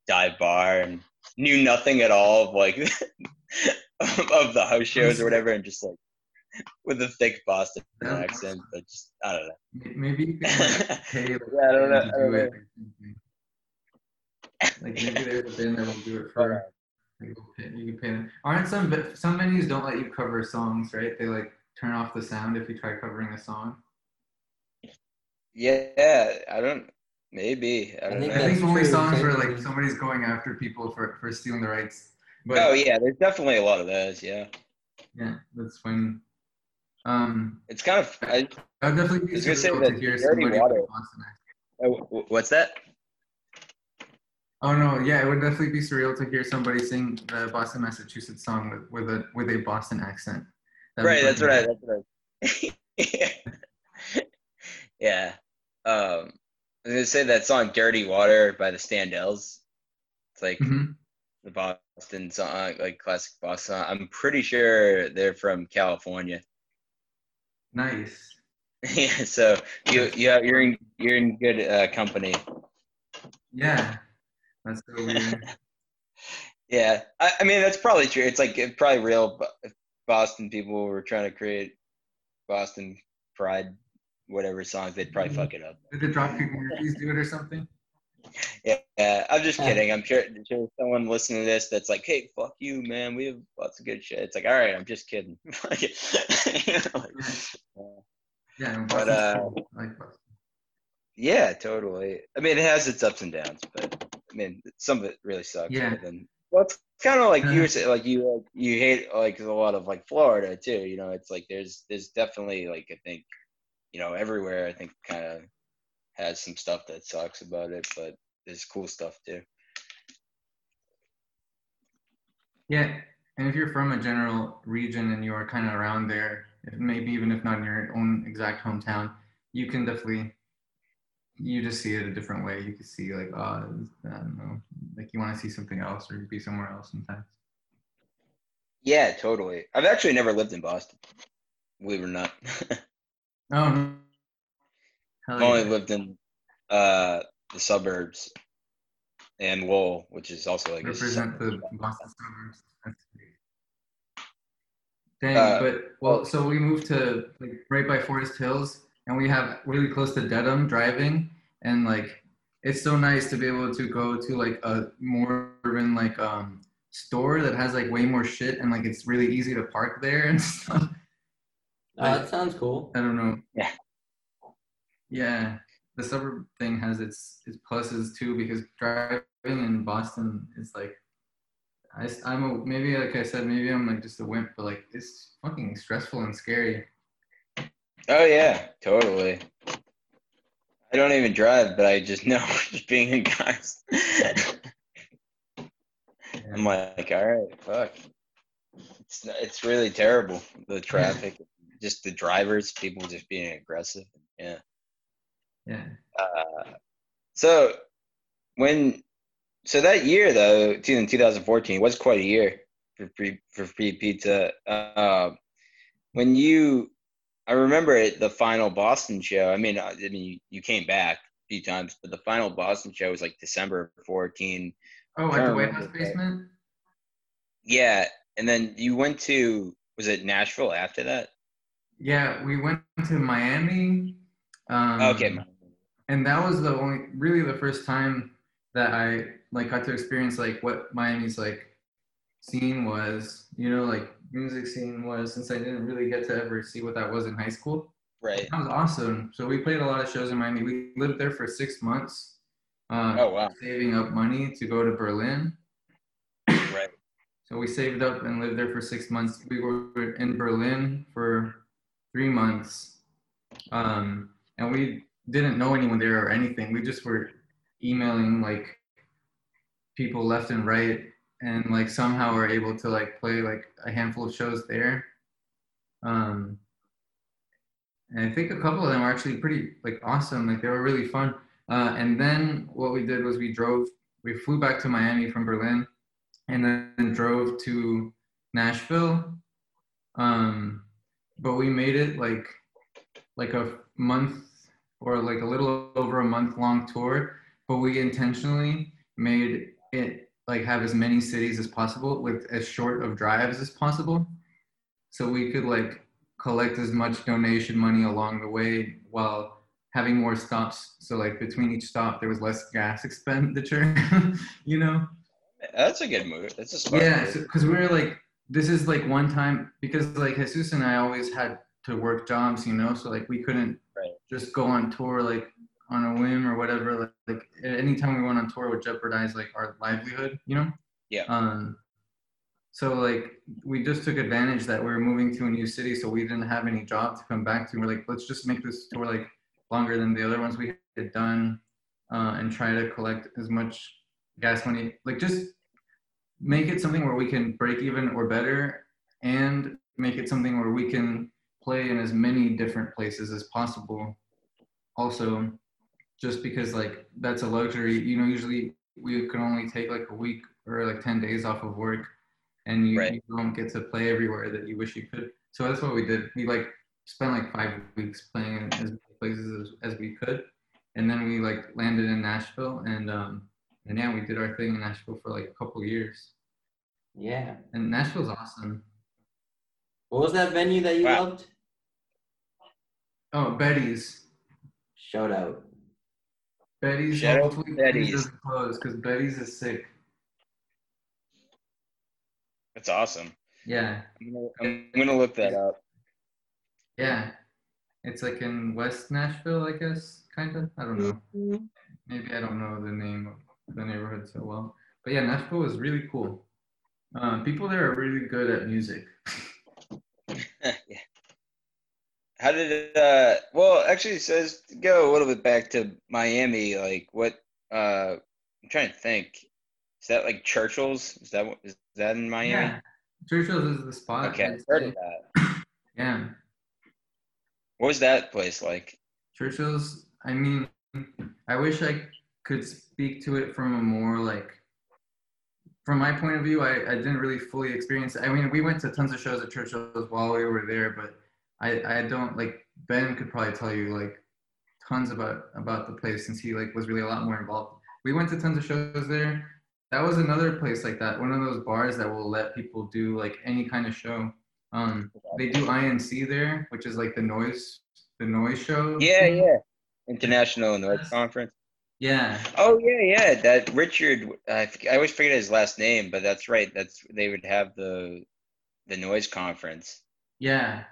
dive bar and knew nothing at all of like of the house shows or whatever, and just like with a thick Boston would- accent, but just I don't know. Maybe you can like, pay like, Yeah, I don't know. to I do don't know. Like maybe there's a band that will do it for. Like, you'll pay- you can pay them. Aren't some some venues don't let you cover songs, right? They like turn off the sound if you try covering a song. Yeah, I don't. Maybe I I don't think I know. think only true, songs where like somebody's going after people for for stealing the rights. But Oh yeah, there's definitely a lot of those. Yeah, yeah, that's funny. Um, it's kind of. I, I would definitely be I was gonna say that hear Dirty somebody Water- with a Boston accent. Oh, What's that? Oh no, yeah, it would definitely be surreal to hear somebody sing the Boston, Massachusetts song with, with a with a Boston accent. That'd right. That's right, That's what I. yeah. Um, I was gonna say that song "Dirty Water" by the Standells. It's like Mhm. the Boston song, like classic Boston. Song. I'm pretty sure they're from California. Nice. yeah. So you you have, you're in you're in good uh, company. Yeah, that's so weird. Yeah. I, I mean that's probably true. It's like it's probably real. Boston people were trying to create Boston pride, whatever songs, they'd probably fuck it up. Did the Dropkick Murphys do it or something? Yeah, yeah, I'm just kidding. I'm sure, sure someone listening to this that's like, "Hey, fuck you, man. We have lots of good shit." It's like, all right, I'm just kidding. You know, like, Yeah, But, uh, cool. I like Boston. yeah, totally. I mean, it has its ups and downs, but I mean, some of it really sucks. Yeah. Then, well, it's kind of like you Uh-huh. were saying, like you like, you hate like a lot of like Florida too. You know, it's like there's there's definitely like I think, you know, everywhere I think kind of has some stuff that sucks about it, but there's cool stuff too. Yeah, and if you're from a general region and you are kind of around there, maybe even if not in your own exact hometown, you can definitely you just see it a different way. You can see like, oh, I don't know, like you want to see something else or be somewhere else sometimes. Yeah, totally. I've actually never lived in Boston, believe it or not. Oh, no. Hell I've only yeah. lived in uh, the suburbs and Lowell, which is also like a represent the. Boston suburbs. Dang, Uh, but well, so we moved to like right by Forest Hills, and we have really close to Dedham driving, and like it's so nice to be able to go to like a more urban like um store that has like way more shit, and like it's really easy to park there and stuff. Oh, that sounds cool. I don't know. Yeah. Yeah, the suburb thing has its its pluses too because driving in Boston is like, I, am a, maybe like I said maybe I'm like just a wimp, but like it's fucking stressful and scary. Oh yeah, totally. I don't even drive, but I just know just being in cars. I'm like, all right, fuck. It's it's really terrible. The traffic, just the drivers, people just being aggressive. Yeah. Yeah. Uh, so when so that year though, in 2014 was quite a year for free for free pizza. Uh, when you, I remember it, the final Boston show. I mean, I, I mean, you, you came back a few times, but the final Boston show was like December 14. Oh, at the White House basement. Yeah, and then you went to was it Nashville after that? Yeah, we went to Miami. Um, Okay, and that was the only really the first time that I like got to experience like what Miami's like scene was, you know, like music scene was since I didn't really get to ever see what that was in high school. right. That was awesome. So we played a lot of shows in Miami. We lived there for six months, uh, Oh wow, saving up money to go to Berlin. right. So we saved up and lived there for six months. We were in Berlin for three months, um, and we didn't know anyone there or anything. We just were emailing like people left and right, and like somehow were able to like play like a handful of shows there. Um, and I think a couple of them were actually pretty like awesome. Like they were really fun. Uh, and then what we did was we drove. We flew back to Miami from Berlin and then drove to Nashville. Um, but we made it like like a month or like a little over a month long tour. But we intentionally made it like have as many cities as possible with as short of drives as possible, so we could like collect as much donation money along the way while having more stops. So like between each stop, there was less gas expenditure. you know. That's a good move. That's a smart Yeah, because we were like, this is like one time because like Jesus and I always had to work jobs, you know, so like we couldn't Right. just go on tour like on a whim or whatever. Like, like anytime we went on tour would jeopardize like our livelihood, you know. Yeah. Um. So like we just took advantage that we were moving to a new city, so we didn't have any job to come back to. We're like, let's just make this tour like longer than the other ones we had done. and try to collect as much gas money. Like just make it something where we can break even or better, and make it something where we can play in as many different places as possible. Also, just because like that's a luxury. You know, usually we can only take like a week or like 10 days off of work and you, Right. you don't get to play everywhere that you wish you could. So that's what we did. We like spent like five weeks playing in as many places as, as we could. And then we like landed in Nashville and um and yeah, we did our thing in Nashville for like a couple years. Yeah. And Nashville's awesome. What was that venue that you Wow. loved? Oh, Betty's. Shout out. Betty's Shout hopefully Betty's. doesn't close because Betty's is sick. That's awesome. Yeah. I'm gonna, I'm gonna look that up. Yeah. It's like in West Nashville, I guess, kind of. I don't know. Maybe I don't know the name of the neighborhood so well. But yeah, Nashville is really cool. Uh, people there are really good at music. How did it? Uh, well, actually, it says to go a little bit back to Miami. Like, what? Uh, I'm trying to think. Is that like Churchill's? Is that what- is that in Miami? Yeah. Churchill's is the spot. Okay, heard of that. Yeah. What was that place like? Churchill's, I mean, I wish I could speak to it from a more like, from my point of view, I, I didn't really fully experience it. I mean, we went to tons of shows at Churchill's while we were there, but I, I don't like, Ben could probably tell you like tons about, about the place since he like was really a lot more involved. We went to tons of shows there. That was another place like that, one of those bars that will let people do like any kind of show. Um, they do INC there, which is like the noise, the noise show. Yeah, yeah. International Noise Conference. Yeah, Oh yeah, yeah. That Richard. I, I always forget his last name, but that's right. That's they would have the the noise conference, yeah.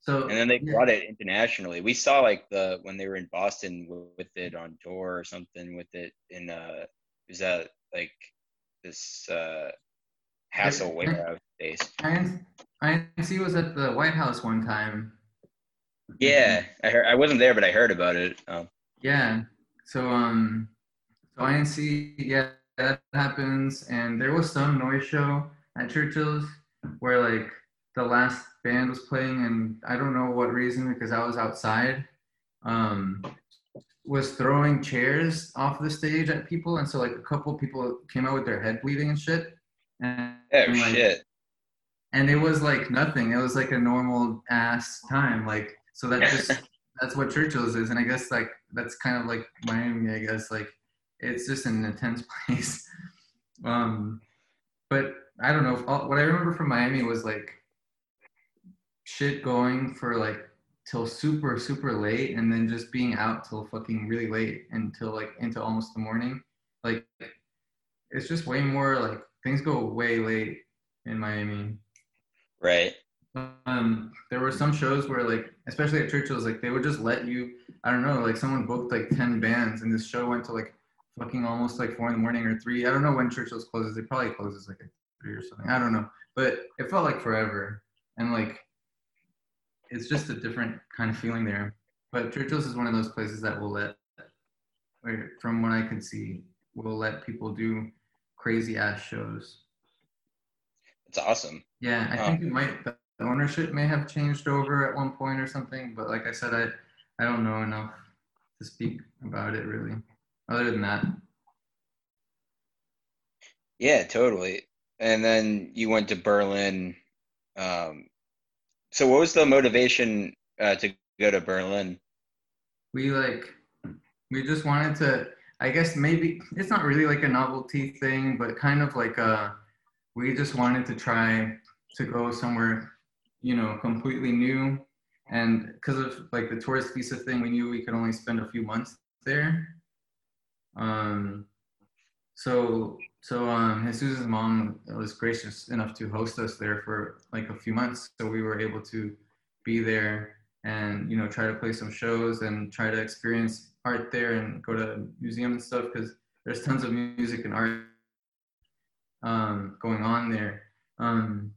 So and then they yeah, brought it internationally. We saw like the when they were in Boston with it on tour or something with it in uh, is that like this uh, Hassel Yeah. warehouse space? INC was at the Whitehaus one time. Yeah, I heard. I wasn't there, but I heard about it. Um, Yeah. So um, so INC, yeah, that happens, and there was some noise show at Churchill's where like the last band was playing, and I don't know what reason because I was outside. Um, was throwing chairs off the stage at people, and so like a couple people came out with their head bleeding and shit. And, oh and, like, shit! and it was like nothing. It was like a normal ass time. Like so that just that's what Churchill's is, and I guess like that's kind of like Miami. I guess like it's just an intense place. Um, but I don't know. All, what I remember from Miami was like shit going for like till super super late, and then just being out till fucking really late until like into almost the morning. Like it's just way more like things go way late in Miami. Right. Um, there were some shows where like, especially at Churchill's, like they would just let you. I don't know, like someone booked like ten bands, and this show went to like fucking almost like four in the morning or three. I don't know when Churchill's closes. It probably closes like at three or something. I don't know, but it felt like forever, and like it's just a different kind of feeling there. But Churchill's is one of those places that will let, or from what I can see, will let people do crazy ass shows. It's awesome. Yeah, I Oh. think it might. The ownership may have changed over at one point or something, but like I said, I I don't know enough to speak about it really. Other than that, Yeah, totally. And then you went to Berlin. Um, so what was the motivation uh, to go to Berlin? we like we just wanted to. I guess maybe it's not really like a novelty thing, but kind of like a. We just wanted to try to go somewhere, you know, completely new, and because of like the tourist visa thing, we knew we could only spend a few months there. Um, so so um, Jesus' mom was gracious enough to host us there for like a few months, so we were able to be there and you know try to play some shows and try to experience art there and go to museums and stuff because there's tons of music and art um, going on there. Um,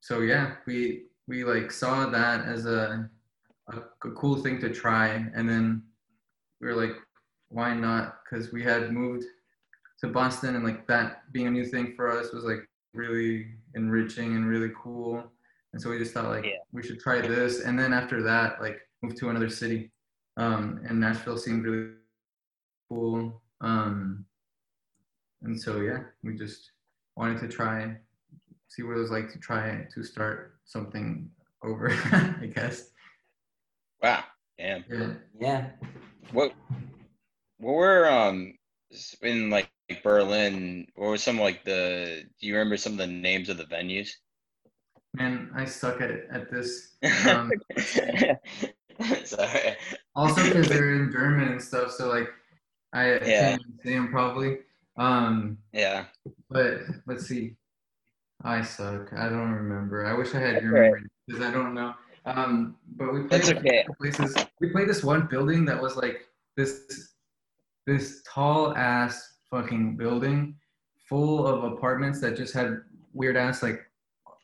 so yeah, we we like saw that as a, a a cool thing to try, and then we were like, why not? Because we had moved to Boston and like that being a new thing for us was like really enriching and really cool. And so we just thought like Yeah. we should try this. And then after that, like move to another city. Um, and Nashville seemed really cool. Um, and so yeah, we just wanted to try, see what it was like to try to start something over, I guess. Wow. Damn. Yeah. Yeah. What what were um s- in like Berlin, or some like the do you remember some of the names of the venues? Man, I suck at at this. Um, Sorry. also because they're in German and stuff, so like I Yeah. can't see them probably. Um, Yeah. but let's see. I suck. I don't remember. I wish I had That's your right. memory because I don't know. Um, but we played That's okay. places. We played this one building that was like this this tall ass fucking building full of apartments that just had weird ass like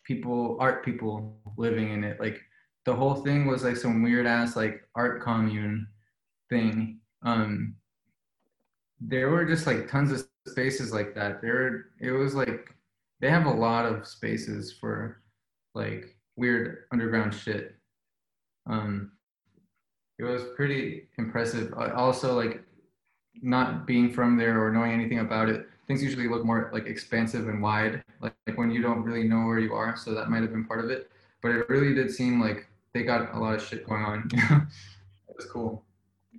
people art people living in it. Like the whole thing was like some weird ass like art commune thing. Um there were just like tons of spaces like that. There it was like they have a lot of spaces for like weird underground shit. Um it was pretty impressive. Also like not being from there or knowing anything about it, things usually look more like expansive and wide, like, like when you don't really know where you are. So that might have been part of it. But it really did seem like they got a lot of shit going on. it was cool.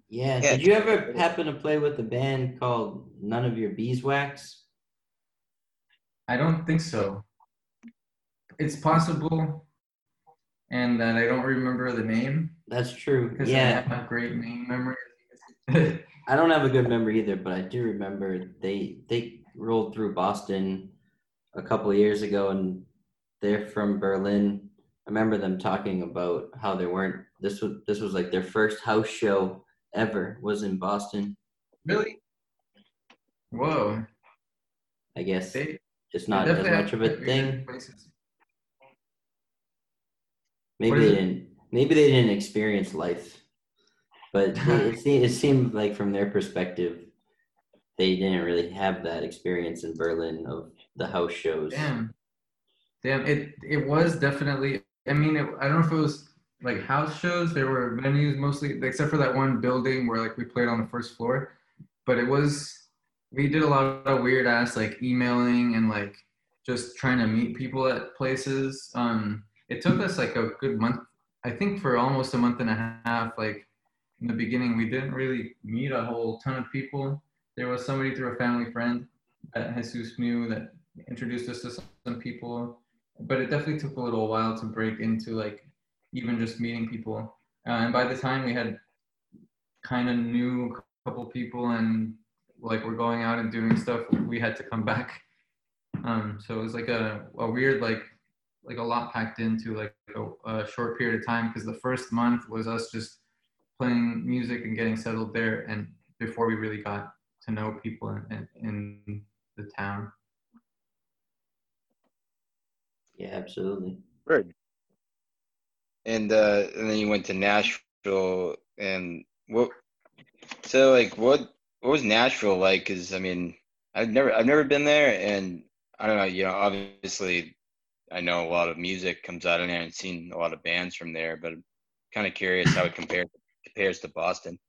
Yeah. Yeah, Did you ever happen to play with a band called None of Your Beeswax? I don't think so. It's possible, and that I don't remember the name That's true. because Yeah. I have great name memory. I don't have a good memory either, but I do remember they they rolled through Boston a couple of years ago, and they're from Berlin. I remember them talking about how they weren't. This was this was like their first house show ever was in Boston. really? Whoa! I guess They, it's not as much of a thing. places. Maybe they didn't. Maybe they didn't experience life, but it, it, it seemed like from their perspective, they didn't really have that experience in Berlin of the house shows. Damn. Damn. It it was definitely. I mean, it, I don't know if it was like house shows. There were venues mostly, except for that one building where like we played on the first floor. But it was we did a lot of weird ass like emailing and like just trying to meet people at places. Um, it took us like a good month. I think for almost a month and a half. Like in the beginning, we didn't really meet a whole ton of people. There was somebody through a family friend that Jesus knew that introduced us to some people, but it definitely took a little while to break into like even just meeting people. Uh, and by the time we had kind of knew a couple people and like we're going out and doing stuff, we had to come back. Um, so it was like a, a weird like like a lot packed into like a, a short period of time because the first month was us just playing music and getting settled there and before we really got to know people in, in, in the town. Yeah, absolutely. Word. And uh and then you went to Nashville and what so like what what was Nashville like? Cause I mean I've never I've never been there and I don't know, you know, obviously I know a lot of music comes out of there and seen a lot of bands from there, but I'm kind of curious how it compares compares to Boston.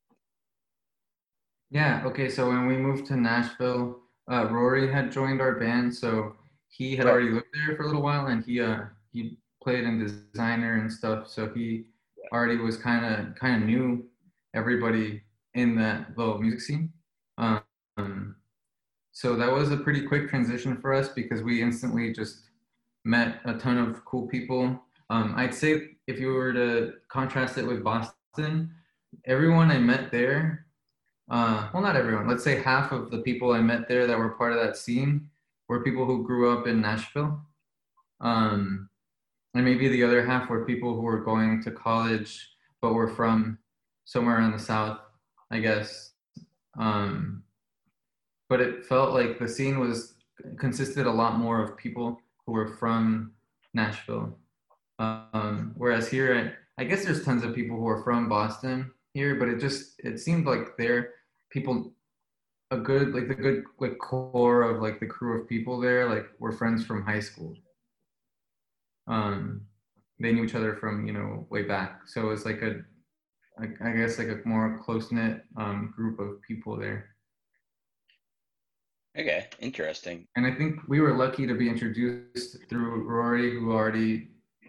Yeah. Okay. So when we moved to Nashville, uh, Rory had joined our band, so he had Right. already lived there for a little while, and he uh he played in designer and stuff, so he already was kind of kind of knew everybody in that little music scene. Um, so that was a pretty quick transition for us because we instantly just met a ton of cool people. Um, I'd say if you were to contrast it with Boston, everyone I met there uh, well, not everyone. Let's say half of the people I met there that were part of that scene were people who grew up in Nashville. Um, and maybe the other half were people who were going to college but were from somewhere in the South, I guess. Um, but it felt like the scene was consisted a lot more of people who were from Nashville. Um, whereas here, I guess there's tons of people who are from Boston here, but it just it seemed like there people a good like the good like core of like the crew of people there like were friends from high school. Um they knew each other from you know way back. So it's like a I, I guess like a more close knit um group of people there. Okay, interesting. and I think we were lucky to be introduced through Rory, who already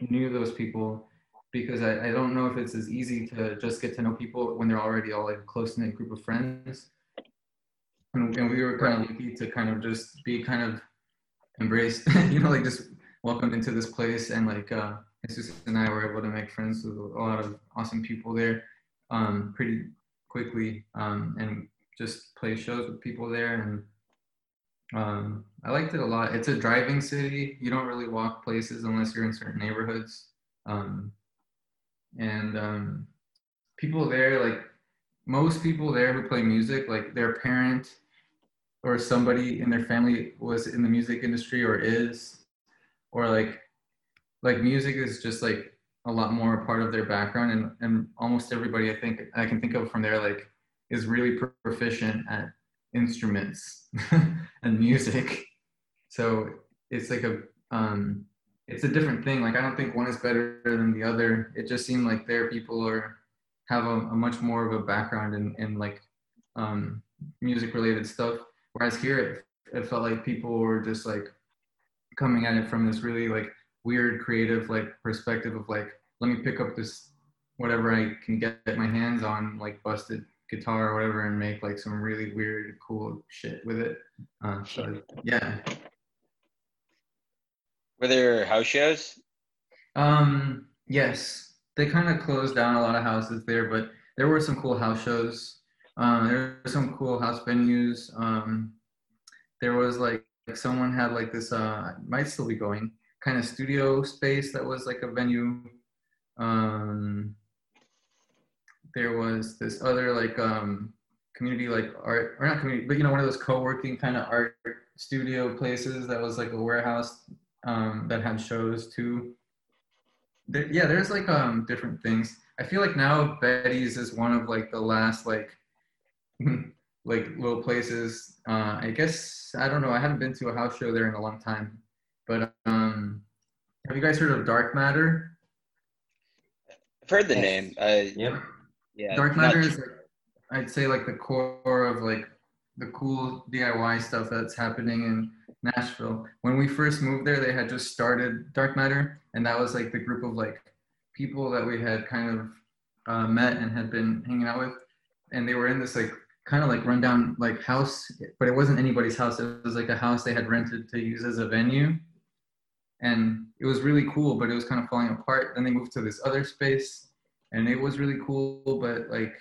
knew those people, because I, I don't know if it's as easy to just get to know people when they're already all like a close knit group of friends. And, and we were kind of lucky to kind of just be kind of embraced, you know, like just welcomed into this place. And like uh, Jesus and I were able to make friends with a lot of awesome people there um, pretty quickly um, and just play shows with people there. And um, I liked it a lot. It's a driving city. You don't really walk places unless you're in certain neighborhoods. Um, and um, people there, like most people there who play music, like their parent or somebody in their family was in the music industry or is, or like like music is just like a lot more a part of their background and, and almost everybody I think I can think of from there like is really proficient at instruments and music. So it's like a um, it's a different thing. Like I don't think one is better than the other. It just seemed like their people are have a, a much more of a background in, in like um, music related stuff. Whereas here it, it felt like people were just like coming at it from this really like weird creative like perspective of like let me pick up this whatever I can get my hands on like busted guitar or whatever and make like some really weird cool shit with it. Uh, so yeah. Were there house shows? Um, yes, they kind of closed down a lot of houses there, but there were some cool house shows. Um, there were some cool house venues. Um, there was like, like someone had like this, uh, might still be going, kind of studio space that was like a venue. Um, there was this other like um, community like art or not community, but you know one of those co-working kind of art studio places that was like a warehouse um, that had shows too. There, yeah, there's like um different things. I feel like now Betty's is one of like the last like like little places. Uh, I guess I don't know. I haven't been to a house show there in a long time, but um, have you guys heard of Dark Matter? I've heard the Yes. name. Uh, Yep. yeah. Dark Matter is like, I'd say like the core of like the cool DIY stuff that's happening in Nashville. When we first moved there, they had just started Dark Matter, and that was like the group of like people that we had kind of uh, met and had been hanging out with, and they were in this like kind of like rundown like house, but it wasn't anybody's house. It was like a house they had rented to use as a venue, and it was really cool. But it was kind of falling apart. Then they moved to this other space, and it was really cool. But like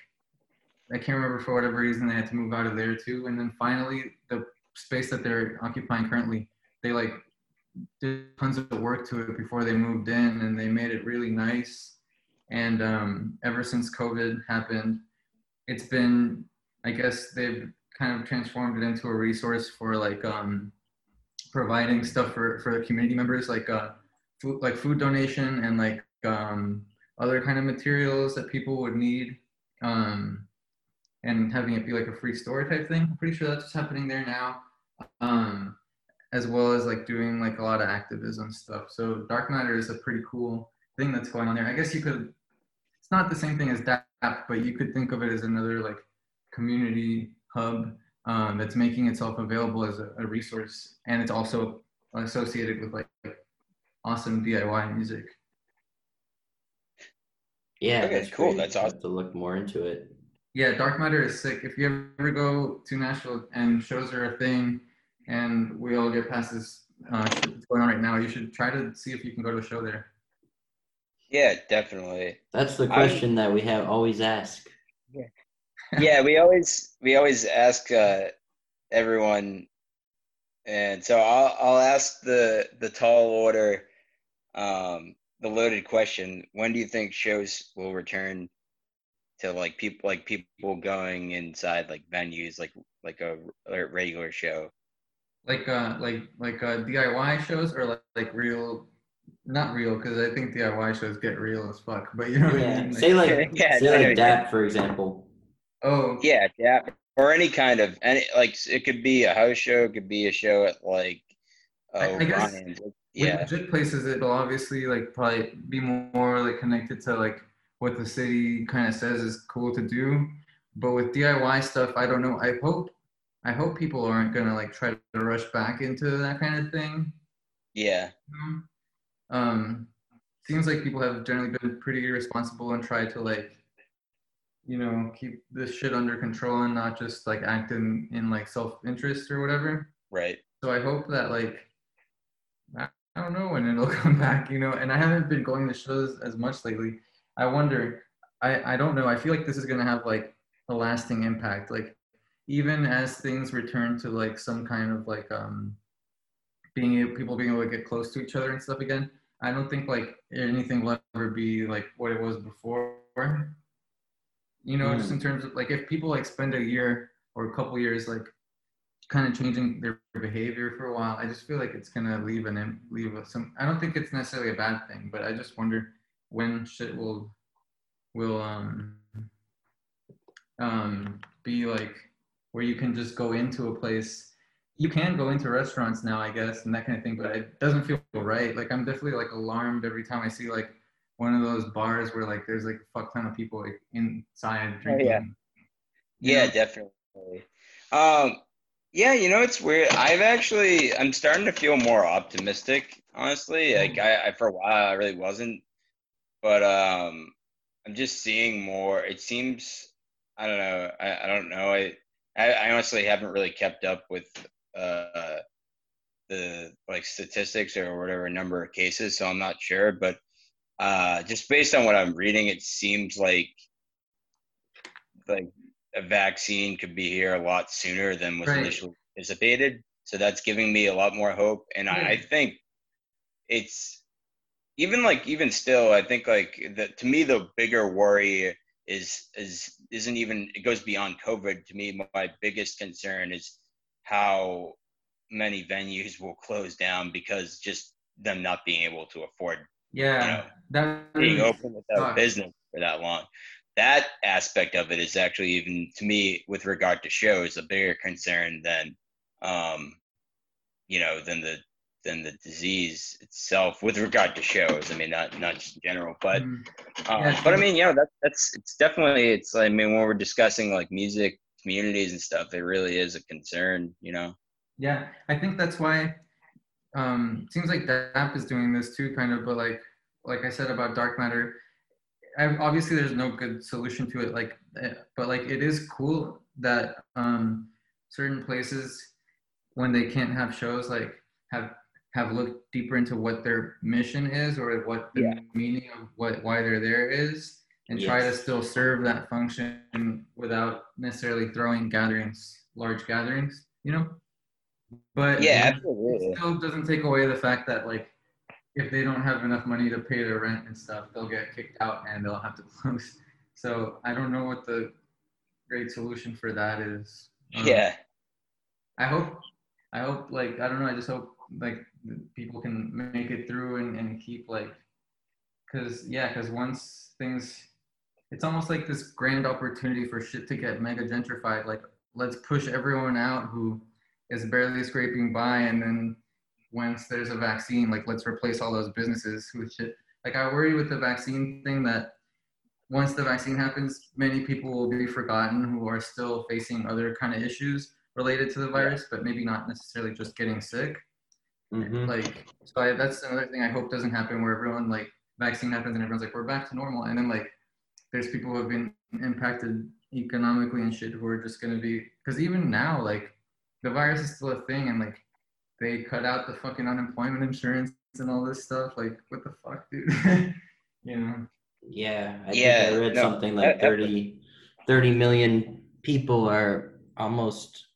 I can't remember for whatever reason they had to move out of there too. And then finally, the space that they're occupying currently, they like did tons of work to it before they moved in, and they made it really nice. And um, ever since COVID happened, it's been, I guess they've kind of transformed it into a resource for like um, providing stuff for for community members, like uh, food, like food donation and like um, other kind of materials that people would need. Um, and having it be like a free store type thing. I'm pretty sure that's what's happening there now. Um, as well as like doing like a lot of activism stuff. So Dark Matter is a pretty cool thing that's going on there. I guess you could, it's not the same thing as DAP, but you could think of it as another like community hub um, that's making itself available as a, a resource. And it's also associated with like awesome DIY music. Yeah. Okay, that's cool. great. That's awesome. To look more into it. Yeah, Dark Matter is sick. If you ever go to Nashville and shows are a thing, and we all get passes uh, shit that's going on right now, you should try to see if you can go to a show there. Yeah, definitely. That's the I- question that we have always ask. yeah, we always we always ask uh, everyone, and so I'll I'll ask the the tall order, um, the loaded question. When do you think shows will return to like people like people going inside like venues like like a, a regular show? Like uh, like like uh, DIY shows or like, like real, not real because I think DIY shows get real as fuck. But you know what I Yeah. mean? Say like Yeah, say I like you- DAP for example. oh Yeah, yeah, or any kind of any like it could be a house show, it could be a show at like I- oh I guess yeah. yeah, legit places it'll obviously like probably be more like connected to like what the city kind of says is cool to do but with diy stuff i don't know i hope i hope people aren't gonna like try to rush back into that kind of thing yeah, um seems like people have generally been pretty responsible and tried to like you know keep this shit under control and not just like act in in like self-interest or whatever right. so I hope that like I don't know when it'll come back, you know. And I haven't been going to shows as much lately. I wonder. I I don't know. I feel like this is gonna have like a lasting impact. Like even as things return to like some kind of like um being able, people being able to get close to each other and stuff again. I don't think like anything will ever be like what it was before. You know, just in terms of like if people like spend a year or a couple years like kind of changing their behavior for a while, I just feel like it's gonna leave an leave a- some. I don't think it's necessarily a bad thing, but I just wonder when shit will will um um be like where you can just go into a place. You can go into restaurants now, I guess, and that kind of thing, but it doesn't feel right. Like I'm definitely like alarmed every time I see like one of those bars where like there's like a fuck ton of people like inside Oh, drinking. yeah. Yeah, know? definitely. Um, yeah, you know, it's weird. I've actually, I'm starting to feel more optimistic, honestly. Like I, I for a while, I really wasn't, but um, I'm just seeing more. It seems, I don't know, I, I don't know. I, I, I honestly haven't really kept up with uh the like statistics or whatever number of cases, so I'm not sure. But uh, just based on what I'm reading, it seems like like a vaccine could be here a lot sooner than was Right. initially anticipated. So that's giving me a lot more hope. And I, I think it's even like even still, I think like the to me the bigger worry is is isn't even it goes beyond COVID. To me, my biggest concern is how many venues will close down because just them not being able to afford Yeah, you know, that being open without sucks. business for that long. That aspect of it is actually even to me, with regard to shows, a bigger concern than, um, you know, than the than the disease itself. With regard to shows, I mean, not not just in general, but Mm. um, Yeah, but I mean, you know, that that's it's definitely it's. I mean, when we're discussing like music communities and stuff, it really is a concern. You know. Yeah, I think that's why. Um, seems like DAP is doing this too, kind of. But like, like I said about dark matter, I, obviously there's no good solution to it. Like, eh, but like it is cool that um, certain places, when they can't have shows, like have have looked deeper into what their mission is or what the Yeah. meaning of what why they're there is, and try to still serve that function without necessarily throwing gatherings, large gatherings. You know. But Yeah, it still doesn't take away the fact that like if they don't have enough money to pay their rent and stuff, they'll get kicked out and they'll have to close. So I don't know what the great solution for that is. Um, Yeah. I hope I hope like I don't know, I just hope like people can make it through and, and keep like cause yeah, cause once things it's almost like this grand opportunity for shit to get mega gentrified. Like let's push everyone out who is barely scraping by and then once there's a vaccine, like let's replace all those businesses with shit. Like I worry with the vaccine thing that once the vaccine happens, many people will be forgotten who are still facing other kind of issues related to the virus, but maybe not necessarily just getting sick. Mhm. Like, so I, that's another thing I hope doesn't happen where everyone like vaccine happens and everyone's like, we're back to normal. And then like, there's people who have been impacted economically and shit who are just going to be, because even now, like, the virus is still a thing and like, they cut out the fucking unemployment insurance and all this stuff. Like, what the fuck, dude? you know? Yeah, I Yeah, think I read no, something like I- 30, 30 million people are almost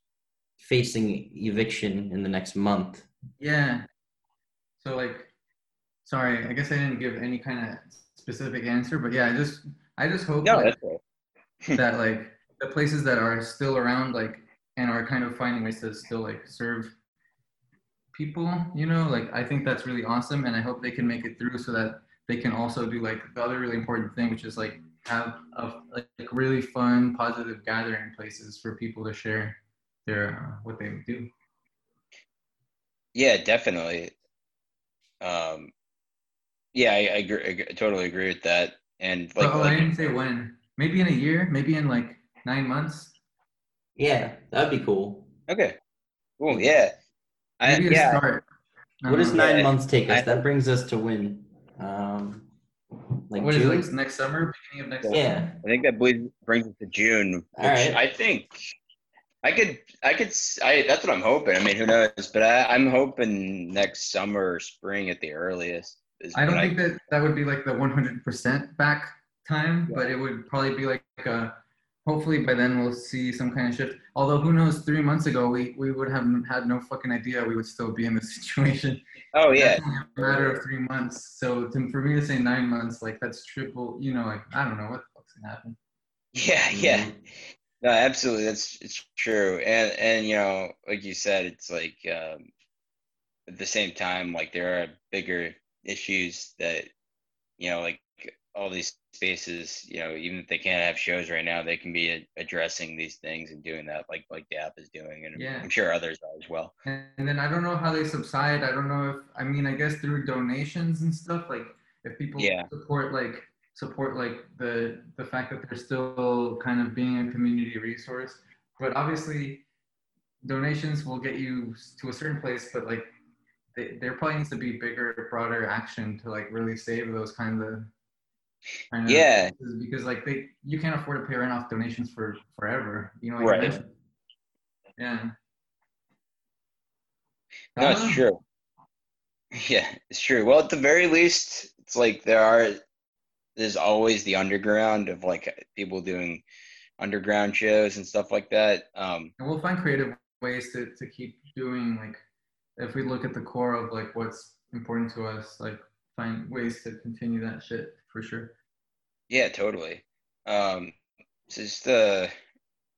facing eviction in the next month. Yeah. So like, sorry, I guess I didn't give any kind of specific answer, but yeah, I just, I just hope No, like, right. that like the places that are still around, like, and are kind of finding ways to still like serve people, you know, like I think that's really awesome, and I hope they can make it through so that they can also do like the other really important thing, which is like have a, like really fun, positive gathering places for people to share their uh, what they do. Yeah, definitely. Um, yeah, I, I, agree, I totally agree with that. And like, oh, like, I didn't say when. Maybe in a year. Maybe in like nine months. Yeah, that'd be cool. Okay. Cool. Yeah. I, yeah. Start. What does nine yeah. months take us? I, that brings us to when? Um, like what June? Is, like next summer, beginning of next yeah. summer? I think that brings us to June. Which right. I think I could, I could, I. That's what I'm hoping. I mean, who knows? But I, I'm hoping next summer or spring at the earliest. I don't think I, that that would be like the 100% back time, yeah. but it would probably be like a hopefully by then we'll see some kind of shift. Although who knows, three months ago we, we would have had no fucking idea we would still be in this situation. Oh yeah, a matter of three months. So to, for me to say nine months, like that's triple. You know, like I don't know what the fuck's gonna happen. Yeah, yeah. Mm-hmm. No, absolutely. That's it's true. And and you know, like you said, it's like um, at the same time, like there are bigger issues that you know, like all these spaces, you know, even if they can't have shows right now, they can be addressing these things and doing that, like like DAP is doing, and yeah. I'm sure others are as well. And then I don't know how they subside. I don't know if I mean, I guess through donations and stuff. Like if people yeah. support like support like the the fact that they're still kind of being a community resource, but obviously donations will get you to a certain place, but like they, there probably needs to be bigger, broader action to like really save those kinds of Kind of yeah. Because like they, you can't afford to pay rent off donations for forever. You know. Like right. Yeah. No, it's um, true. Yeah, it's true. Well, at the very least, it's like there are. There's always the underground of like people doing underground shows and stuff like that. Um, and we'll find creative ways to, to keep doing like if we look at the core of like what's important to us, like find ways to continue that shit for sure. Yeah, totally. Um, just uh,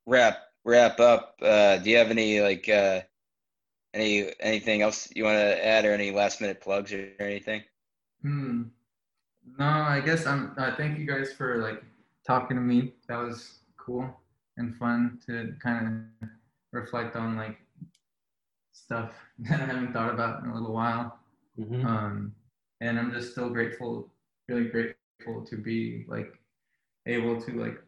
wrap wrap up. Uh, do you have any like uh, any anything else you want to add, or any last minute plugs or anything? Hmm. No, I guess I'm. Uh, thank you guys for like talking to me. That was cool and fun to kind of reflect on like stuff that I haven't thought about in a little while. Mm-hmm. Um, and I'm just still grateful, really grateful to be like able to like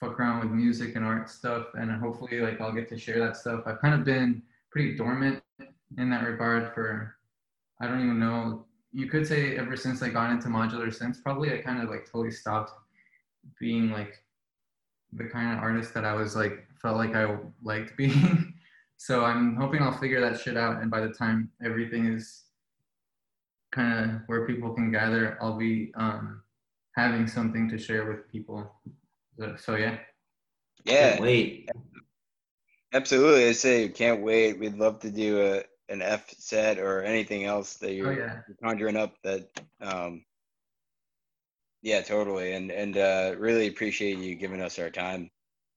fuck around with music and art stuff and hopefully like I'll get to share that stuff. I've kind of been pretty dormant in that regard for I don't even know you could say ever since I got into modular synths probably I kind of like totally stopped being like the kind of artist that I was like felt like I liked being. so I'm hoping I'll figure that shit out and by the time everything is kind of where people can gather, I'll be um having something to share with people. So, so yeah. Yeah. wait. Absolutely. I say can't wait. We'd love to do a an F set or anything else that you're, oh, yeah. conjuring up that um yeah, totally. And and uh really appreciate you giving us our time.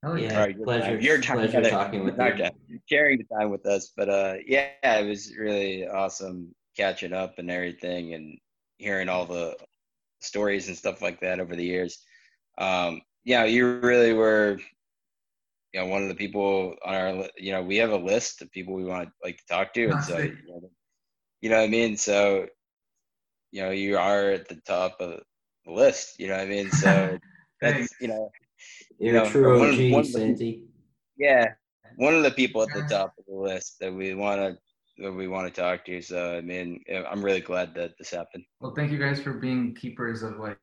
Oh yeah, your pleasure. Time. Your time pleasure talking with you. Sharing the time with us. But uh yeah, it was really awesome catching up and everything and hearing all the stories and stuff like that over the years. Um, yeah, you really were, you know, one of the people on our, you know, we have a list of people we want to like to talk to, and so, you know, you know what I mean. So, you know, you are at the top of the list. You know what I mean. So that's you know, you're you know, true OG, one, Santi. Yeah, one of the people at the top of the list that we want to that we want to talk to. So I mean, I'm really glad that this happened. Well, thank you guys for being keepers of like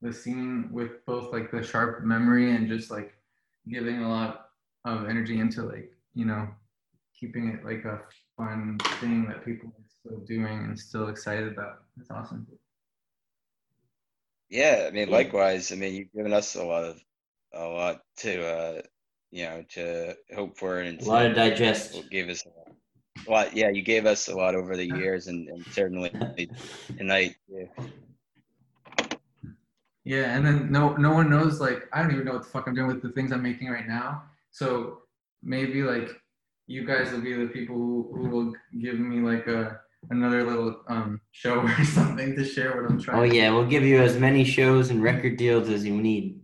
the scene with both like the sharp memory and just like giving a lot of energy into like you know keeping it like a fun thing that people are still doing and still excited about. That's awesome. Yeah, I mean, likewise. I mean, you've given us a lot of a lot to uh, you know to hope for and a lot of digest. Gave us a lot a lot. Yeah, you gave us a lot over the years, and, and certainly tonight. Yeah. Yeah, and then no no one knows. Like I don't even know what the fuck I'm doing with the things I'm making right now. So maybe like you guys will be the people who, who will give me like a another little um show or something to share what I'm trying. Oh yeah, we'll give you as many shows and record deals as you need.